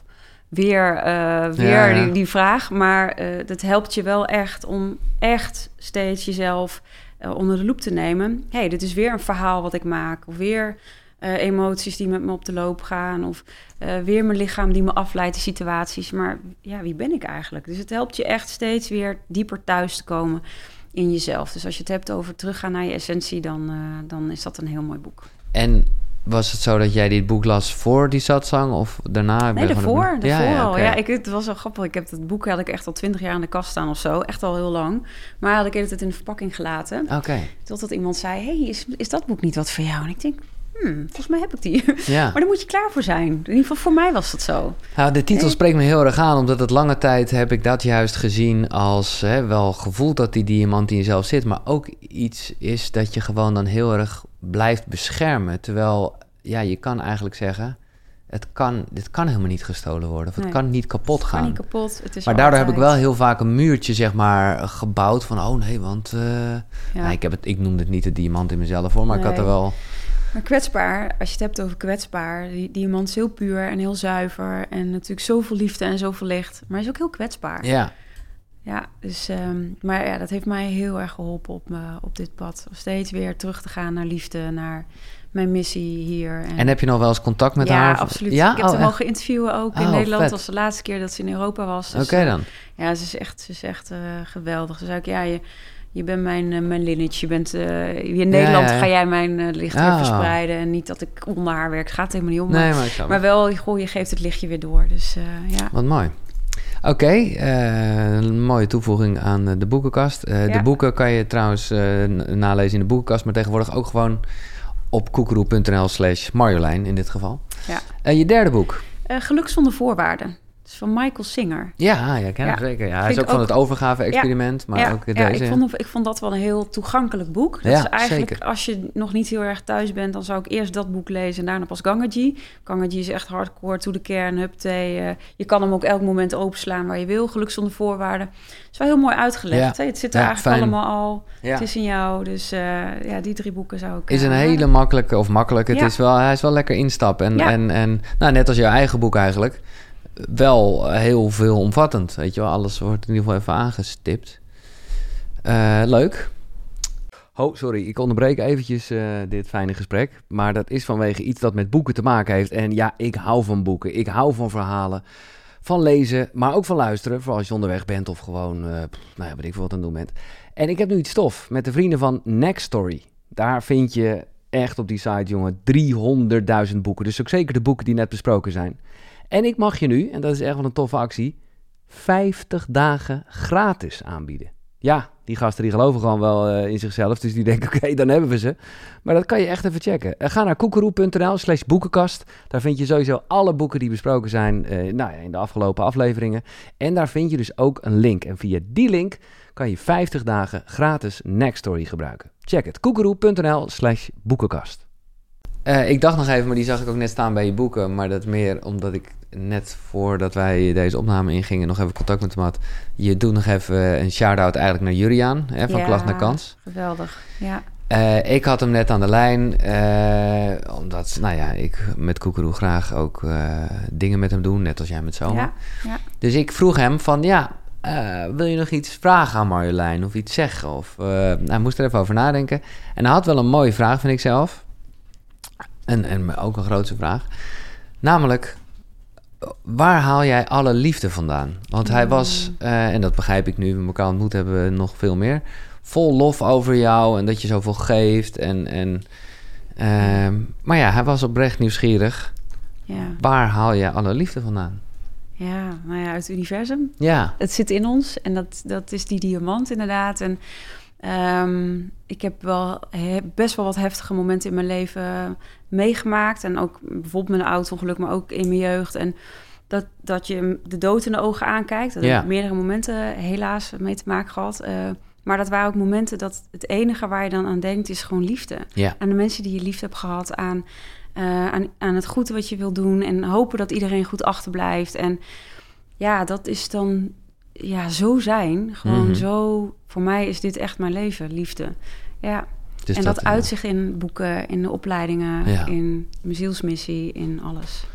Speaker 2: weer, eh, weer
Speaker 1: Ja, ja.
Speaker 2: Die, die vraag. Maar eh dat helpt je wel echt om echt steeds jezelf eh, onder de loep te nemen. hey, dit is weer een verhaal wat ik maak. Of weer emoties die met me op de loop gaan. Of weer mijn lichaam die me afleidt, die situaties. Maar ja, wie ben ik eigenlijk? Dus het helpt je echt steeds weer dieper thuis te komen in jezelf. Dus als je het hebt over teruggaan naar je essentie, dan, dan is dat een heel mooi boek.
Speaker 1: En was het zo dat jij dit boek las voor die satsang of daarna?
Speaker 2: Nee, daarvoor. al.
Speaker 1: oké.
Speaker 2: Ja, ik, het was wel grappig. Ik heb dat boek had ik echt al twintig jaar aan de kast staan of zo. Echt al heel lang. Maar had ik het in de verpakking gelaten.
Speaker 1: Oké,
Speaker 2: Totdat iemand zei, hey, is, is dat boek niet wat voor jou? En ik denk, hmm, volgens mij heb ik die.
Speaker 1: ja.
Speaker 2: maar daar moet je klaar voor zijn. In ieder geval voor mij was dat zo.
Speaker 1: Nou, de titel
Speaker 2: Nee.
Speaker 1: spreekt me heel erg aan, omdat het lange tijd heb ik dat juist gezien als hè, wel gevoeld dat die diamant in jezelf zit, maar ook iets is dat je gewoon dan heel erg blijft beschermen. Terwijl, ja, je kan eigenlijk zeggen, het kan, dit kan helemaal niet gestolen worden, of het
Speaker 2: Nee.
Speaker 1: kan niet kapot
Speaker 2: Ga
Speaker 1: gaan.
Speaker 2: niet kapot. Het is
Speaker 1: Maar daardoor heb ik wel heel vaak een muurtje, zeg maar, gebouwd van, oh nee, want eh,
Speaker 2: Ja.
Speaker 1: nou, ik, heb het, ik noemde het niet de diamant in mezelf hoor, maar ik had er wel...
Speaker 2: Maar kwetsbaar, als je het hebt over kwetsbaar, die diamant is heel puur en heel zuiver. En natuurlijk zoveel liefde en zoveel licht. Maar hij is ook heel kwetsbaar.
Speaker 1: Ja,
Speaker 2: Ja, dus, ehm, maar ja, dat heeft mij heel erg geholpen op, me, op dit pad. Om steeds weer terug te gaan naar liefde, naar mijn missie hier.
Speaker 1: en heb je nog wel eens contact met
Speaker 2: ja,
Speaker 1: haar?
Speaker 2: absoluut.
Speaker 1: Ja?
Speaker 2: Ik heb
Speaker 1: Oh,
Speaker 2: haar mogen interviewen ook in
Speaker 1: Oh,
Speaker 2: Nederland.
Speaker 1: vet.
Speaker 2: Was de laatste keer dat ze in Europa was. Dus,
Speaker 1: Oké
Speaker 2: eh,
Speaker 1: dan.
Speaker 2: Ja, ze is echt, ze is echt eh, geweldig. Ze zei ook, ja, je, je bent mijn, eh, mijn lineage. Je bent, eh, in Nederland
Speaker 1: ja, ja.
Speaker 2: ga jij mijn eh, licht weer
Speaker 1: Ah.
Speaker 2: verspreiden. En niet dat ik onder haar werk. Het gaat helemaal niet om.
Speaker 1: Nee,
Speaker 2: maar, wel, goh, je geeft het lichtje weer door. Dus ja.
Speaker 1: Wat mooi. Oké, een mooie toevoeging aan de boekenkast.
Speaker 2: Ja.
Speaker 1: De boeken kan je trouwens nalezen in de boekenkast, maar tegenwoordig ook gewoon op koekeroe.nl slash Marjolein in dit geval.
Speaker 2: Ja.
Speaker 1: Je derde boek.
Speaker 2: Geluk zonder voorwaarden. Het is van Michael Singer.
Speaker 1: Ja, ja, ken
Speaker 2: Ja.
Speaker 1: zeker. Ja, hij is ook van het overgave-experiment, maar
Speaker 2: ja,
Speaker 1: ook
Speaker 2: ja,
Speaker 1: deze.
Speaker 2: ik, vond, ik vond dat wel een heel toegankelijk boek. Dat
Speaker 1: Ja,
Speaker 2: is eigenlijk,
Speaker 1: zeker.
Speaker 2: als je nog niet heel erg thuis bent, dan zou ik eerst dat boek lezen en daarna pas Gangaji. Gangaji is echt hardcore, to de kern, huptee. eh je kan hem ook elk moment openslaan waar je wil. Geluk zonder voorwaarden. Het is wel heel mooi uitgelegd.
Speaker 1: Ja.
Speaker 2: Het zit er
Speaker 1: Ja,
Speaker 2: eigenlijk
Speaker 1: fijn.
Speaker 2: allemaal al.
Speaker 1: Ja.
Speaker 2: Het is in jou. Dus eh, ja, die drie boeken zou ik...
Speaker 1: Is een
Speaker 2: eh,
Speaker 1: hele makkelijke, of makkelijk, het
Speaker 2: Ja.
Speaker 1: is wel, hij is wel lekker instappen. En,
Speaker 2: Ja.
Speaker 1: en, en nou, net als jouw eigen boek eigenlijk, wel heel veel omvattend. Weet je wel, alles wordt in ieder geval even aangestipt. Eh, leuk. Oh, sorry, ik onderbreek eventjes eh, dit fijne gesprek. Maar dat is vanwege iets dat met boeken te maken heeft. En ja, ik hou van boeken. Ik hou van verhalen. Van lezen, maar ook van luisteren. Vooral als je onderweg bent of gewoon, pff, nou ja, weet ik veel wat aan het doen bent. En ik heb nu iets stof met de vrienden van Next Story. Daar vind je echt op die site, jongen, 300.000 boeken. Dus ook zeker de boeken die net besproken zijn. En ik mag je nu, en dat is echt wel een toffe actie, 50 dagen gratis aanbieden. Ja, die gasten die geloven gewoon wel eh, in zichzelf. Dus die denken, oké, dan hebben we ze. Maar dat kan je echt even checken. Uh, ga naar koekeroe.nl slash boekenkast. Daar vind je sowieso alle boeken die besproken zijn uh, nou in de afgelopen afleveringen. En daar vind je dus ook een link. En via die link kan je 50 dagen gratis Nextory gebruiken. Check het, koekeroe.nl slash boekenkast. ik dacht nog even, maar die zag ik ook net staan bij je boeken. Maar dat meer omdat ik net voordat wij deze opname ingingen nog even contact met hem had. Je doet nog even een shout-out eigenlijk naar Juriaan hè, van ja, Klacht naar Kans.
Speaker 2: Geweldig, ja.
Speaker 1: Uh, ik had hem net aan de lijn, uh, omdat nou ja, ik met Koekeroe graag ook uh, dingen met hem doe, net als jij met Zomer. Ja, ja. Dus ik vroeg hem van, ja, wil je nog iets vragen aan Marjolein of iets zeggen? Of, hij moest er even over nadenken. En hij had wel een mooie vraag, vind ik zelf. En, en ook een grootste vraag. Namelijk, waar haal jij alle liefde vandaan? Want hij was, eh, en dat begrijp ik nu, we elkaar ontmoet hebben nog veel meer, vol lof over jou en dat je zoveel geeft. En, en, uh, maar ja, hij was oprecht nieuwsgierig. Ja. Waar haal jij alle liefde vandaan?
Speaker 2: Ja, nou ja, uit het universum.
Speaker 1: Ja.
Speaker 2: Het zit in ons en dat, dat is die diamant inderdaad. En um, ik heb wel best wel wat heftige momenten in mijn leven meegemaakt. En ook bijvoorbeeld met een auto-ongeluk, maar ook in mijn jeugd. En dat, dat je de dood in de ogen aankijkt. Dat ja. heb ik meerdere momenten helaas mee te maken gehad. Uh, maar dat waren ook momenten dat het enige waar je dan aan denkt is gewoon liefde.
Speaker 1: Ja.
Speaker 2: Aan de mensen die je liefde hebt gehad, aan, uh, aan, aan het goede wat je wil doen en hopen dat iedereen goed achterblijft. En ja, dat is dan ja, zo zijn. Gewoon mm -hmm. zo, voor mij is dit echt mijn leven, liefde. Ja. Dus en dat, dat uitzicht in boeken, in de opleidingen, ja. in mijn zielsmissie, in alles.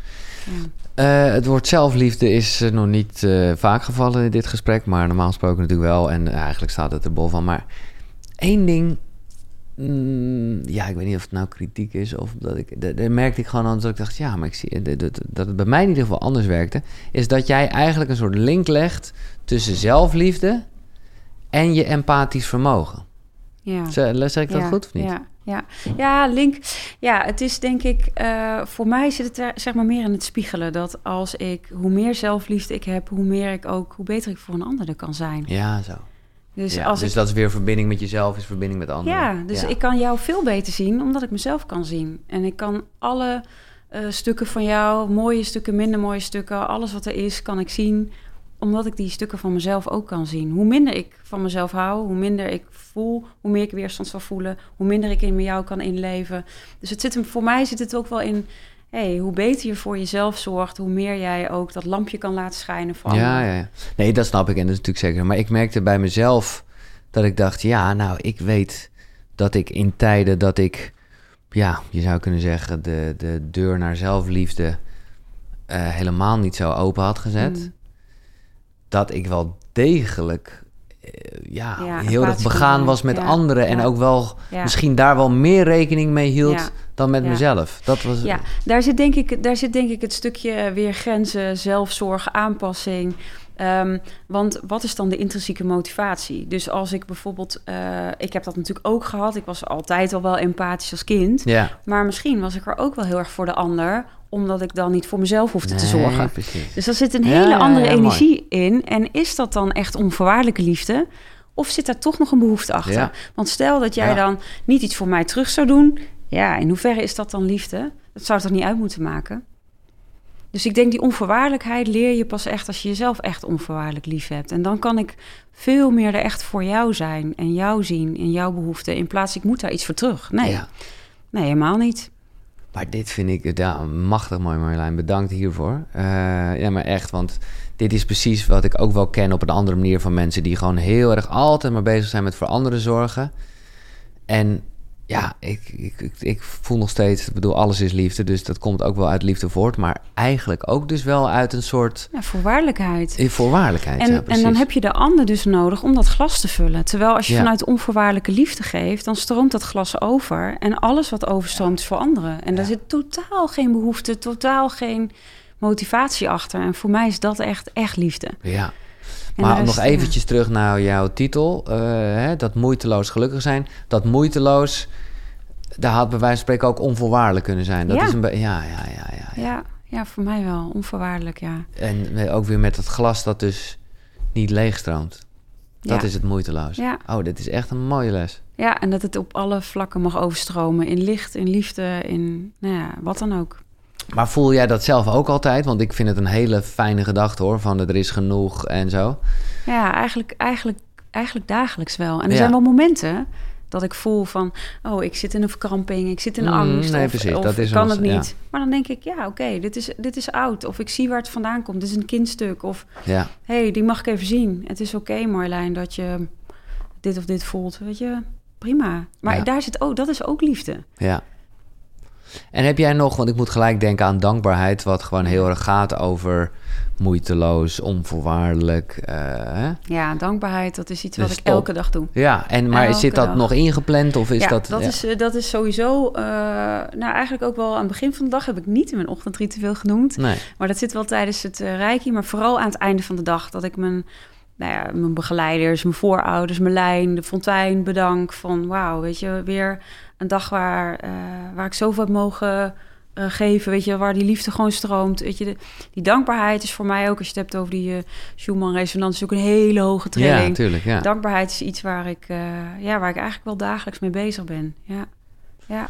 Speaker 1: Ja. Uh, het woord zelfliefde is uh, nog niet uh, vaak gevallen in dit gesprek, maar normaal gesproken natuurlijk wel. En eigenlijk staat het er bol van. Maar één ding, mm, ja, ik weet niet of het nou kritiek is of dat ik. Daar merkte ik gewoon aan dat ik dacht, ja, maar ik zie dat, dat, dat het bij mij in ieder geval anders werkte. Is dat jij eigenlijk een soort link legt tussen zelfliefde en je empathisch vermogen.
Speaker 2: Ja.
Speaker 1: Zeg ik dat
Speaker 2: ja,
Speaker 1: goed of niet?
Speaker 2: Ja, ja. ja, link. Ja, het is denk ik, uh, voor mij zit het er zeg maar meer in het spiegelen. Dat als ik, hoe meer zelfliefde ik heb, hoe meer ik ook, hoe beter ik voor een ander kan zijn.
Speaker 1: Ja, zo.
Speaker 2: Dus,
Speaker 1: ja,
Speaker 2: als
Speaker 1: dus
Speaker 2: ik,
Speaker 1: dat is weer verbinding met jezelf, is verbinding met anderen.
Speaker 2: Ja, dus ik kan jou veel beter zien, omdat ik mezelf kan zien. En ik kan alle uh, stukken van jou, mooie stukken, minder mooie stukken, alles wat er is, kan ik zien omdat ik die stukken van mezelf ook kan zien. Hoe minder ik van mezelf hou, hoe minder ik voel, hoe meer ik weerstand zal voelen, hoe minder ik in jou kan inleven. Dus het zit hem, voor mij zit het ook wel in, hey, hoe beter je voor jezelf zorgt, hoe meer jij ook dat lampje kan laten schijnen van.
Speaker 1: Ja, ja, ja. Nee, dat snap ik en dat is natuurlijk zeker. Maar ik merkte bij mezelf dat ik dacht, ja, nou, ik weet dat ik in tijden dat ik, ja, je zou kunnen zeggen, de, de deur naar zelfliefde uh, helemaal niet zo open had gezet. Mm dat ik wel degelijk ja, ja, heel erg begaan was met ja, anderen. En ook wel misschien daar wel meer rekening mee hield dan met mezelf. Dat was,
Speaker 2: ja, daar zit, denk ik, daar zit denk ik het stukje weer grenzen, zelfzorg, aanpassing. Um, want wat is dan de intrinsieke motivatie? Dus als ik bijvoorbeeld, uh, ik heb dat natuurlijk ook gehad. Ik was altijd al wel empathisch als kind.
Speaker 1: Ja.
Speaker 2: Maar misschien was ik er ook wel heel erg voor de ander omdat ik dan niet voor mezelf hoefde nee, te zorgen.
Speaker 1: Precies.
Speaker 2: Dus er zit een hele ja, andere ja, energie mooi. in. En is dat dan echt onvoorwaardelijke liefde? Of zit daar toch nog een behoefte achter? Want stel dat jij dan niet iets voor mij terug zou doen. Ja, in hoeverre is dat dan liefde? Dat zou het toch niet uit moeten maken? Dus ik denk die onvoorwaardelijkheid leer je pas echt als je jezelf echt onvoorwaardelijk lief hebt. En dan kan ik veel meer er echt voor jou zijn en jou zien in jouw behoeften. In plaats ik moet daar iets voor terug. Nee, nee helemaal niet.
Speaker 1: Maar dit vind ik ja, machtig mooi, Marjolein. Bedankt hiervoor. Uh, ja, maar echt, want dit is precies wat ik ook wel ken op een andere manier van mensen... die gewoon heel erg altijd maar bezig zijn met voor anderen zorgen. En ja, ik, ik, ik, ik, voel nog steeds, ik bedoel, alles is liefde, dus dat komt ook wel uit liefde voort, maar eigenlijk ook dus wel uit een soort...
Speaker 2: Ja, voorwaardelijkheid.
Speaker 1: Voorwaardelijkheid,
Speaker 2: en,
Speaker 1: ja,
Speaker 2: en dan heb je de ander dus nodig om dat glas te vullen. Terwijl als je ja. vanuit onvoorwaardelijke liefde geeft, dan stroomt dat glas over en alles wat overstroomt is voor anderen. En daar zit totaal geen behoefte, totaal geen motivatie achter. En voor mij is dat echt, echt liefde.
Speaker 1: Ja. Maar nog eventjes terug naar jouw titel. Uh, hè, dat moeiteloos gelukkig zijn. Dat moeiteloos, daar had bij wijze van spreken ook onvoorwaardelijk kunnen zijn. Dat
Speaker 2: ja.
Speaker 1: is een ja, ja, ja, ja,
Speaker 2: ja. Ja, ja, voor mij wel. Onvoorwaardelijk, ja.
Speaker 1: En ook weer met het glas dat dus niet leegstroomt. Dat
Speaker 2: Ja.
Speaker 1: is het moeiteloos.
Speaker 2: Ja.
Speaker 1: Oh, dit is echt een mooie les.
Speaker 2: Ja, en dat het op alle vlakken mag overstromen. In licht, in liefde, in nou ja, wat dan ook.
Speaker 1: Maar voel jij dat zelf ook altijd? Want ik vind het een hele fijne gedachte hoor. Van er is genoeg en zo.
Speaker 2: Ja, eigenlijk, eigenlijk, eigenlijk dagelijks wel. En er
Speaker 1: Ja.
Speaker 2: zijn wel momenten dat ik voel van... oh, ik zit in een verkramping, ik zit in
Speaker 1: Mm,
Speaker 2: angst.
Speaker 1: nee,
Speaker 2: of,
Speaker 1: precies,
Speaker 2: of
Speaker 1: dat is
Speaker 2: kan
Speaker 1: ons-
Speaker 2: het niet.
Speaker 1: ja.
Speaker 2: Maar dan denk ik, ja, oké, dit, is, dit is oud. Of ik zie waar het vandaan komt. Dit is een kindstuk. Of,
Speaker 1: Ja,
Speaker 2: hé, hey, die mag ik even zien. Het is oké, Marjolein, dat je dit of dit voelt. Weet je, prima. Maar
Speaker 1: Ja.
Speaker 2: daar zit ook, dat is ook liefde.
Speaker 1: ja. En heb jij nog, want ik moet gelijk denken aan dankbaarheid, wat gewoon heel erg gaat over moeiteloos, onvoorwaardelijk. eh, hè?
Speaker 2: Ja, dankbaarheid, dat is iets
Speaker 1: Dus
Speaker 2: wat ik
Speaker 1: top.
Speaker 2: elke dag doe.
Speaker 1: Ja, en maar zit dat
Speaker 2: dag.
Speaker 1: nog ingepland of is
Speaker 2: ja,
Speaker 1: dat...
Speaker 2: dat,
Speaker 1: ja.
Speaker 2: Is, eh, dat is sowieso, eh, nou eigenlijk ook wel aan het begin van de dag heb ik niet in mijn ochtendritueel genoemd.
Speaker 1: Nee,
Speaker 2: Maar dat zit wel tijdens het eh reiki, maar vooral aan het einde van de dag. Dat ik mijn, nou ja, mijn begeleiders, mijn voorouders, mijn lijn, de fontein bedank. Van wauw, weet je, weer een dag waar, eh, waar ik zoveel heb mogen eh, geven. Weet je, waar die liefde gewoon stroomt. Weet je, de, die dankbaarheid is voor mij ook, als je het hebt over die uh, Schumann-resonantie, ook een hele hoge
Speaker 1: ja,
Speaker 2: trilling.
Speaker 1: tuurlijk, ja.
Speaker 2: Dankbaarheid is iets waar ik, eh, ja, waar ik eigenlijk wel dagelijks mee bezig ben. Ja, ja.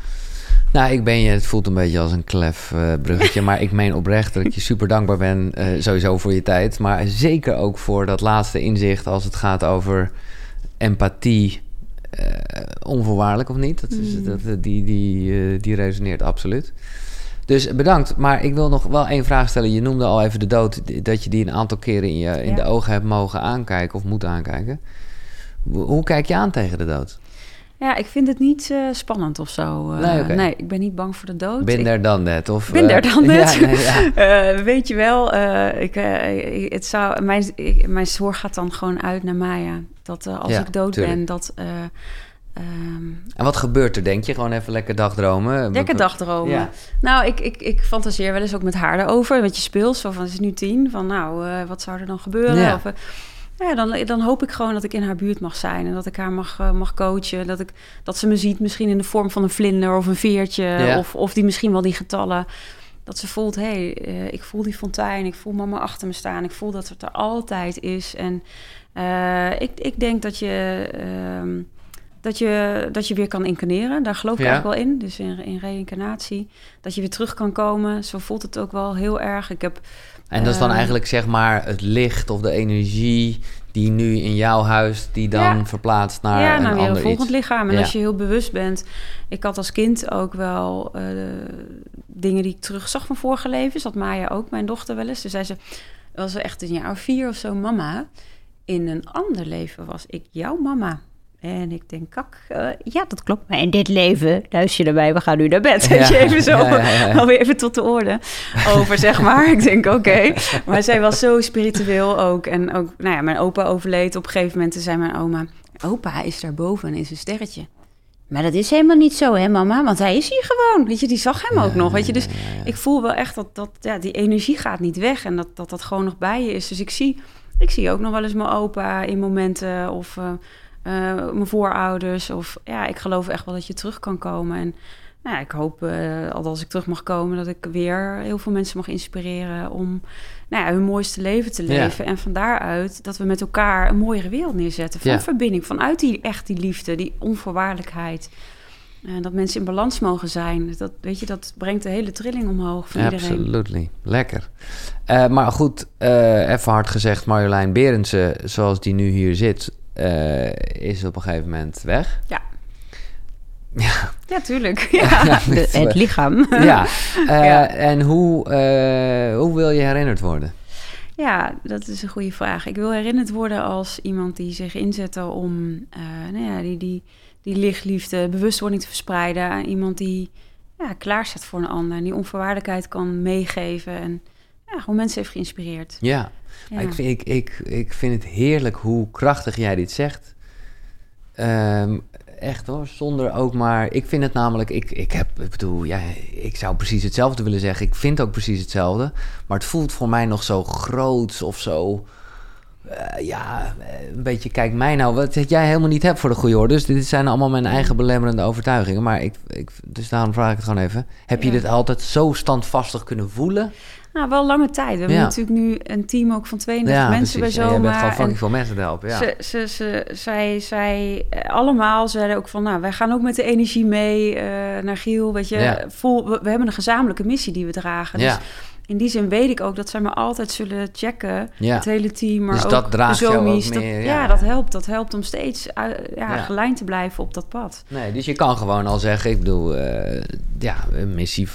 Speaker 1: Nou, ik ben je, het voelt een beetje als een klef eh, bruggetje, maar ik meen oprecht dat ik je super dankbaar ben, eh, sowieso voor je tijd, maar zeker ook voor dat laatste inzicht als het gaat over empathie, eh, onvoorwaardelijk of niet. Dat is,
Speaker 2: Mm.
Speaker 1: dat, die, die, eh, die resoneert absoluut. Dus bedankt, maar ik wil nog wel één vraag stellen. Je noemde al even de dood, dat je die een aantal keren in, je, in
Speaker 2: Ja.
Speaker 1: de ogen hebt mogen aankijken of moeten aankijken. Hoe kijk je aan tegen de dood?
Speaker 2: Ja, ik vind het niet eh, spannend of zo. eh.
Speaker 1: Nee,
Speaker 2: ik ben niet bang voor de dood.
Speaker 1: Ben there dan net? Of,
Speaker 2: Ben
Speaker 1: eh,
Speaker 2: dan net.
Speaker 1: Ja, nee, ja.
Speaker 2: Weet je wel, ik, het zou, mijn, ik- mijn zorg gaat dan gewoon uit naar Maya. Dat als
Speaker 1: Ja,
Speaker 2: ik dood
Speaker 1: tuurlijk.
Speaker 2: ben, dat... eh, ehm,
Speaker 1: En wat gebeurt er, denk je? Gewoon even lekker dagdromen?
Speaker 2: lekker dagdromen.
Speaker 1: Ja.
Speaker 2: Nou, ik, ik, ik fantaseer wel eens ook met haar erover. Met je speelt, zo van, het is nu tien. Van nou, wat zou er dan gebeuren?
Speaker 1: Ja.
Speaker 2: Of, ja, dan, dan hoop ik gewoon dat ik in haar buurt mag zijn. En dat ik haar mag, eh, mag coachen. Dat, ik, dat ze me ziet misschien in de vorm van een vlinder of een veertje.
Speaker 1: Ja.
Speaker 2: Of, of die misschien wel die getallen. Dat ze voelt, hé, hey, eh, ik voel die fontein. Ik voel mama achter me staan. Ik voel dat het er altijd is. En eh, ik, ik denk dat je... ehm, dat je, dat je weer kan incarneren. Daar geloof ik
Speaker 1: Ja.
Speaker 2: eigenlijk wel in. Dus in, in reïncarnatie. Dat je weer terug kan komen. Zo voelt het ook wel heel erg. Ik heb
Speaker 1: En dat is dan
Speaker 2: Ehm.
Speaker 1: eigenlijk zeg maar het licht of de energie die nu in jouw huis, die dan
Speaker 2: Ja.
Speaker 1: verplaatst naar
Speaker 2: ja,
Speaker 1: een ander
Speaker 2: volgend
Speaker 1: iets.
Speaker 2: lichaam. En
Speaker 1: Ja.
Speaker 2: als je heel bewust bent... Ik had als kind ook wel eh, dingen die ik terugzag van vorige levens. Dat Maya ook, mijn dochter wel eens. Toen zei ze, was ze echt een jaar of vier of zo... Mama, in een ander leven was ik jouw mama. En ik denk, kak, eh, ja, dat klopt. Maar in dit leven, luister je mij, we gaan nu naar bed.
Speaker 1: Ja,
Speaker 2: je, even zo,
Speaker 1: ja, ja, ja.
Speaker 2: alweer even tot de orde over, zeg maar. ik denk, oké. Maar zij was zo spiritueel ook. En ook, nou ja, mijn opa overleed. Op een gegeven moment zei mijn oma... Opa is daarboven en is een sterretje. Maar dat is helemaal niet zo, hè, mama? Want hij is hier gewoon. Weet je, die zag hem ook nog. Weet je, dus ik voel wel echt dat, dat ja, die energie gaat niet weg. En dat, dat dat gewoon nog bij je is. Dus ik zie, ik zie ook nog wel eens mijn opa in momenten. Of eh, eh, mijn voorouders. Of ja, ik geloof echt wel dat je terug kan komen. En nou ja, ik hoop, eh al als ik terug mag komen, dat ik weer heel veel mensen mag inspireren om nou ja, hun mooiste leven te
Speaker 1: Ja.
Speaker 2: leven. En van daaruit dat we met elkaar een mooiere wereld neerzetten. Van verbinding, vanuit die echt die liefde, die onvoorwaardelijkheid. En dat mensen in balans mogen zijn. Dat, weet je, dat brengt de hele trilling omhoog van iedereen.
Speaker 1: Absolutely. Lekker. Maar goed, even hard gezegd, Marjolein Berendsen, zoals die nu hier zit, eh, is op een gegeven moment weg.
Speaker 2: Ja.
Speaker 1: Ja.
Speaker 2: Ja, tuurlijk. Ja. De- het lichaam.
Speaker 1: ja. Eh,
Speaker 2: Ja.
Speaker 1: En hoe, eh, hoe wil je herinnerd worden?
Speaker 2: Ja, dat is een goede vraag. Ik wil herinnerd worden als iemand die zich inzette om eh, nou ja, die, die, die lichtliefde, bewustwording te verspreiden. Aan iemand die ja, klaar staat voor een ander. En die onvoorwaardelijkheid kan meegeven. En ja, gewoon mensen heeft geïnspireerd.
Speaker 1: Ja.
Speaker 2: Ja.
Speaker 1: Ik, vind, ik, ik, ik vind het heerlijk hoe krachtig jij dit zegt. Ehm, echt hoor, zonder ook maar... Ik vind het namelijk... Ik, ik heb, ik bedoel, ja, ik zou precies hetzelfde willen zeggen. Ik vind ook precies hetzelfde. Maar het voelt voor mij nog zo groots of zo... eh, ja, een beetje, kijk mij nou, wat jij helemaal niet hebt voor de goede orde. Dus dit zijn allemaal mijn eigen belemmerende overtuigingen. Maar ik, ik dus daarom vraag ik het gewoon even. Heb je dit altijd zo standvastig kunnen voelen?
Speaker 2: Nou, wel lange tijd. We hebben
Speaker 1: Ja.
Speaker 2: natuurlijk nu een team ook van 32 mensen
Speaker 1: precies.
Speaker 2: bij
Speaker 1: En jij bent
Speaker 2: Zoma.
Speaker 1: gewoon fucking veel mensen te helpen, ja.
Speaker 2: ze, ze, ze, zij, zij eh, allemaal zeiden ook van, nou, wij gaan ook met de energie mee eh, naar Giel. Weet je,
Speaker 1: Ja.
Speaker 2: vol, we, we hebben een gezamenlijke missie die we dragen.
Speaker 1: ja.
Speaker 2: Dus in die zin weet ik ook dat zij me altijd zullen checken.
Speaker 1: Ja.
Speaker 2: Het hele team, maar
Speaker 1: Dus
Speaker 2: ook
Speaker 1: dat draagt
Speaker 2: de zomies.
Speaker 1: Meer,
Speaker 2: ja.
Speaker 1: ja.
Speaker 2: dat helpt. Dat helpt om steeds uh, ja,
Speaker 1: Ja.
Speaker 2: gelijnd te blijven op dat pad.
Speaker 1: Nee, dus je kan gewoon al zeggen, ik bedoel, eh, ja, een missie,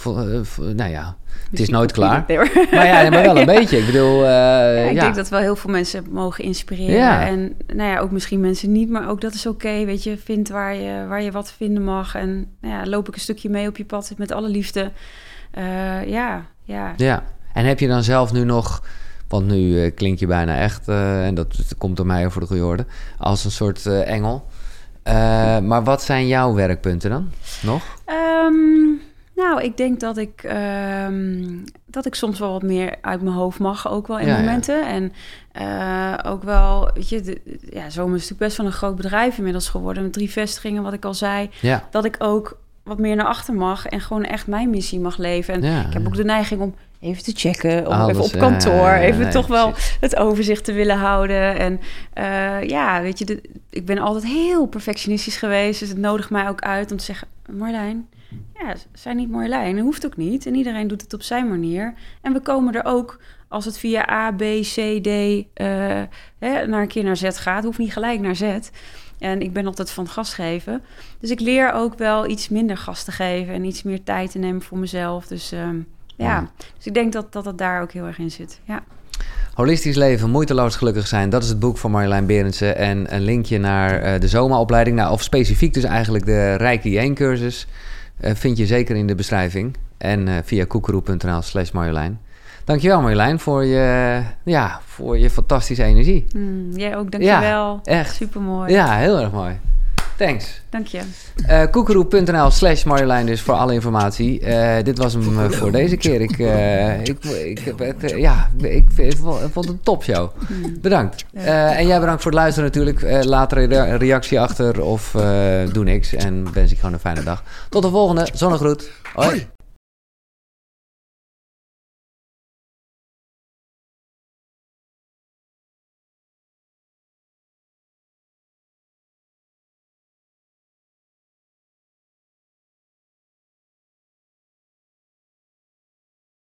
Speaker 1: nou ja, het is nooit klaar.
Speaker 2: Nee.
Speaker 1: Maar ja, maar wel een beetje. Ik bedoel, eh,
Speaker 2: Ja,
Speaker 1: ja,
Speaker 2: ik denk dat wel heel veel mensen mogen inspireren. En nou ja, ook misschien mensen niet, maar ook dat is oké. weet je, vind waar je, waar je wat vinden mag. En nou ja, loop ik een stukje mee op je pad met alle liefde. Eh, ja, ja.
Speaker 1: Ja, en heb je dan zelf nu nog, want nu eh, klink je bijna echt, en dat, dat komt door mij voor de goede orde, als een soort engel. Maar wat zijn jouw werkpunten dan nog?
Speaker 2: Ehm, nou, ik denk dat ik, ehm, dat ik soms wel wat meer uit mijn hoofd mag, ook wel in
Speaker 1: Ja, ja.
Speaker 2: momenten. En eh, ook wel, weet je, de, ja, Zomer is natuurlijk best wel een groot bedrijf inmiddels geworden. Met drie vestigingen, wat ik al zei.
Speaker 1: Ja,
Speaker 2: dat ik ook wat meer naar achter mag en gewoon echt mijn missie mag leven. En
Speaker 1: Ja,
Speaker 2: ik heb ook de neiging om even te checken, om
Speaker 1: Alles,
Speaker 2: even op kantoor,
Speaker 1: ja, ja,
Speaker 2: even toch wel het overzicht te willen houden. En eh, ja, weet je, de, ik ben altijd heel perfectionistisch geweest, dus het nodigt mij ook uit om te zeggen, Marlijn, ja, zijn niet Marlijn, dat hoeft ook niet. En iedereen doet het op zijn manier. En we komen er ook, als het via A, B, C, D, eh, hè, naar een keer naar Z gaat, hoeft niet gelijk naar Z. En ik ben altijd van gas geven. Dus ik leer ook wel iets minder gas te geven en iets meer tijd te nemen voor mezelf. Dus ehm, ja, dus ik denk dat, dat het daar ook heel erg in zit. Ja.
Speaker 1: Holistisch leven, moeiteloos gelukkig zijn. Dat is het boek van Marjolein Berendsen. En een linkje naar eh, de zomeropleiding. Nou, of specifiek dus eigenlijk de Reiki 1 cursus. Eh, vind je zeker in de beschrijving. En eh, via koekeroe.nl slash Marjolein. Dankjewel Marjolein voor je, ja, voor je fantastische energie.
Speaker 2: Hmm, jij ook, dankjewel.
Speaker 1: echt.
Speaker 2: Supermooi.
Speaker 1: Ja, heel erg mooi. Thanks.
Speaker 2: Dank je.
Speaker 1: Eh koekeroe.nl slash Marjolein dus voor alle informatie. Eh, dit was hem eh, voor deze keer. Ik, ik, ik, heb het, ja, ik, ik vond het een topshow. Bedankt. Eh, en jij bedankt voor het luisteren natuurlijk. Laat er een reactie achter of doe niks. En wens ik gewoon een fijne dag. Tot de volgende. Zonnegroet. Hoi.